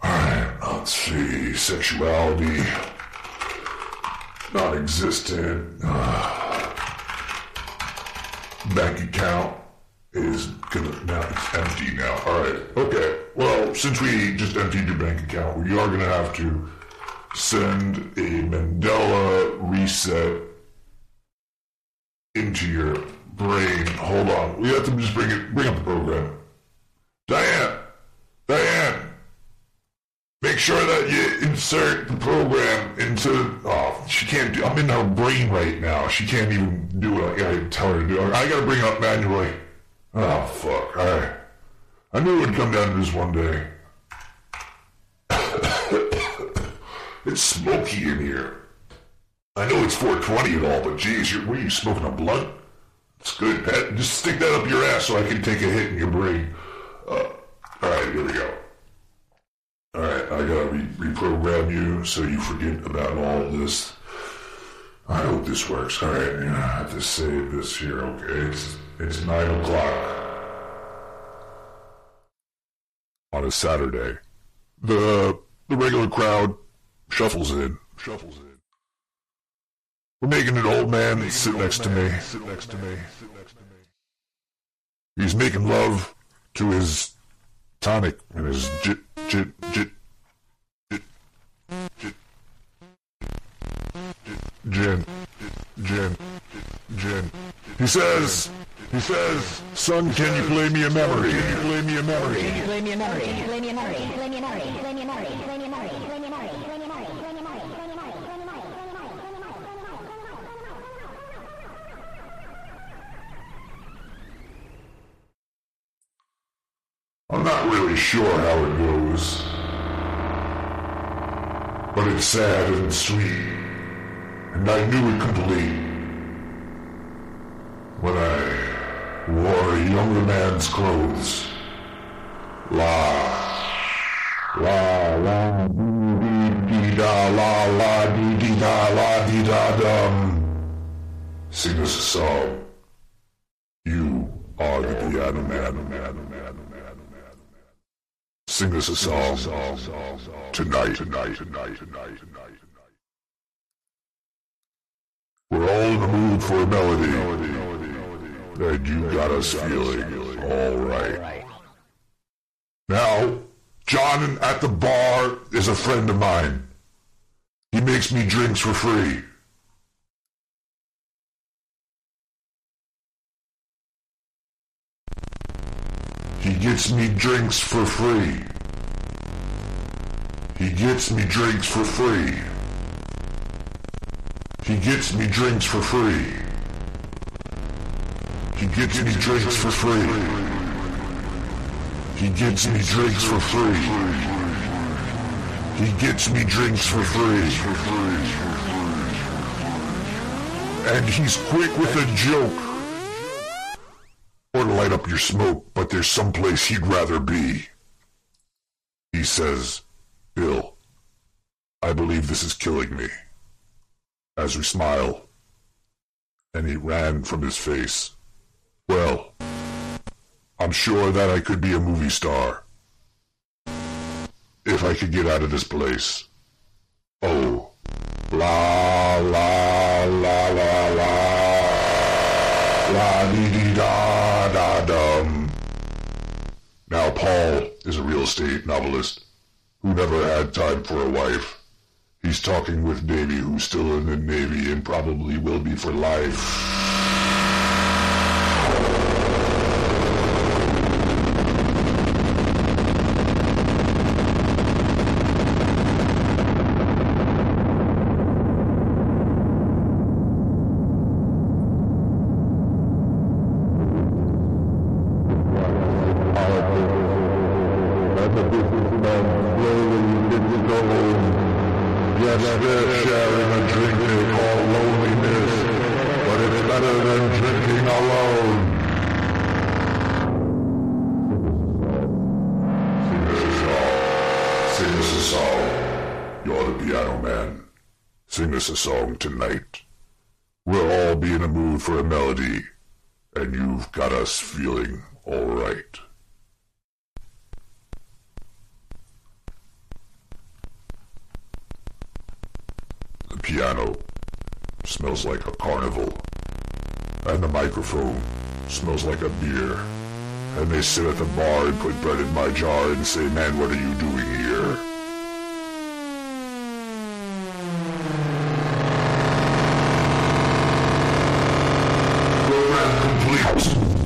All right. Let's see. Sexuality. Non-existent. [sighs] Bank account is gonna now it's empty now. All right. Okay. Well, since we just emptied your bank account, we are gonna have to send a Mandela reset into your brain. Hold on. We have to just bring it. Bring up the program. Diane. Make sure that you insert the program into. Oh, she can't do. I'm in her brain right now. She can't even do it. I gotta tell her to do it. I gotta bring it up manually. Oh fuck! I I knew it would come down to this one day. [coughs] it's smoky in here. I know it's 420 and all, but geez, you're, what are you smoking a blunt? It's good, Pat. Just stick that up your ass so I can take a hit in your brain. Uh, all right, here we go. All right, I gotta re- reprogram you so you forget about all this. I hope this works. All right, I have to save this here. Okay, it's it's nine o'clock on a Saturday. The the regular crowd shuffles in. Shuffles in. We're making an old man sit next to me. Sit next to me. Sit next to me. He's making love to his tonic and his jit jit jit jit gin gin gin. He says he says, son, can you play me a memory? Can you play me a memory? Play me a memory. Play me a memory. Play me a memory. Play me a memory. Play me a memory. Play me a memory. I'm not really sure how it goes. But it's sad and sweet. And I knew it complete. When I wore a younger man's clothes. La. La la dee dee da la la dee dee da la dee da dum. Sing us a song. You are the man, man, man. Sing us a song tonight, tonight, tonight, tonight, tonight. We're all in the mood for a melody, and you got us feeling all right. Now, John at the bar is a friend of mine. He makes me drinks for free. He gets me drinks for free. He gets me drinks for free. He gets me drinks for free. He gets me drinks for free. He gets me drinks for free. He gets me drinks for free. And he's quick with a joke. Or to light up your smoke, but there's someplace he'd rather be. He says, Bill, I believe this is killing me. As we smile, and he ran from his face. Well, I'm sure that I could be a movie star. If I could get out of this place. Oh. La la la la la. La dee dee da. Now Paul is a real estate novelist who never had time for a wife. He's talking with Davy who's still in the Navy and probably will be for life. We'll all be in a mood for a melody, and you've got us feeling all right. The piano smells like a carnival, and the microphone smells like a beer. And they sit at the bar and put bread in my jar and say, Man, what are you doing here? Program complete.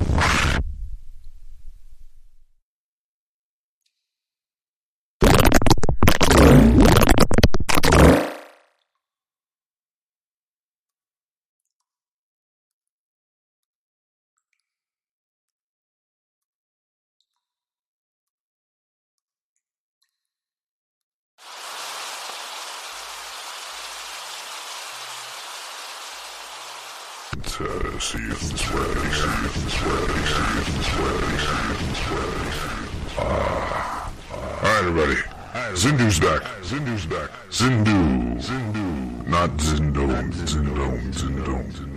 Uh, see you in this way, see you in this way, see you in this way, see you in this way. Ah. Ah. Alright, everybody. Zindu's back. Zindu's back. Zindu. Zindu. Not Zindone. Zindone. Zindone. Zindone.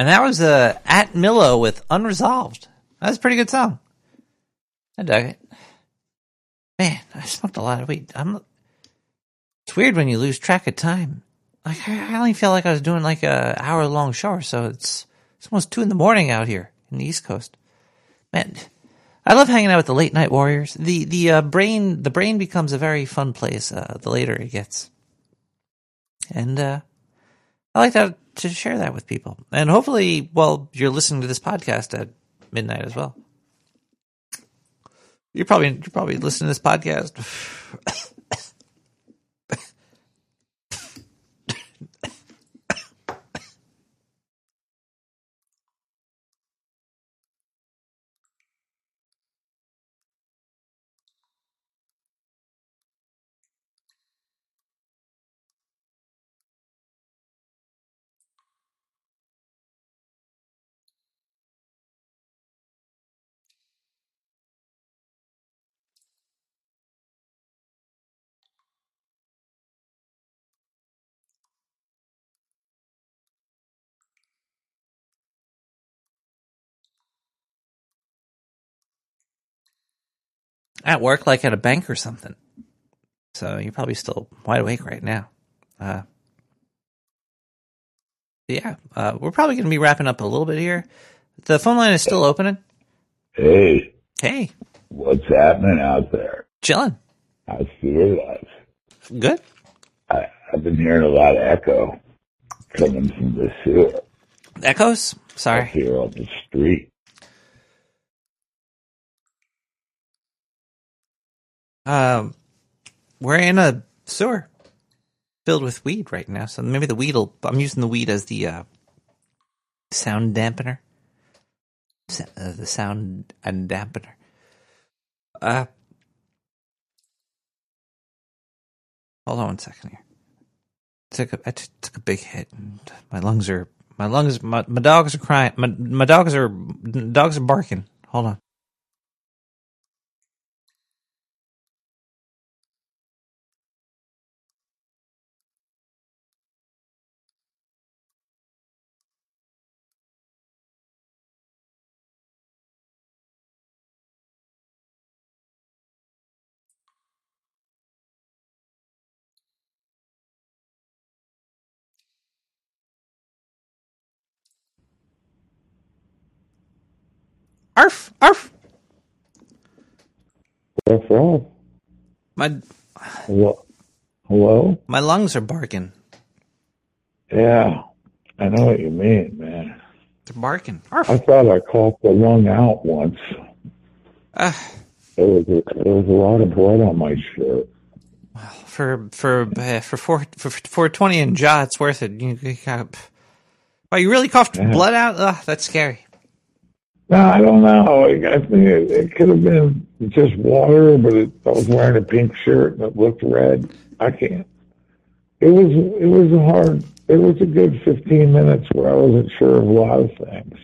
And that was uh, at Milo with Unresolved. That's a pretty good song. I dug it. Man, I smoked a lot of weed. I'm. It's weird when you lose track of time. Like I only feel like I was doing like a hour long show, so it's it's almost two in the morning out here in the East Coast. Man, I love hanging out with the late night warriors. The the uh, brain the brain becomes a very fun place uh, the later it gets, and uh, I like that to share that with people. And hopefully, well, you're listening to this podcast at midnight as well. You're probably you're probably listening to this podcast. At work, like at a bank or something. So you're probably still wide awake right now. Uh, yeah, uh, we're probably going to be wrapping up a little bit here. The phone line is still opening. Hey, Hey, what's happening out there? chilling. How's your life? Good. I, I've been hearing a lot of echo coming from the sewer Echoes? Sorry. here on the street. Um, we're in a sewer filled with weed right now, so maybe the weed will. I'm using the weed as the uh, sound dampener. Sa- uh, the sound and dampener. Uh, hold on one second here. Took a, I took a big hit, and my lungs are my lungs. My, my dogs are crying. My my dogs are dogs are barking. Hold on. Arf, arf. What's wrong? My Hello? Hello? my lungs are barking. Yeah, I know what you mean, man. They're barking. Arf. I thought I coughed a lung out once. Uh, There was a, there was a lot of blood on my shirt. Well, for for uh, for four for four twenty and jaw, it's worth it. You, you got, Oh, you really coughed Yeah. blood out? Ugh, that's scary. No, I don't know. I think it, it could have been just water, but it, I was wearing a pink shirt and it looked red. I can't. It was it was a hard. It was a good fifteen minutes where I wasn't sure of a lot of things.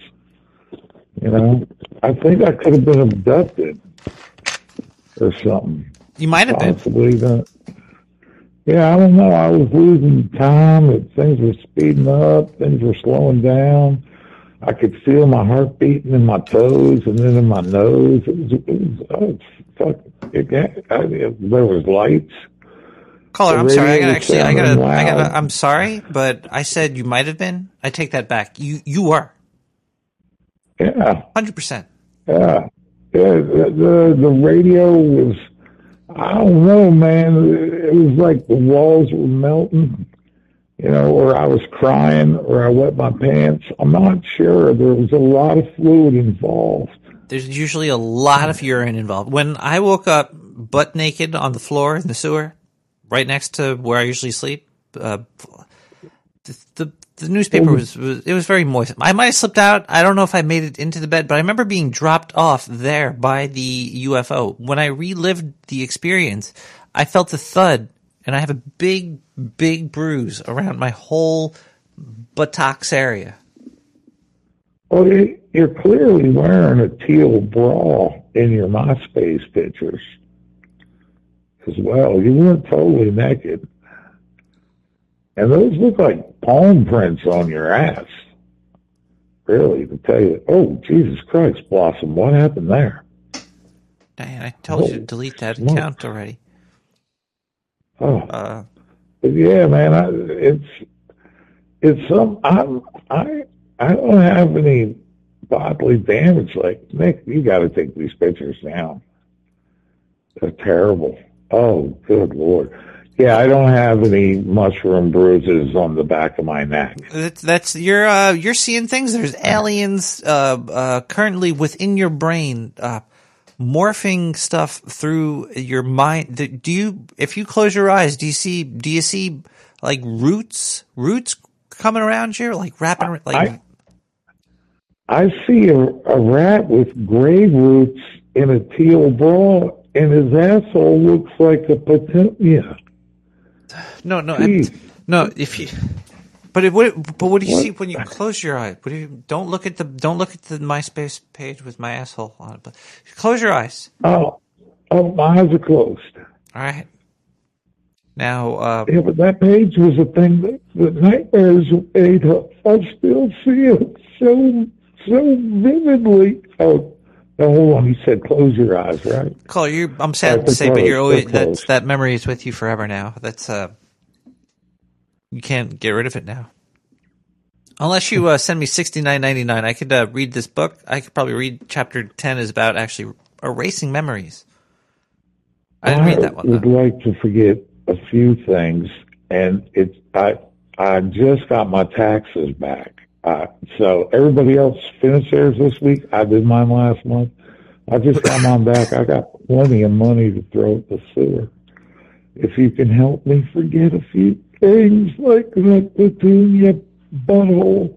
You know, I think I could have been abducted or something. You might have been. Possibly that. Yeah, I don't know. I was losing time. Things were speeding up. Things were slowing down. I could feel my heart beating in my toes and then in my nose. It was, it was, oh, fuck. It, got- I, it, there was lights. Caller, I'm sorry. I gotta actually, I gotta, I gotta, I'm sorry, but I said you might have been. I take that back. You, you were. Yeah. 100%. Yeah, yeah. The, the the radio was. I don't know, man. It was like the walls were melting, you know, or I was crying, or I wet my pants. I'm not sure. There was a lot of fluid involved. There's usually a lot of urine involved. When I woke up butt naked on the floor in the sewer, right next to where I usually sleep, uh, the, the the newspaper was, was it was very moist. I might have slipped out. I don't know if I made it into the bed, but I remember being dropped off there by the UFO. When I relived the experience, I felt the thud, and I have a big, big bruise around my whole buttocks area. Well, you- you're clearly wearing a teal bra in your MySpace pictures as well. You weren't totally naked. And those look like palm prints on your ass. Really, to tell you, oh, Jesus Christ, Blossom, what happened there? Diane, I told you to delete that account already. Oh, Uh, but yeah, man, I, it's it's some. I'm I I don't have any bodily damage. Like Nick, you got to take these pictures down. They're terrible. Oh, good lord. Yeah, I don't have any mushroom bruises on the back of my neck. That's, that's you're uh, you're seeing things. There's aliens uh, uh, currently within your brain, uh, morphing stuff through your mind. Do you, if you close your eyes, do you see do you see like roots roots coming around you, like wrapping like I I see a, a rat with gray roots in a teal bra, and his asshole looks like a petunia. no no I, no if you. But it, what, but what do you see when you close your eyes? What do you, don't look at the don't look at the MySpace page with my asshole on it. But close your eyes. Oh, oh, my eyes are closed. All right. Now, uh, Yeah, but that page was a thing that the nightmares ate up. I still see it so so vividly. Oh, no, hold on. You said close your eyes, right? Caller, you I'm sad to say, but you're always that's that memory is with you forever now. That's uh you can't get rid of it now. Unless you uh, send me sixty nine ninety nine, I could uh, read this book. I could probably read chapter ten is about actually erasing memories. I didn't read that one. I would like to forget a few things, and it's I I just got my taxes back. Uh, so everybody else finished theirs this week. I did mine last month. I just got mine back. I got plenty of money to throw at the sewer. If you can help me forget a few things like that petunia butthole,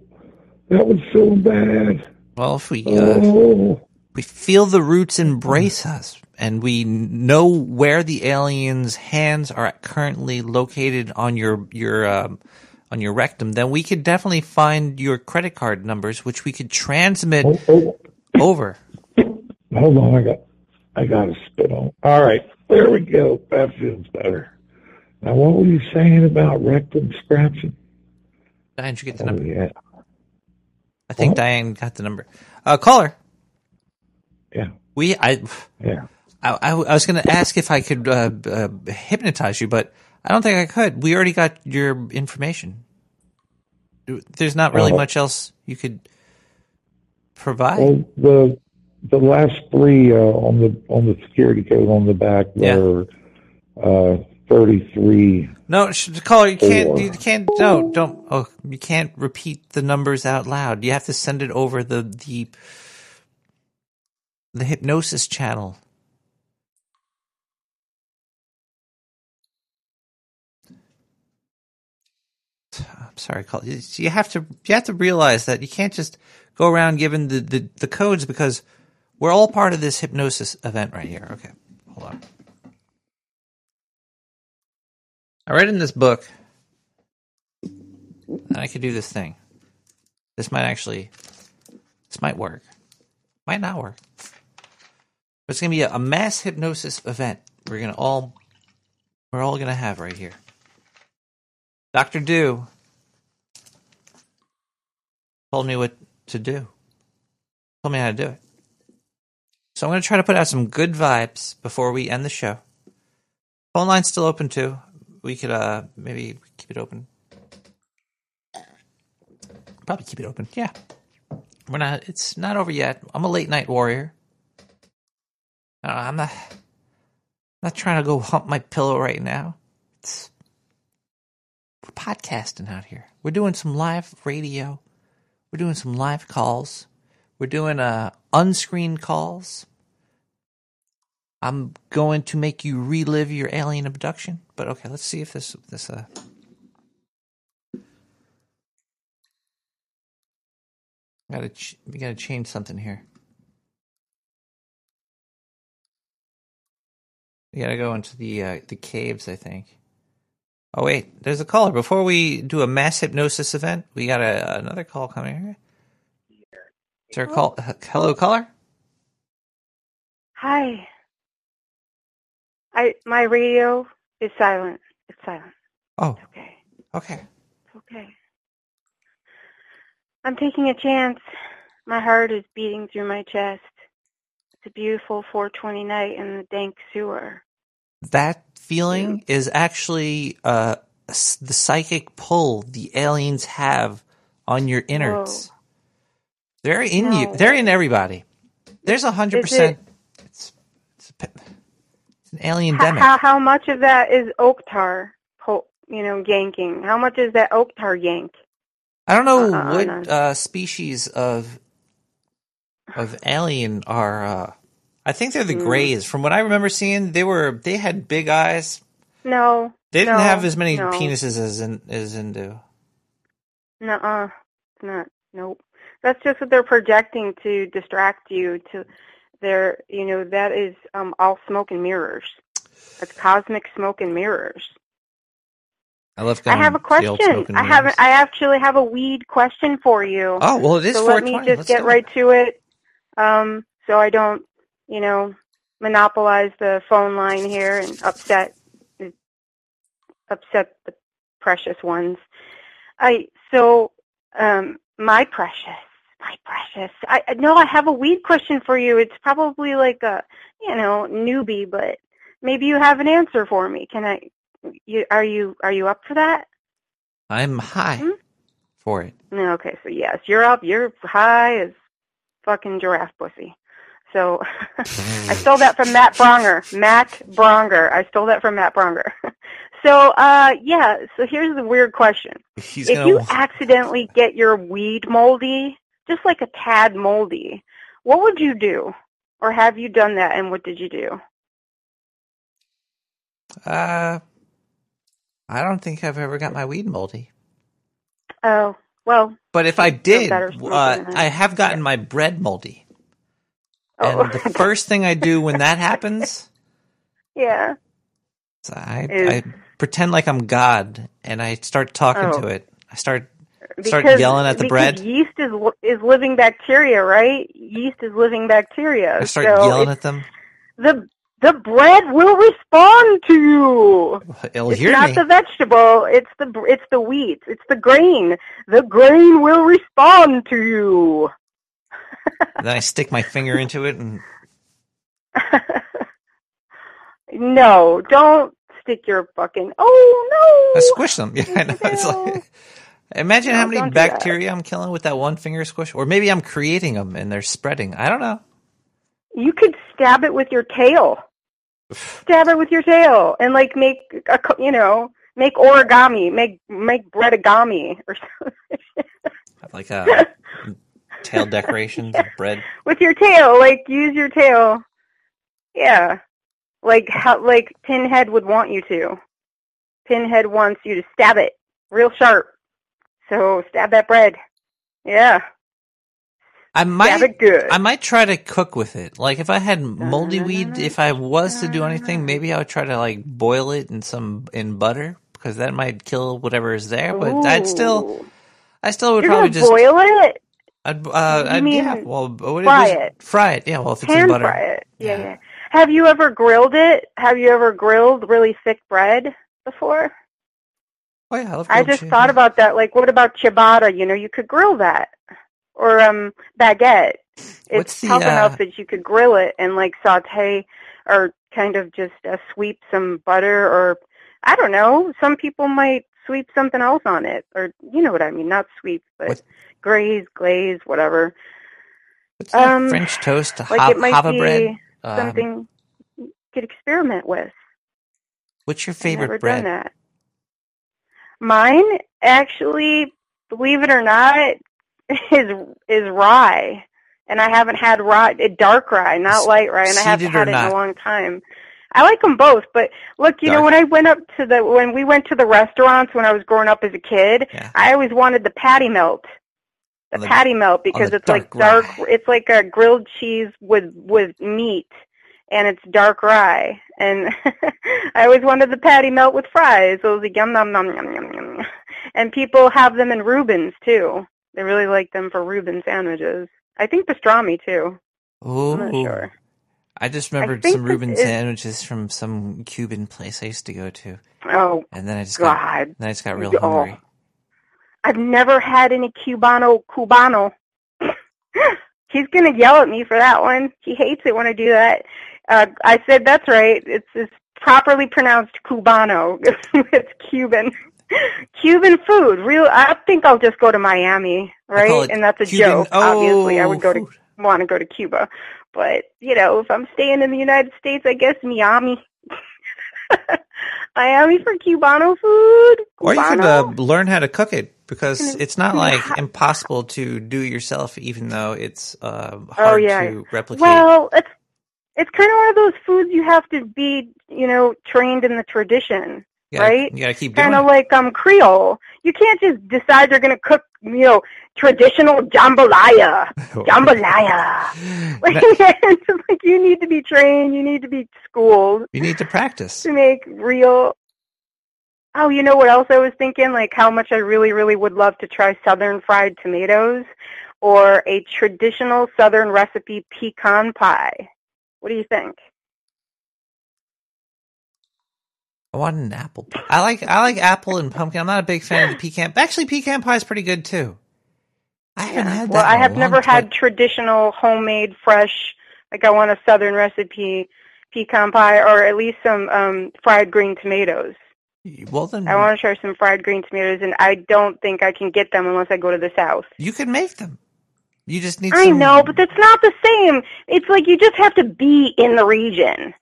that was so bad. Well, if we uh, Oh. we feel the roots embrace us, and we know where the aliens' hands are currently located on your your um, on your rectum, then we could definitely find your credit card numbers, which we could transmit over. Hold on, I got I got to spit on. All right, there we go. That feels better. Now, what were you saying about rectum scratching? Diane, did you get the Oh number? yeah, I think Diane got the number. Uh, caller. Yeah. We I yeah. I, I, I was going to ask if I could uh, uh, hypnotize you, but I don't think I could. We already got your information. There's not really Oh. much else you could provide. Well, the the last three uh, on the on the security code on the back Yeah. were uh, thirty three. No, sh- caller, you can't. Or- You can't. No, don't. Oh, you can't repeat the numbers out loud. You have to send it over the the the hypnosis channel. I'm sorry, call you have to you have to realize that you can't just go around giving the, the, the codes because we're all part of this hypnosis event right here. Okay, hold on. I read in this book that I could do this thing. This might actually, this might work. Might not work. But it's gonna be a, a mass hypnosis event. We're gonna all, we're all gonna have right here. Doctor Du told me what to do. Told me how to do it. So I'm gonna try to put out some good vibes before we end the show. Phone line's still open too. We could uh maybe keep it open. Probably keep it open. Yeah. We're not it's not over yet. I'm a late night warrior. Uh, I'm not not trying to go hump my pillow right now. It's we're podcasting out here. We're doing some live radio. We're doing some live calls. We're doing uh unscreened calls. I'm going to make you relive your alien abduction. But okay, let's see if this this uh gotta ch- we gotta change something here. We gotta go into the uh, the caves, I think. Oh wait, there's a caller. Before we do a mass hypnosis event, we got a, another call coming here. Is there a call? Hello, caller. Hi. I my radio is silent. It's silent. Oh. Okay. Okay. Okay. I'm taking a chance. My heart is beating through my chest. It's a beautiful 420 night in the dank sewer. That feeling is actually uh, the psychic pull the aliens have on your innards. They're in you. They're in everybody. There's a hundred percent. It's it's, it's an alien How, demic. how how much of that is oak tar? You know, yanking. How much is that oak tar yank? I don't know uh, what no. uh, species of of alien are. Uh, I think they're the Mm. grays. From what I remember seeing, they were they had big eyes. No. They didn't no, have as many no. penises as in, as Hindu. Nuh-uh. It's not. Nope. That's just what they're projecting to distract you. To their, you know, that is um all smoke and mirrors. That's cosmic smoke and mirrors. I love I have a to the old question. I have. I actually have a weed question for you. Oh, well, it is So let me just Let's get right to it, um, so I don't, you know, monopolize the phone line here and upset upset the precious ones. I so um, my precious, my precious. I no, I have a weed question for you. It's probably like a you know newbie, but maybe you have an answer for me. Can I? You, are you are you up for that? I'm high Hmm? for it. Okay, so yes, you're up. You're high as fucking giraffe pussy. So [laughs] I stole that from Matt Braunger. Matt Braunger. I stole that from Matt Braunger. [laughs] so uh yeah, so here's the weird question. He's if you accidentally get your weed moldy, just like a tad moldy, what would you do? Or have you done that and what did you do? Uh, I don't think I've ever got my weed moldy. Oh, well, But if I did, uh, I have gotten my bread moldy. Oh. And the [laughs] first thing I do when that happens, [laughs] yeah. I, I pretend like I'm God and I start talking Oh. to it. I start start Because- yelling at the bread. Yeast is is living bacteria, right? Yeast is living bacteria. I start so yelling at them. the the bread will respond to you. It'll it's hear not me. the vegetable. It's the it's the wheat. It's the grain. The grain will respond to you. [laughs] then I stick my finger into it and [laughs] No, don't stick your fucking. Oh no! I squish them. [laughs] Yeah, I know. It's like, imagine how many don't do that. bacteria I'm killing with that one finger squish, or maybe I'm creating them and they're spreading. I don't know. You could stab it with your tail. stab it with your tail and like make a you know make origami, make make breadagami or something. Like a [laughs] tail decorations, of bread. with your tail. Like use your tail. Yeah, like how like Pinhead would want you to. Pinhead wants you to stab it real sharp. So stab that bread. Yeah. I might, it good. I might try to cook with it. Like if I had moldy weed, if I was to do anything, maybe I would try to like boil it in some in butter because that might kill whatever is there. But I'd still, I still would You're probably just boil it? I'd, uh, You I'd, mean yeah, well, what fry was- it? Fry it, yeah. Well, if it's in Pan butter, fry it. Yeah, yeah. Have you ever grilled it? Have you ever grilled really thick bread before? Oh yeah, I love I just thought about that. Like, what about ciabatta? You know, you could grill that, or um, baguette. It's tough uh, enough that you could grill it and like saute, or kind of just uh, sweep some butter, or I don't know. Some people might sweep something else on it, or you know what I mean? Not sweep, but graze, glaze, whatever. What's that Um, French toast, like ha- it might be bread? Um, something you could experiment with. What's your I've never favorite bread? done that. Mine, actually, believe it or not, [laughs] is is rye, and I haven't had rye, eh, dark rye, not light rye, and I haven't had it in a long time. I like them both, but look, you know, when I went up to the when we went to the restaurants when I was growing up as a kid, I always wanted the patty melt. The, the- patty melt because it's like dark dark it's like a grilled cheese with with meat and it's dark rye and [laughs] I always wanted the patty melt with fries. So it was like yum yum yum yum yum yum. And people have them in Reubens too. They really like them for Reuben sandwiches. I think pastrami too. Ooh. I'm not sure. I just remembered think some Reuben is- sandwiches from some Cuban place I used to go to. Oh And then I just God. got then I just got real Oh. hungry. I've never had any Cubano Cubano. [laughs] He's gonna yell at me for that one. He hates it when I do that. Uh, I said that's right. It's, it's properly pronounced Cubano. [laughs] it's Cuban. Cuban food. Real. I think I'll just go to Miami, right? And that's a Cuban- joke. Obviously, I would go oh, to want to go to Cuba, but you know, if I'm staying in the United States, I guess Miami. [laughs] Miami for Cubano food. Or you could uh, learn how to cook it because it's not like impossible to do yourself, even though it's uh, Oh hard yeah. to replicate. Well, it's it's kind of one of those foods you have to be, you know, trained in the tradition, gotta- right? You gotta keep Kind of like um Creole. You can't just decide you're going to cook, you know, traditional jambalaya, [laughs] jambalaya. Like, [laughs] it's just like you need to be trained. You need to be schooled You need to practice. to make real. Oh, you know what else I was thinking? Like how much I really, really would love to try southern fried tomatoes or a traditional southern recipe pecan pie. What do you think? I want an apple. pie. I like I like apple and pumpkin. I'm not a big fan of the pecan. Pie. Actually, pecan pie is pretty good too. I haven't had that. Well, I have never time. had traditional homemade fresh. Like I want a southern recipe pecan pie or at least some um fried green tomatoes. Well, then I want to try some fried green tomatoes, and I don't think I can get them unless I go to the south. you can make them. You just need. I some, know, but that's not the same. It's like you just have to be in the region.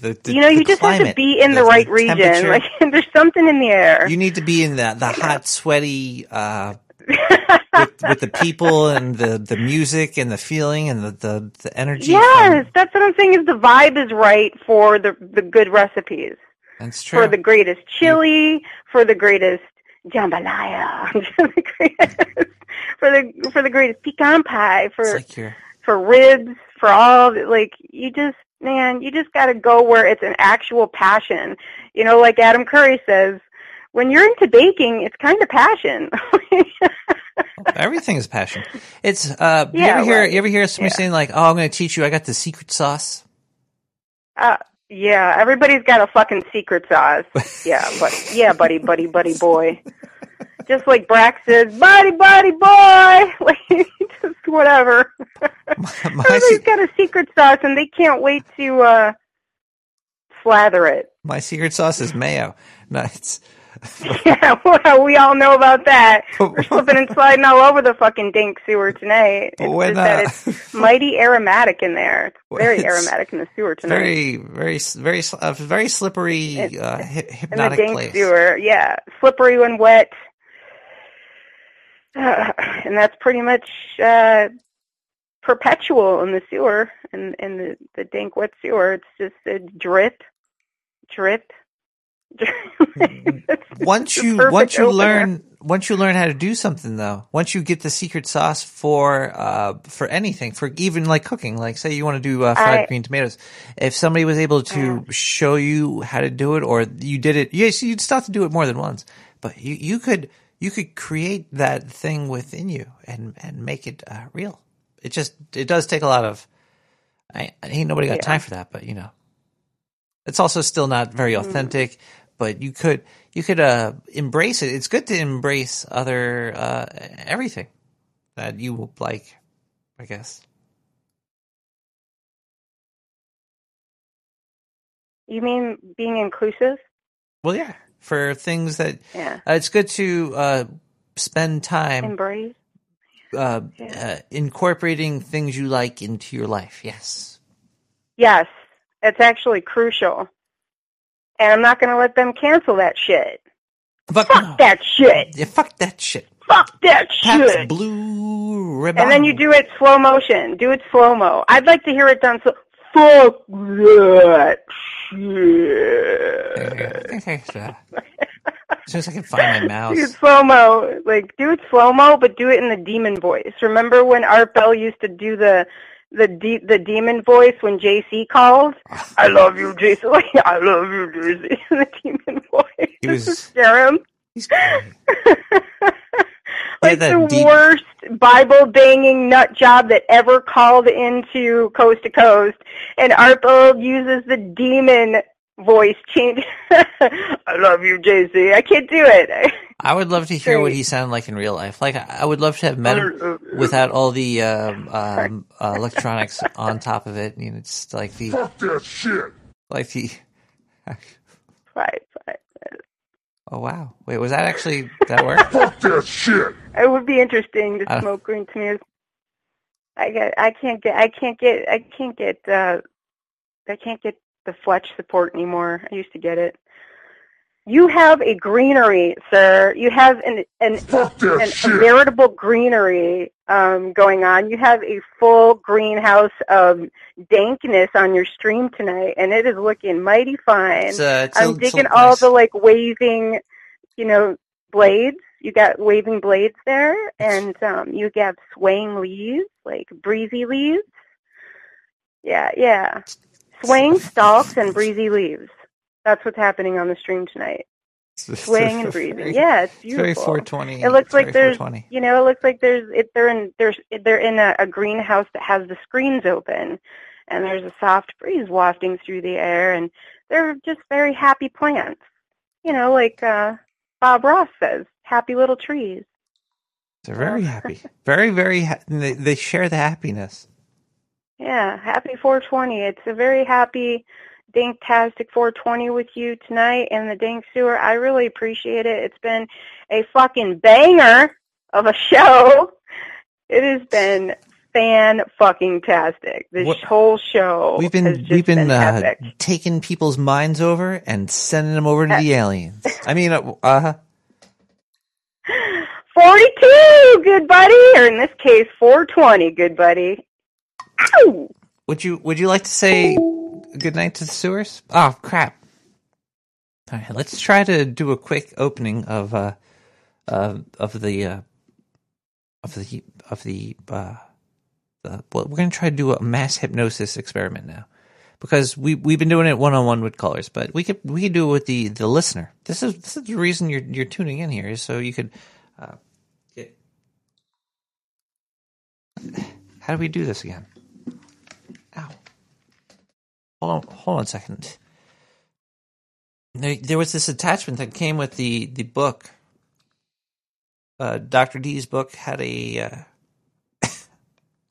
the, the, you know, you just have to be in the, the- right region. Like [laughs] there's something in the air. You need to be in the the hot, sweaty, uh, [laughs] with, with the people and the, the music and the feeling and the the, the energy. yes, that's what I'm saying. Is the vibe is right for the the good recipes. That's true. For the greatest chili, for the greatest jambalaya, [laughs] for the greatest, for the for the greatest pecan pie, for like for ribs, for all it. Like you just man, you just got to go where it's an actual passion. You know, like Adam Curry says, when you're into baking, it's kind of passion. [laughs] Everything is passion. It's uh. you Yeah, ever hear right. you ever hear somebody saying like, "Oh, I'm going to teach you. I got the secret sauce." Uh, yeah, everybody's got a fucking secret sauce. Yeah, but yeah, buddy, buddy, buddy, boy. Just like Brax says, buddy, buddy, boy. [laughs] Like just whatever. My, my Everybody's got a secret sauce, and they can't wait to uh slather it. My secret sauce is mayo. No, it's Yeah, [laughs] well, we all know about that. [laughs] We're slipping and sliding all over the fucking dink sewer tonight. It's When, just that uh, it's mighty aromatic in there. It's [laughs] very It's aromatic in the sewer tonight. very, very, very, a very slippery, uh, hy- in the hypnotic dank place. sewer. Yeah, slippery when wet, uh, [sighs] and that's pretty much uh, perpetual in the sewer and in, the the dank wet sewer. It's just a drip, drip, [laughs] once you once you opener. learn once you learn how to do something though once you get the secret sauce for uh for anything for even like cooking like say you want to do uh, fried I- green tomatoes if somebody was able to show you how to do it or you did it yes you'd still have to do it more than once but you you could you could create that thing within you and and make it uh, real it just it does take a lot of I, ain't nobody got Yeah. time for that but you know it's also still not very Mm. But you could you could uh embrace it. It's good to embrace other uh everything that you will like, I guess. You mean being inclusive? Well, yeah, for things that Yeah. uh, it's good to uh spend time Embrace. uh, uh incorporating things you like into your life. Yes. Yes, it's actually crucial. And I'm not going to let them cancel that shit. Fuck, that shit. Yeah, fuck that shit. Fuck that Pabst shit. Blue ribbon. And then you do it slow motion. Do it slow mo. I'd like to hear it done so. Fuck that shit. Uh, [laughs] as soon as I can find my mouse. Do it slow mo. Like do it slow mo, but do it in the demon voice. Remember when Art Bell used to do the the de- the demon voice when JC called? [laughs] I love you, JC. [laughs] I love you, JC. [laughs] the demon voice. He was- scare him. like the deep- worst Bible banging nut job that ever called into Coast to Coast, and Art uses the demon voice change. [laughs] I love you, JC. I can't do it. [laughs] I would love to hear what he sounded like in real life. Like I I would love to have met him without all the um, [laughs] um, uh, electronics on top of it. You know, just like the Fuck that shit. like the. Right, right. Oh wow! Wait, was that actually that work? Fuck that shit. It would be interesting to I- smoke green tomatoes. I get. I can't get. I can't get. I can't get. uh I can't get the Fletch support anymore. I used to get it. You have a greenery, sir. You have an an, an a veritable greenery um, going on. You have a full greenhouse of dankness on your stream tonight, and it is looking mighty fine. It's, uh, it's I'm a- digging a all nice- the like waving, you know, blades. You got waving blades there, and um, you got swaying leaves, like breezy leaves. Yeah, yeah. Swaying stalks and breezy leaves. That's what's happening on the stream tonight. Swaying and [laughs] breathing. Very- Yeah, it's beautiful. very 420. It looks like there's, 420. you know, it looks like there's, it, they're in, there's, they're in a, a greenhouse that has the screens open, and there's a soft breeze wafting through the air, and they're just very happy plants. You know, like uh, Bob Ross says, happy little trees. They're very happy. Very, very. Ha- and they, they share the happiness. Yeah, happy 420. It's a very happy, danktastic 420 with you tonight in the Dank Sewer. I really appreciate it. It's been a fucking banger of a [laughs] show. It has been fan fucking tastic. This What- whole show We've has been we've been, been uh, taking people's minds over and sending them over to the aliens. I mean, uh huh. [laughs] 42, good buddy, or in this case, 420, good buddy. Would you would you like to say good night to the sewers? Oh crap! All right, let's try to do a quick opening of uh, uh of the uh, of the of the uh, the well, we're gonna try to do a mass hypnosis experiment now because we we've been doing it one on one with callers, but we could we could do it with the the listener. This is this is the reason you're you're tuning in here is so you could. Uh, get... How do we do this again? Hold on, hold on a second. There, there was this attachment that came with the the book. Uh, Doctor Du's book had a. Uh, [laughs] it's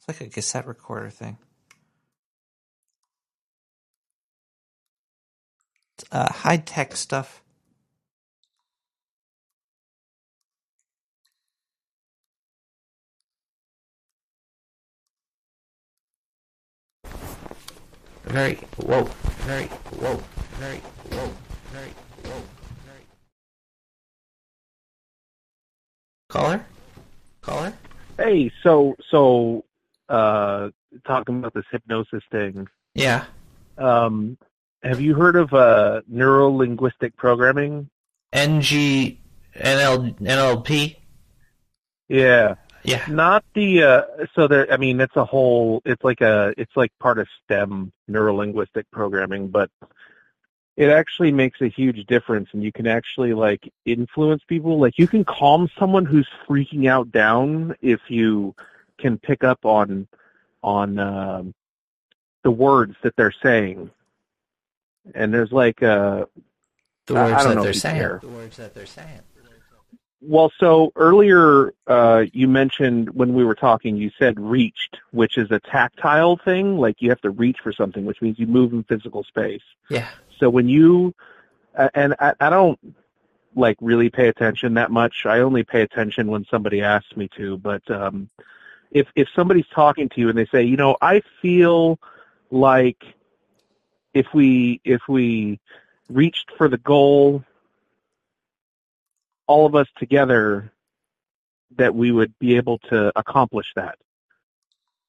like a cassette recorder thing. uh, high tech stuff. Very whoa, very whoa, very whoa, very whoa, very. Caller, caller. Hey, so so uh talking about this hypnosis thing. Yeah. Um have you heard of uh, neuro linguistic programming? NG NL NLP. Yeah. Yeah. Not the uh so there I mean it's a whole it's like a it's like part of STEM neurolinguistic programming, but it actually makes a huge difference and you can actually like influence people. Like you can calm someone who's freaking out down if you can pick up on on um the words that they're saying. And there's like uh The I- I words don't that know they're saying. care. The words that they're saying. Well, so earlier uh, you mentioned when we were talking, you said reached, which is a tactile thing. Like you have to reach for something, which means you move in physical space. Yeah. So when you, uh, and I, I don't like really pay attention that much. I only pay attention when somebody asks me to. But um, if if somebody's talking to you and they say, you know, I feel like if we if we reached for the goal all of us together that we would be able to accomplish that.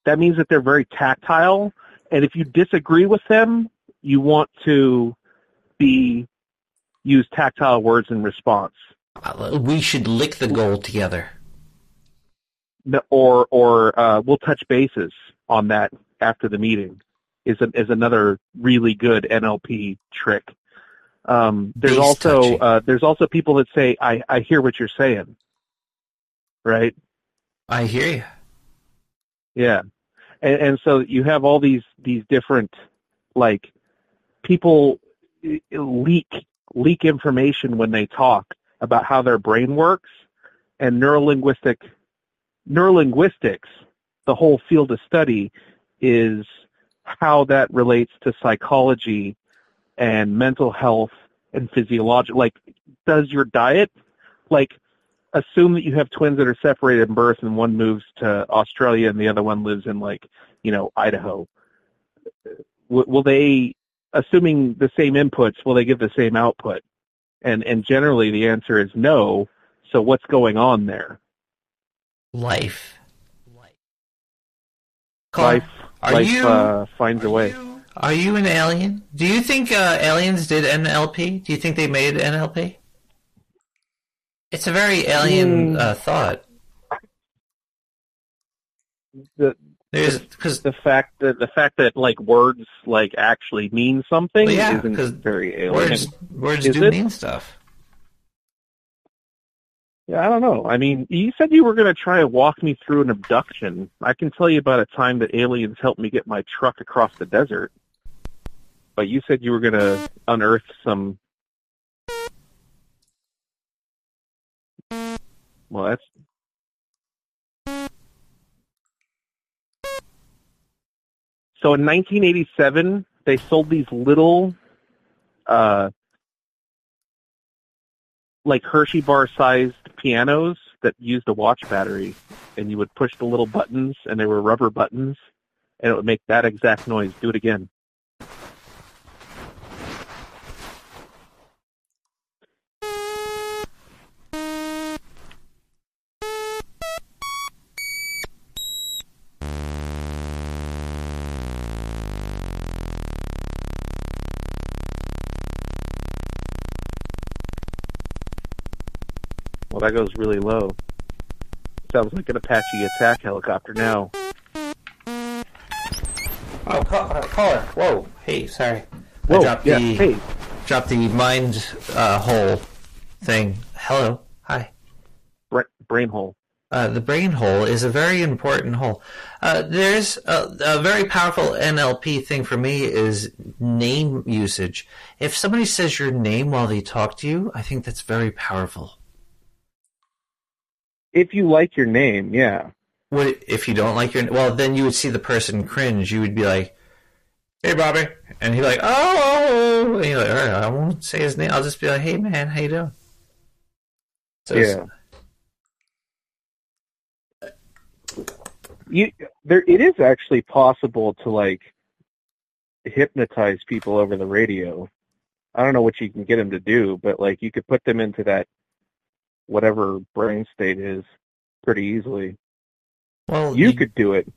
That means that they're very tactile, and if you disagree with them, you want to be use tactile words in response. Uh, We should lick the goal together. Or or uh, we'll touch bases on that after the meeting. Is a, is another really good NLP trick. Um, there's Base also uh, there's also people that say I I hear what you're saying, right? I hear you. Yeah, and, and so you have all these these different like people leak leak information when they talk about how their brain works, and neurolinguistic neurolinguistics, the whole field of study, is how that relates to psychology and mental health and physiological. Like, does your diet like assume that you have twins that are separated in birth and one moves to Australia and the other one lives in like, you know, Idaho. W- will they, assuming the same inputs, will they give the same output? And, and generally the answer is no. So what's going on there? Life. Life, are life you- uh, finds a way. Are you an alien? Do you think uh, aliens did NLP? Do you think they made NLP? It's a very alien Mm. uh, thought. The, There's because the fact that the fact that like words like actually mean something Well, yeah, isn't very alien. Words, words Is do it? mean stuff. Yeah, I don't know. I mean, you said you were going to try and walk me through an abduction. I can tell you about a time that aliens helped me get my truck across the desert. But you said you were going to unearth some. Well, that's. So in 1987, they sold these little, uh, like Hershey bar sized pianos that used a watch battery, and you would push the little buttons, and they were rubber buttons, and it would make that exact noise. Do it again. That goes really low. Sounds like an Apache attack helicopter now. Oh, call, uh, caller. Whoa. Hey, sorry. I Whoa, dropped yeah, the hey. dropped the mind uh, hole thing. Hello. Hi. Bra- brain hole. Uh, the brain hole is a very important hole. Uh, there's a, a very powerful NLP thing for me is name usage. If somebody says your name while they talk to you, I think that's very powerful. If you like your name, yeah. What if you don't like your? Well, then you would see the person cringe. You would be like, "Hey, Bobby," and he'd be like, "Oh," and you're like, "All right, I won't say his name. I'll just be like, "Hey, man, how you doing?" So yeah. You there it is actually possible to like hypnotize people over the radio. I don't know what you can get them to do, but like you could put them into that whatever brain state is pretty easily. Well, you, you- could do it.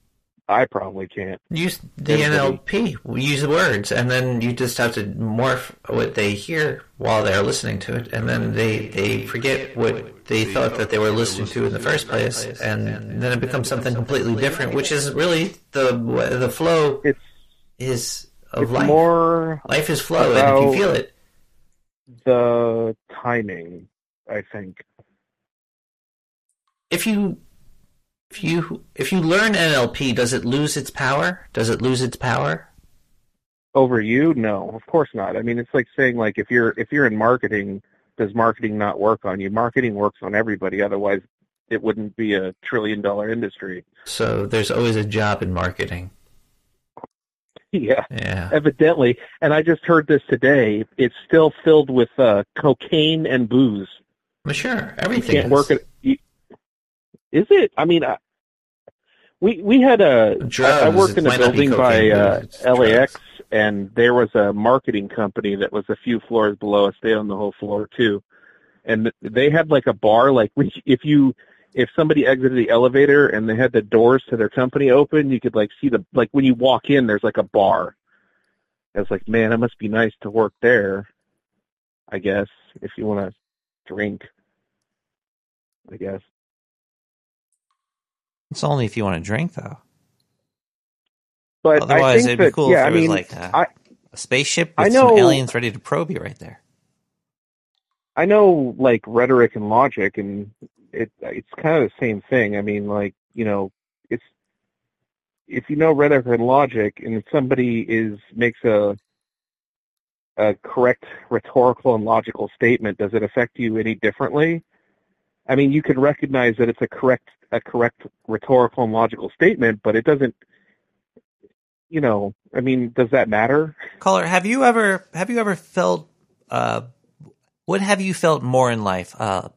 I probably can't. Use the NLP. Use the words, and then you just have to morph what they hear while they're listening to it, and then they they forget what they thought that they were listening to in the first place, and then it becomes something completely different, which is really the the flow. It's is of it's life. more life is flow, and if you feel it, the timing, I think. If you if you if you learn NLP, does it lose its power? Does it lose its power? Over you? No, of course not. I mean, it's like saying like if you're if you're in marketing, does marketing not work on you? Marketing works on everybody. Otherwise, it wouldn't be a trillion dollar industry. So there's always a job in marketing. [laughs] Yeah. Yeah. Evidently, and I just heard this today. It's still filled with uh, cocaine and booze. Well, sure, You everything can't is. work it. you- Is it? I mean, I, we we had a. Drugs, I, I worked in a might not be building by uh, LAX, and there was a marketing company that was a few floors below us. They owned the whole floor too, and they had like a bar. Like [laughs] if you if somebody exited the elevator and they had the doors to their company open, you could like see the like when you walk in, there's like a bar. I was like, man, it must be nice to work there. I guess if you want to drink, I guess. It's only if you want to drink, though. But Otherwise, I think it'd be that, cool yeah, if I there mean, was like a, I a spaceship I with know- some aliens ready to probe you right there. I know like rhetoric and logic, and it it's kind of the same thing. I mean, like you know, it's if you know rhetoric and logic, and somebody is makes a a correct rhetorical and logical statement, does it affect you any differently? I mean, you can recognize that it's a correct a correct rhetorical and logical statement, but it doesn't. You know, I mean, does that matter? Caller, have you ever have you ever felt uh, what have you felt more in life, uh,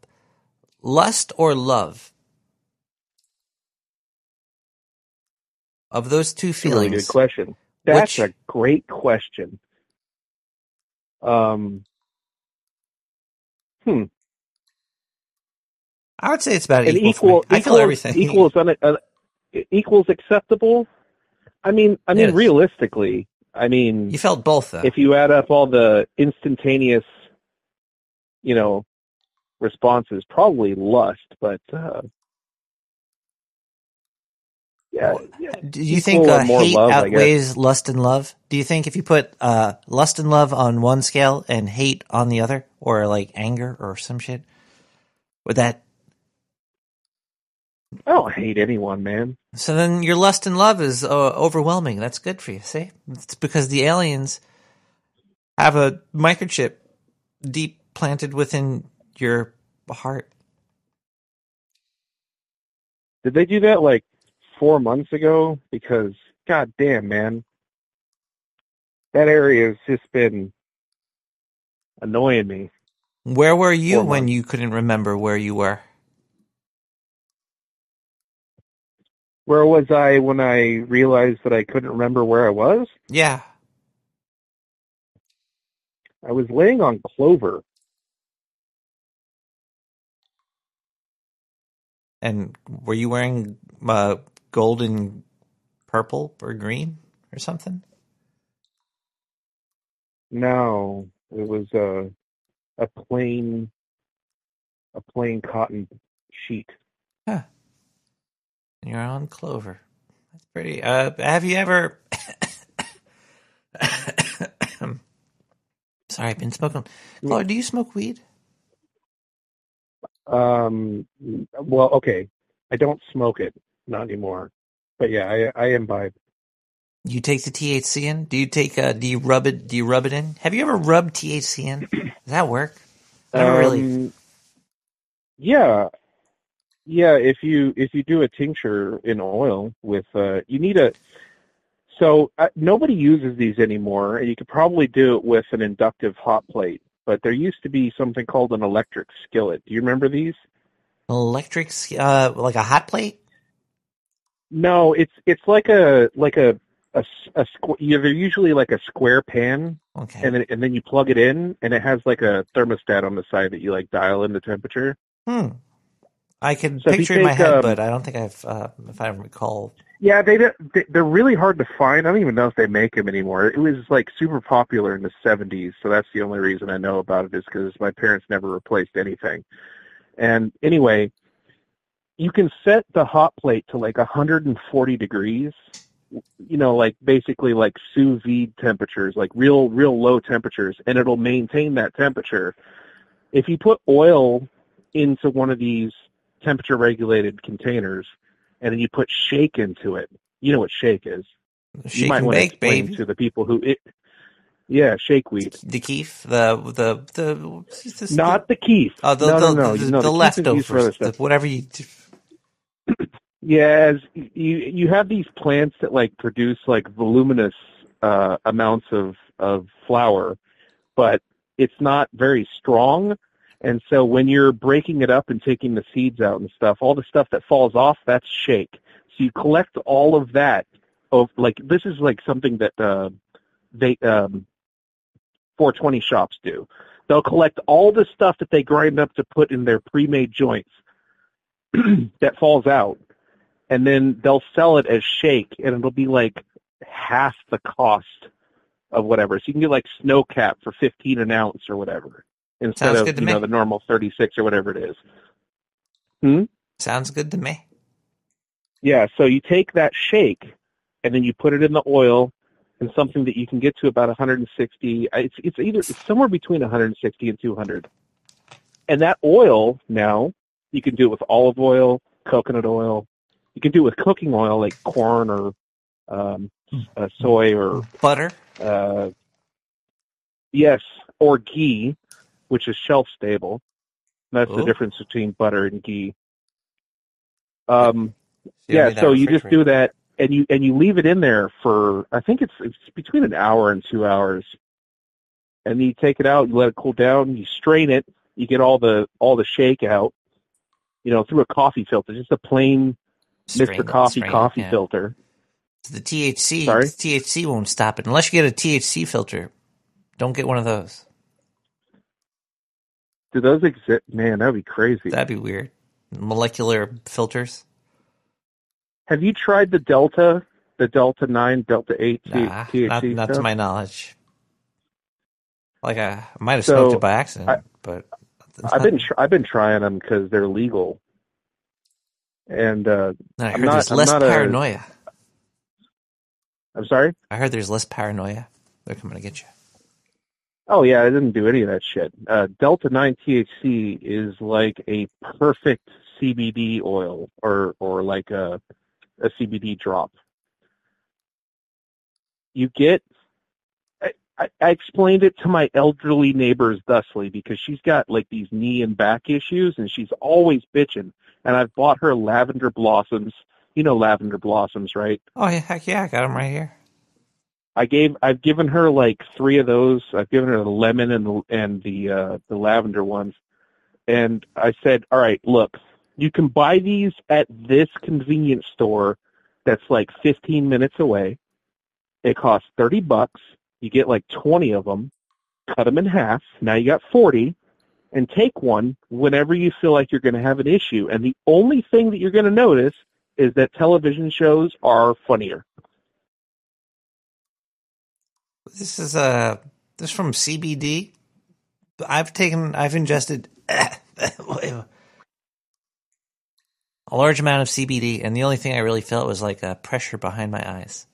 lust or love? Of those two That's a really feelings, good question. That's Which- a great question. Um, hmm. I would say it's about An equal. equal, I feel everything. equals un, uh, equals acceptable. I mean, I mean, realistically, I mean, You felt both, though. if you add up all the instantaneous, you know, responses, probably lust, but uh, yeah, Do you think uh, hate love, outweighs lust and love? Do you think if you put uh, lust and love on one scale and hate on the other, or like anger or some shit, would that? I don't hate anyone, man. So then your lust and love is uh, overwhelming. That's good for you. See, it's because the aliens have a microchip deep planted within your heart. Did they do that like four months ago? Because god damn, man, that area has just been annoying me. Where were you Four when you couldn't remember where you were? Where was I when I realized that I couldn't remember where I was? Yeah, I was laying on clover. and were you wearing uh, gold and purple or green or something? No, it was a a plain a plain cotton sheet. And you're on clover. That's pretty. Uh, have you ever? [coughs] Sorry, I've been smoking. Claude, do you smoke weed? Um, well, okay, I don't smoke it, not anymore. But yeah, I I imbibe. You take the THC in? Do you take? Uh, do you rub it? Do you rub it in? Have you ever rubbed THC in? Does that work? Never really. Um, Yeah, yeah. If you if you do a tincture in oil with, uh, you need a. So uh, nobody uses these anymore, and you could probably do it with an inductive hot plate. But there used to be something called an electric skillet. Do you remember these? Electric, uh, like a hot plate. No, it's it's like a like a a, a squ- yeah, they're usually like a square pan, Okay. and then and then you plug it in, and it has like a thermostat on the side that you like dial in the temperature. Hmm. I can So picture in my head, um, but I don't think I've, uh, if I recall. Yeah, they they- they're really hard to find. I don't even know if they make them anymore. It was like super popular in the '70s, so that's the only reason I know about it is because my parents never replaced anything. And anyway, you can set the hot plate to like 140 degrees. You know, like basically like sous vide temperatures, like real real low temperatures, and it'll maintain that temperature. If you put oil into one of these temperature regulated containers and then you put shake into it. You know what shake is. Shake you might want bake, to explain baby. to the people who it Yeah, shake weed. The keef, the the the, the Not the keef. Oh, the no, the, no, no, the, no, the the keef is used for other leftovers, the, whatever you. [clears throat] Yeah, as you you have these plants that like produce like voluminous uh, amounts of of flower, but it's not very strong. And so when you're breaking it up and taking the seeds out and stuff, all the stuff that falls off, that's shake. So you collect all of that. Of like this is like something that uh, they um, 420 shops do. They'll collect all the stuff that they grind up to put in their pre-made joints [clears throat] that falls out, and then they'll sell it as shake, and it'll be like half the cost of whatever. So you can get like snow cap for 15 an ounce or whatever instead Sounds of you me. know the normal 36 or whatever it is. Hmm? Sounds good to me. Yeah, so you take that shake and then you put it in the oil and something that you can get to about 160. uh, It's it's either it's somewhere between 160 and 200. And that oil now you can do it with olive oil, coconut oil. You can do it with cooking oil like corn or um, uh, soy or butter. Uh, yes, or ghee, which is shelf stable. That's the difference between butter and ghee. Um, yeah, so you just do that, and you and you leave it in there for I think it's it's between an hour and two hours, and then you take it out, you let it cool down, you strain it, you get all the all the shake out, you know, through a coffee filter, just a plain Strain Mr. it, Coffee it, coffee yeah. filter. The THC, Sorry? the THC won't stop it unless you get a THC filter. Don't get one of those. Do those exist? Man, that'd be crazy. That'd be weird. Molecular filters. Have you tried the Delta, the Delta Nine, Delta Eight Nah, THC not, not to my knowledge. Like I, I might have So, smoked it by accident, I- but I've been tr- I've been trying them because they're legal, and uh, I I'm heard not, there's I'm less not a- paranoia. I'm sorry. I heard there's less paranoia. They're coming to get you. Oh yeah, I didn't do any of that shit. Uh, Delta Nine THC is like a perfect CBD oil, or or like a a CBD drop. You get. I, I, explained it to my elderly neighbors thusly because she's got like these knee and back issues, and she's always bitching. And I've bought her lavender blossoms. You know lavender blossoms, right? Oh yeah, heck yeah, I got them right here. I gave I've given her like three of those. I've given her the lemon and the and the uh the lavender ones. And I said, "All right, look, you can buy these at this convenience store that's like 15 minutes away. It costs 30 bucks. You get like 20 of them. Cut them in half. Now you got 40 and take one whenever you feel like you're going to have an issue. And the only thing that you're going to notice is that television shows are funnier. This is uh this is from CBD. I've taken I've ingested [coughs] a large amount of CBD, and the only thing I really felt was like a pressure behind my eyes.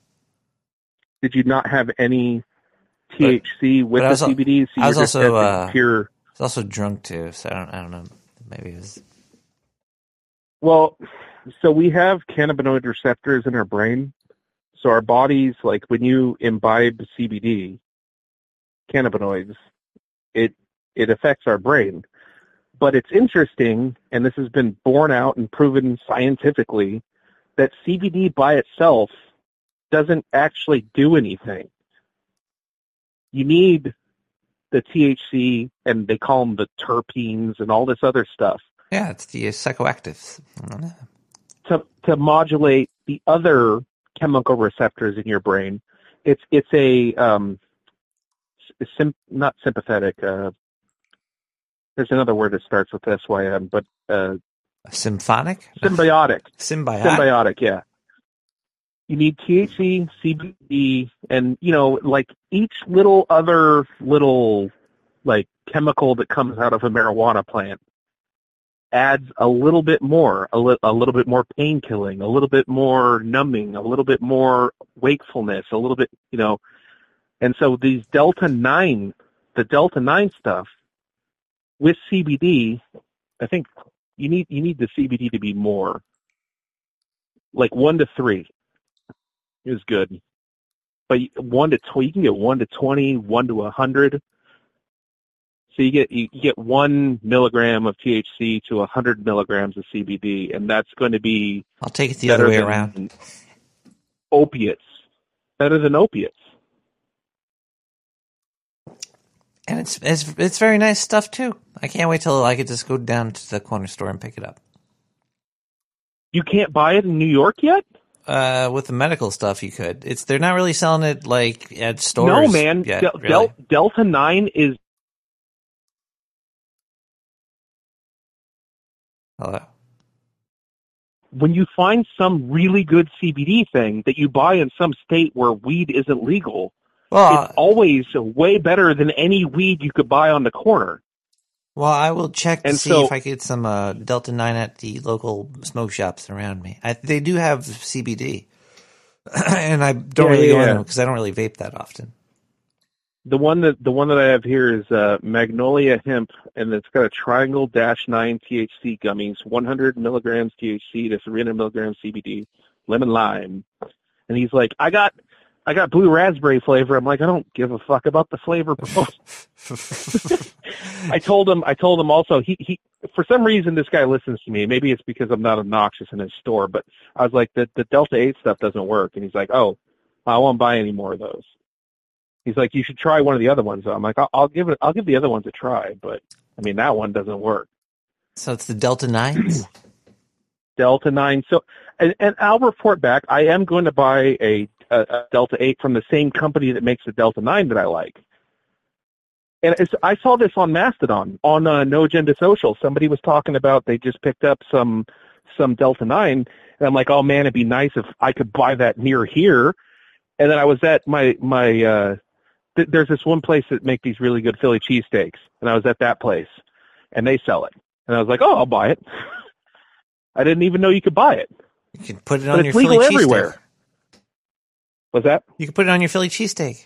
did you not have any THC with But the was CBD? So I was also uh, pure. I was also drunk too, so I don't I don't know. Maybe it was Well, so we have cannabinoid receptors in our brain. So our bodies, like when you imbibe CBD, cannabinoids, it it affects our brain. But it's interesting, and this has been borne out and proven scientifically, that CBD by itself doesn't actually do anything. You need the THC, and they call them the terpenes and all this other stuff yeah, it's the psychoactives. to to modulate the other chemical receptors in your brain. It's it's a um, sim, not sympathetic. Uh, there's another word that starts with SYM, but uh, Symphonic? Symbiotic. [laughs] Symbiotic. Symbiotic, yeah. You need THC, CBD, and you know, like each little other little like chemical that comes out of a marijuana plant adds a little bit more, a, li- a little bit more pain killing, a little bit more numbing, a little bit more wakefulness, a little bit, you know. And so these Delta 9, the Delta 9 stuff with CBD, I think you need you need the CBD to be more like 1 to 3 is good. But 1 to 20, you can get 1 to 20, 1 to 100. So you get you get one milligram of THC to a hundred milligrams of CBD, and that's going to be I'll take it the other way around. Opiates, better than opiates. And it's it's it's very nice stuff too. I can't wait till I could just go down to the corner store and pick it up. You can't buy it in New York yet. Uh, with the medical stuff, you could. It's they're not really selling it like at stores. no, man. yet, Del- really. Del- Delta Nine is Hello. when you find some really good CBD thing that you buy in some state where weed isn't legal. Well, it's always way better than any weed you could buy on the corner. Well, I will check to And see so- if I get some uh, Delta Nine at the local smoke shops around me. I, they do have CBD, [clears throat] and I don't Yeah, really yeah, go in yeah. them because I don't really vape that often. The one that the one that I have here is uh, Magnolia Hemp, and it's got a Triangle Dash Nine THC gummies, 100 milligrams THC to 300 milligrams CBD, lemon lime. And he's like, I got, I got blue raspberry flavor. I'm like, I don't give a fuck about the flavor, bro. [laughs] I told him, I told him also, he, he, for some reason this guy listens to me. Maybe it's because I'm not obnoxious in his store, but I was like, the, the Delta 8 stuff doesn't work. And he's like, oh, I won't buy any more of those. He's like, you should try one of the other ones. I'm like, I'll, I'll give it, I'll give the other ones a try, but I mean, that one doesn't work. So it's the Delta Nines. [clears throat] Delta 9. So, and, and I'll report back. I am going to buy a, a, a Delta 8 from the same company that makes the Delta 9 that I like. And it's, I saw this on Mastodon, on uh, No Agenda Social. Somebody was talking about they just picked up some some Delta 9, and I'm like, oh man, it'd be nice if I could buy that near here. And then I was at my my uh, th- there's this one place that make these really good Philly cheesesteaks, and I was at that place, and they sell it, and I was like, oh, I'll buy it. [laughs] I didn't even know you could buy it. You can put it But on it's your legal Philly cheesesteak. everywhere. What's that? You can put it on your Philly cheesesteak.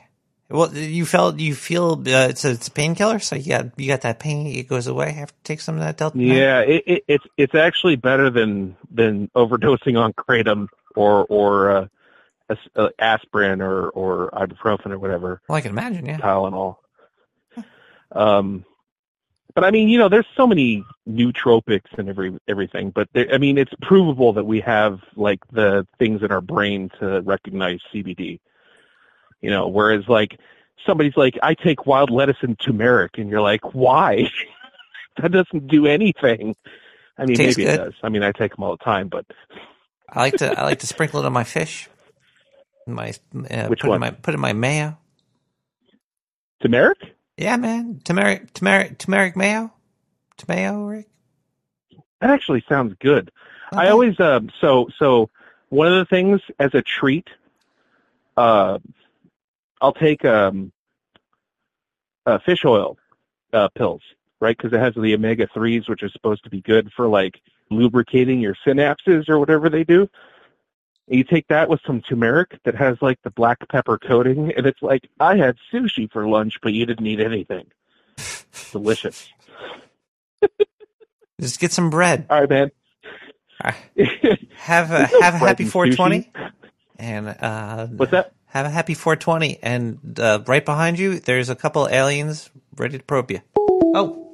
Well, you felt you feel uh, it's a, it's a painkiller, so you got you got that pain. It goes away. Have to take some of that Delta. Yeah, it, it, it's it's actually better than than overdosing on kratom or or uh, aspirin or or ibuprofen or whatever. Well, I can imagine. Yeah. Tylenol. Um, but I mean, you know, there's so many nootropics and every everything. But there, I mean, it's provable that we have like the things in our brain to recognize CBD. You know, whereas like somebody's like, I take wild lettuce and turmeric, and you're like, why? [laughs] that doesn't do anything. I mean, Tastes maybe it does. I mean, I take them all the time, but I like to I like to sprinkle it on my fish. My uh, Which put one? In my, put in my mayo. turmeric. Yeah, man. Turmeric, turmeric, turmeric mayo. Tomato, Rick. That actually sounds good. I always um so so one of the things as a treat, uh, I'll take um uh, fish oil uh, pills, right? Because it has the omega threes, which are supposed to be good for like lubricating your synapses or whatever they do. And you take that with some turmeric that has like the black pepper coating, and it's like I had sushi for lunch, but you didn't eat anything. [laughs] Delicious. [laughs] Just get some bread. All right, man. [laughs] Have a have a happy 420. And uh, what's that? Have a happy 420, and uh, right behind you, there's a couple aliens ready to probe you. Oh!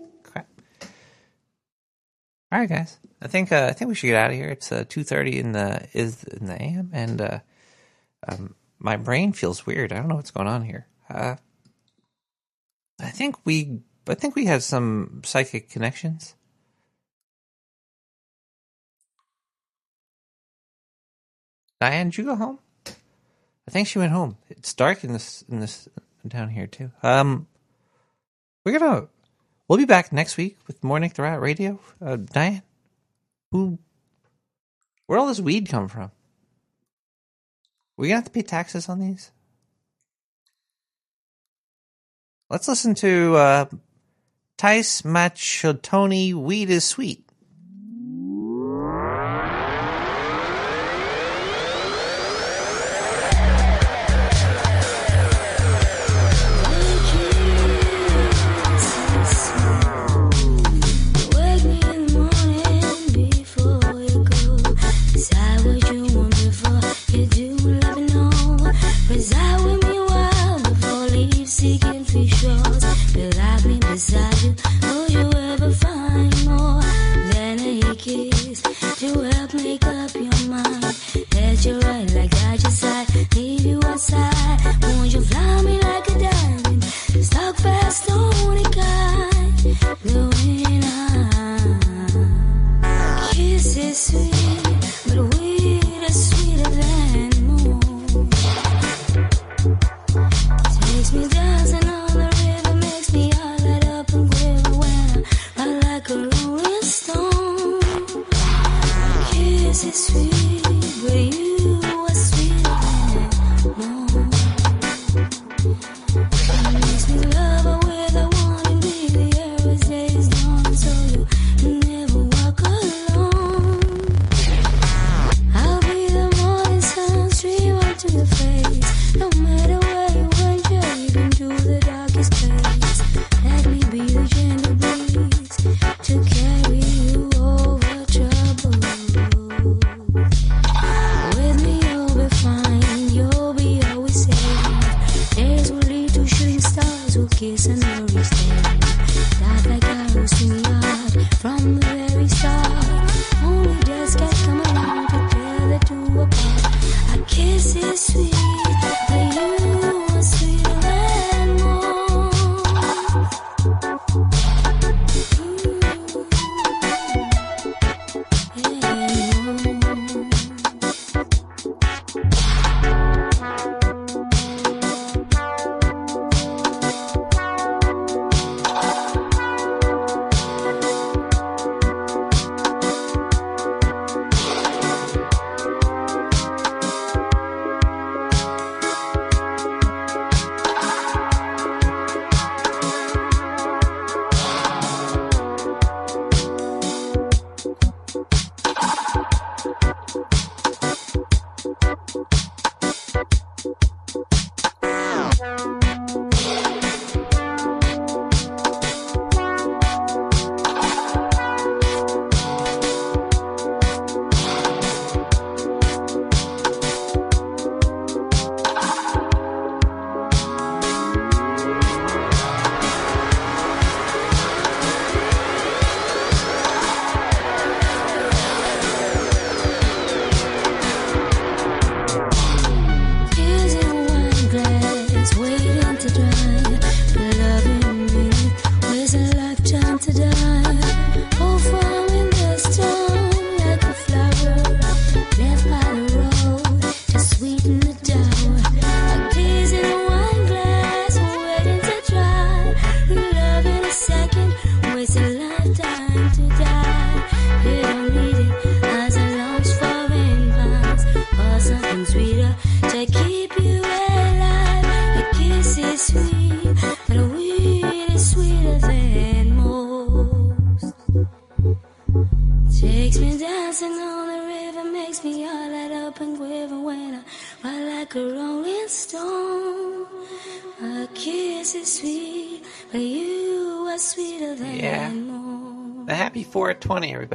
All right, guys. I think uh, I think we should get out of here. It's uh, two thirty in the is in the AM, and uh, um, my brain feels weird. I don't know what's going on here. Uh, I think we I think we have some psychic connections. Diane, did you go home? I think she went home. It's dark in this in this down here too. Um, we're gonna We'll be back next week with more Nick the Rat Radio. Uh, Diane, who, Where all this weed come from? We gonna have to pay taxes on these? Let's listen to uh, Tice Machotoni, Weed is Sweet. got you right, I got you side, leave you outside. Won't you fly me?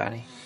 journey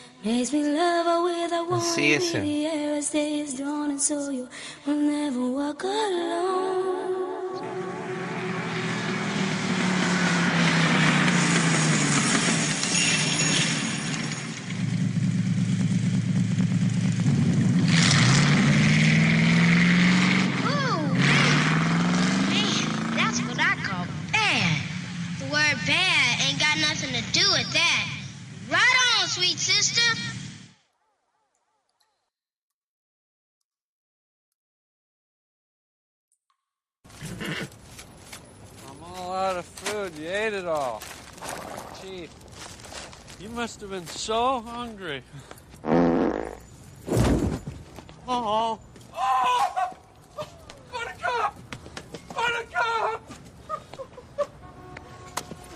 must have been so hungry. Oh.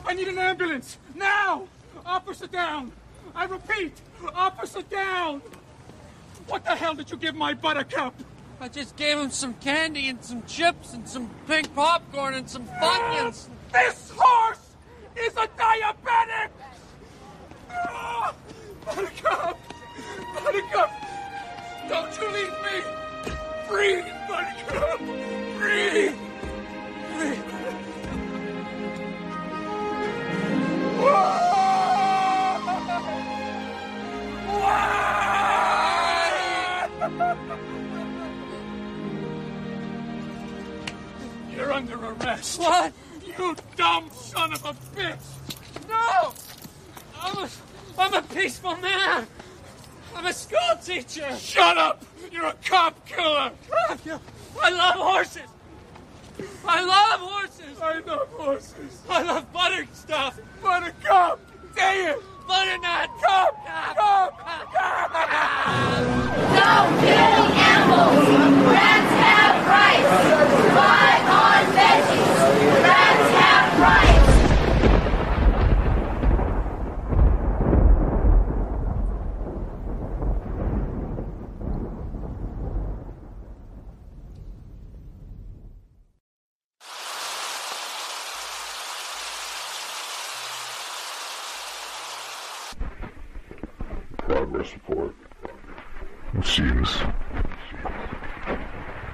I need an ambulance! Now! Officer down! I repeat, officer down! What the hell did you give my buttercup? I just gave him some candy and some chips and some pink popcorn and some bunyans. This horse is a diabetic! Buttercup! Buttercup! Don't you leave me! Breathe, Buttercup! Breathe! Breathe! You're under arrest. What? You dumb son of a bitch! No! I'm a, I'm a peaceful man. I'm a school teacher. Shut up! You're a cop killer! I love horses. I love horses. I love horses. I love butter stuff. Buttercup! Say it! Butternut. Cup! Cup! Don't kill the animals. Rats have rights. Fly on veggies. Rats have rights. Progress report. It seems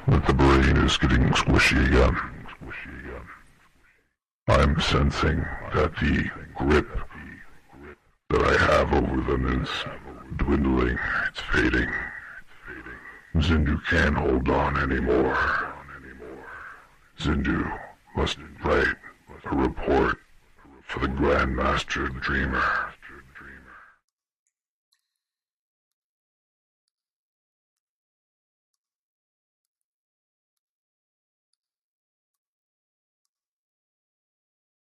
that the brain is getting squishy again. I'm sensing that the grip that I have over them is dwindling. It's fading. Zindu can't hold on anymore. Zindu must write a report for the Grandmaster Dreamer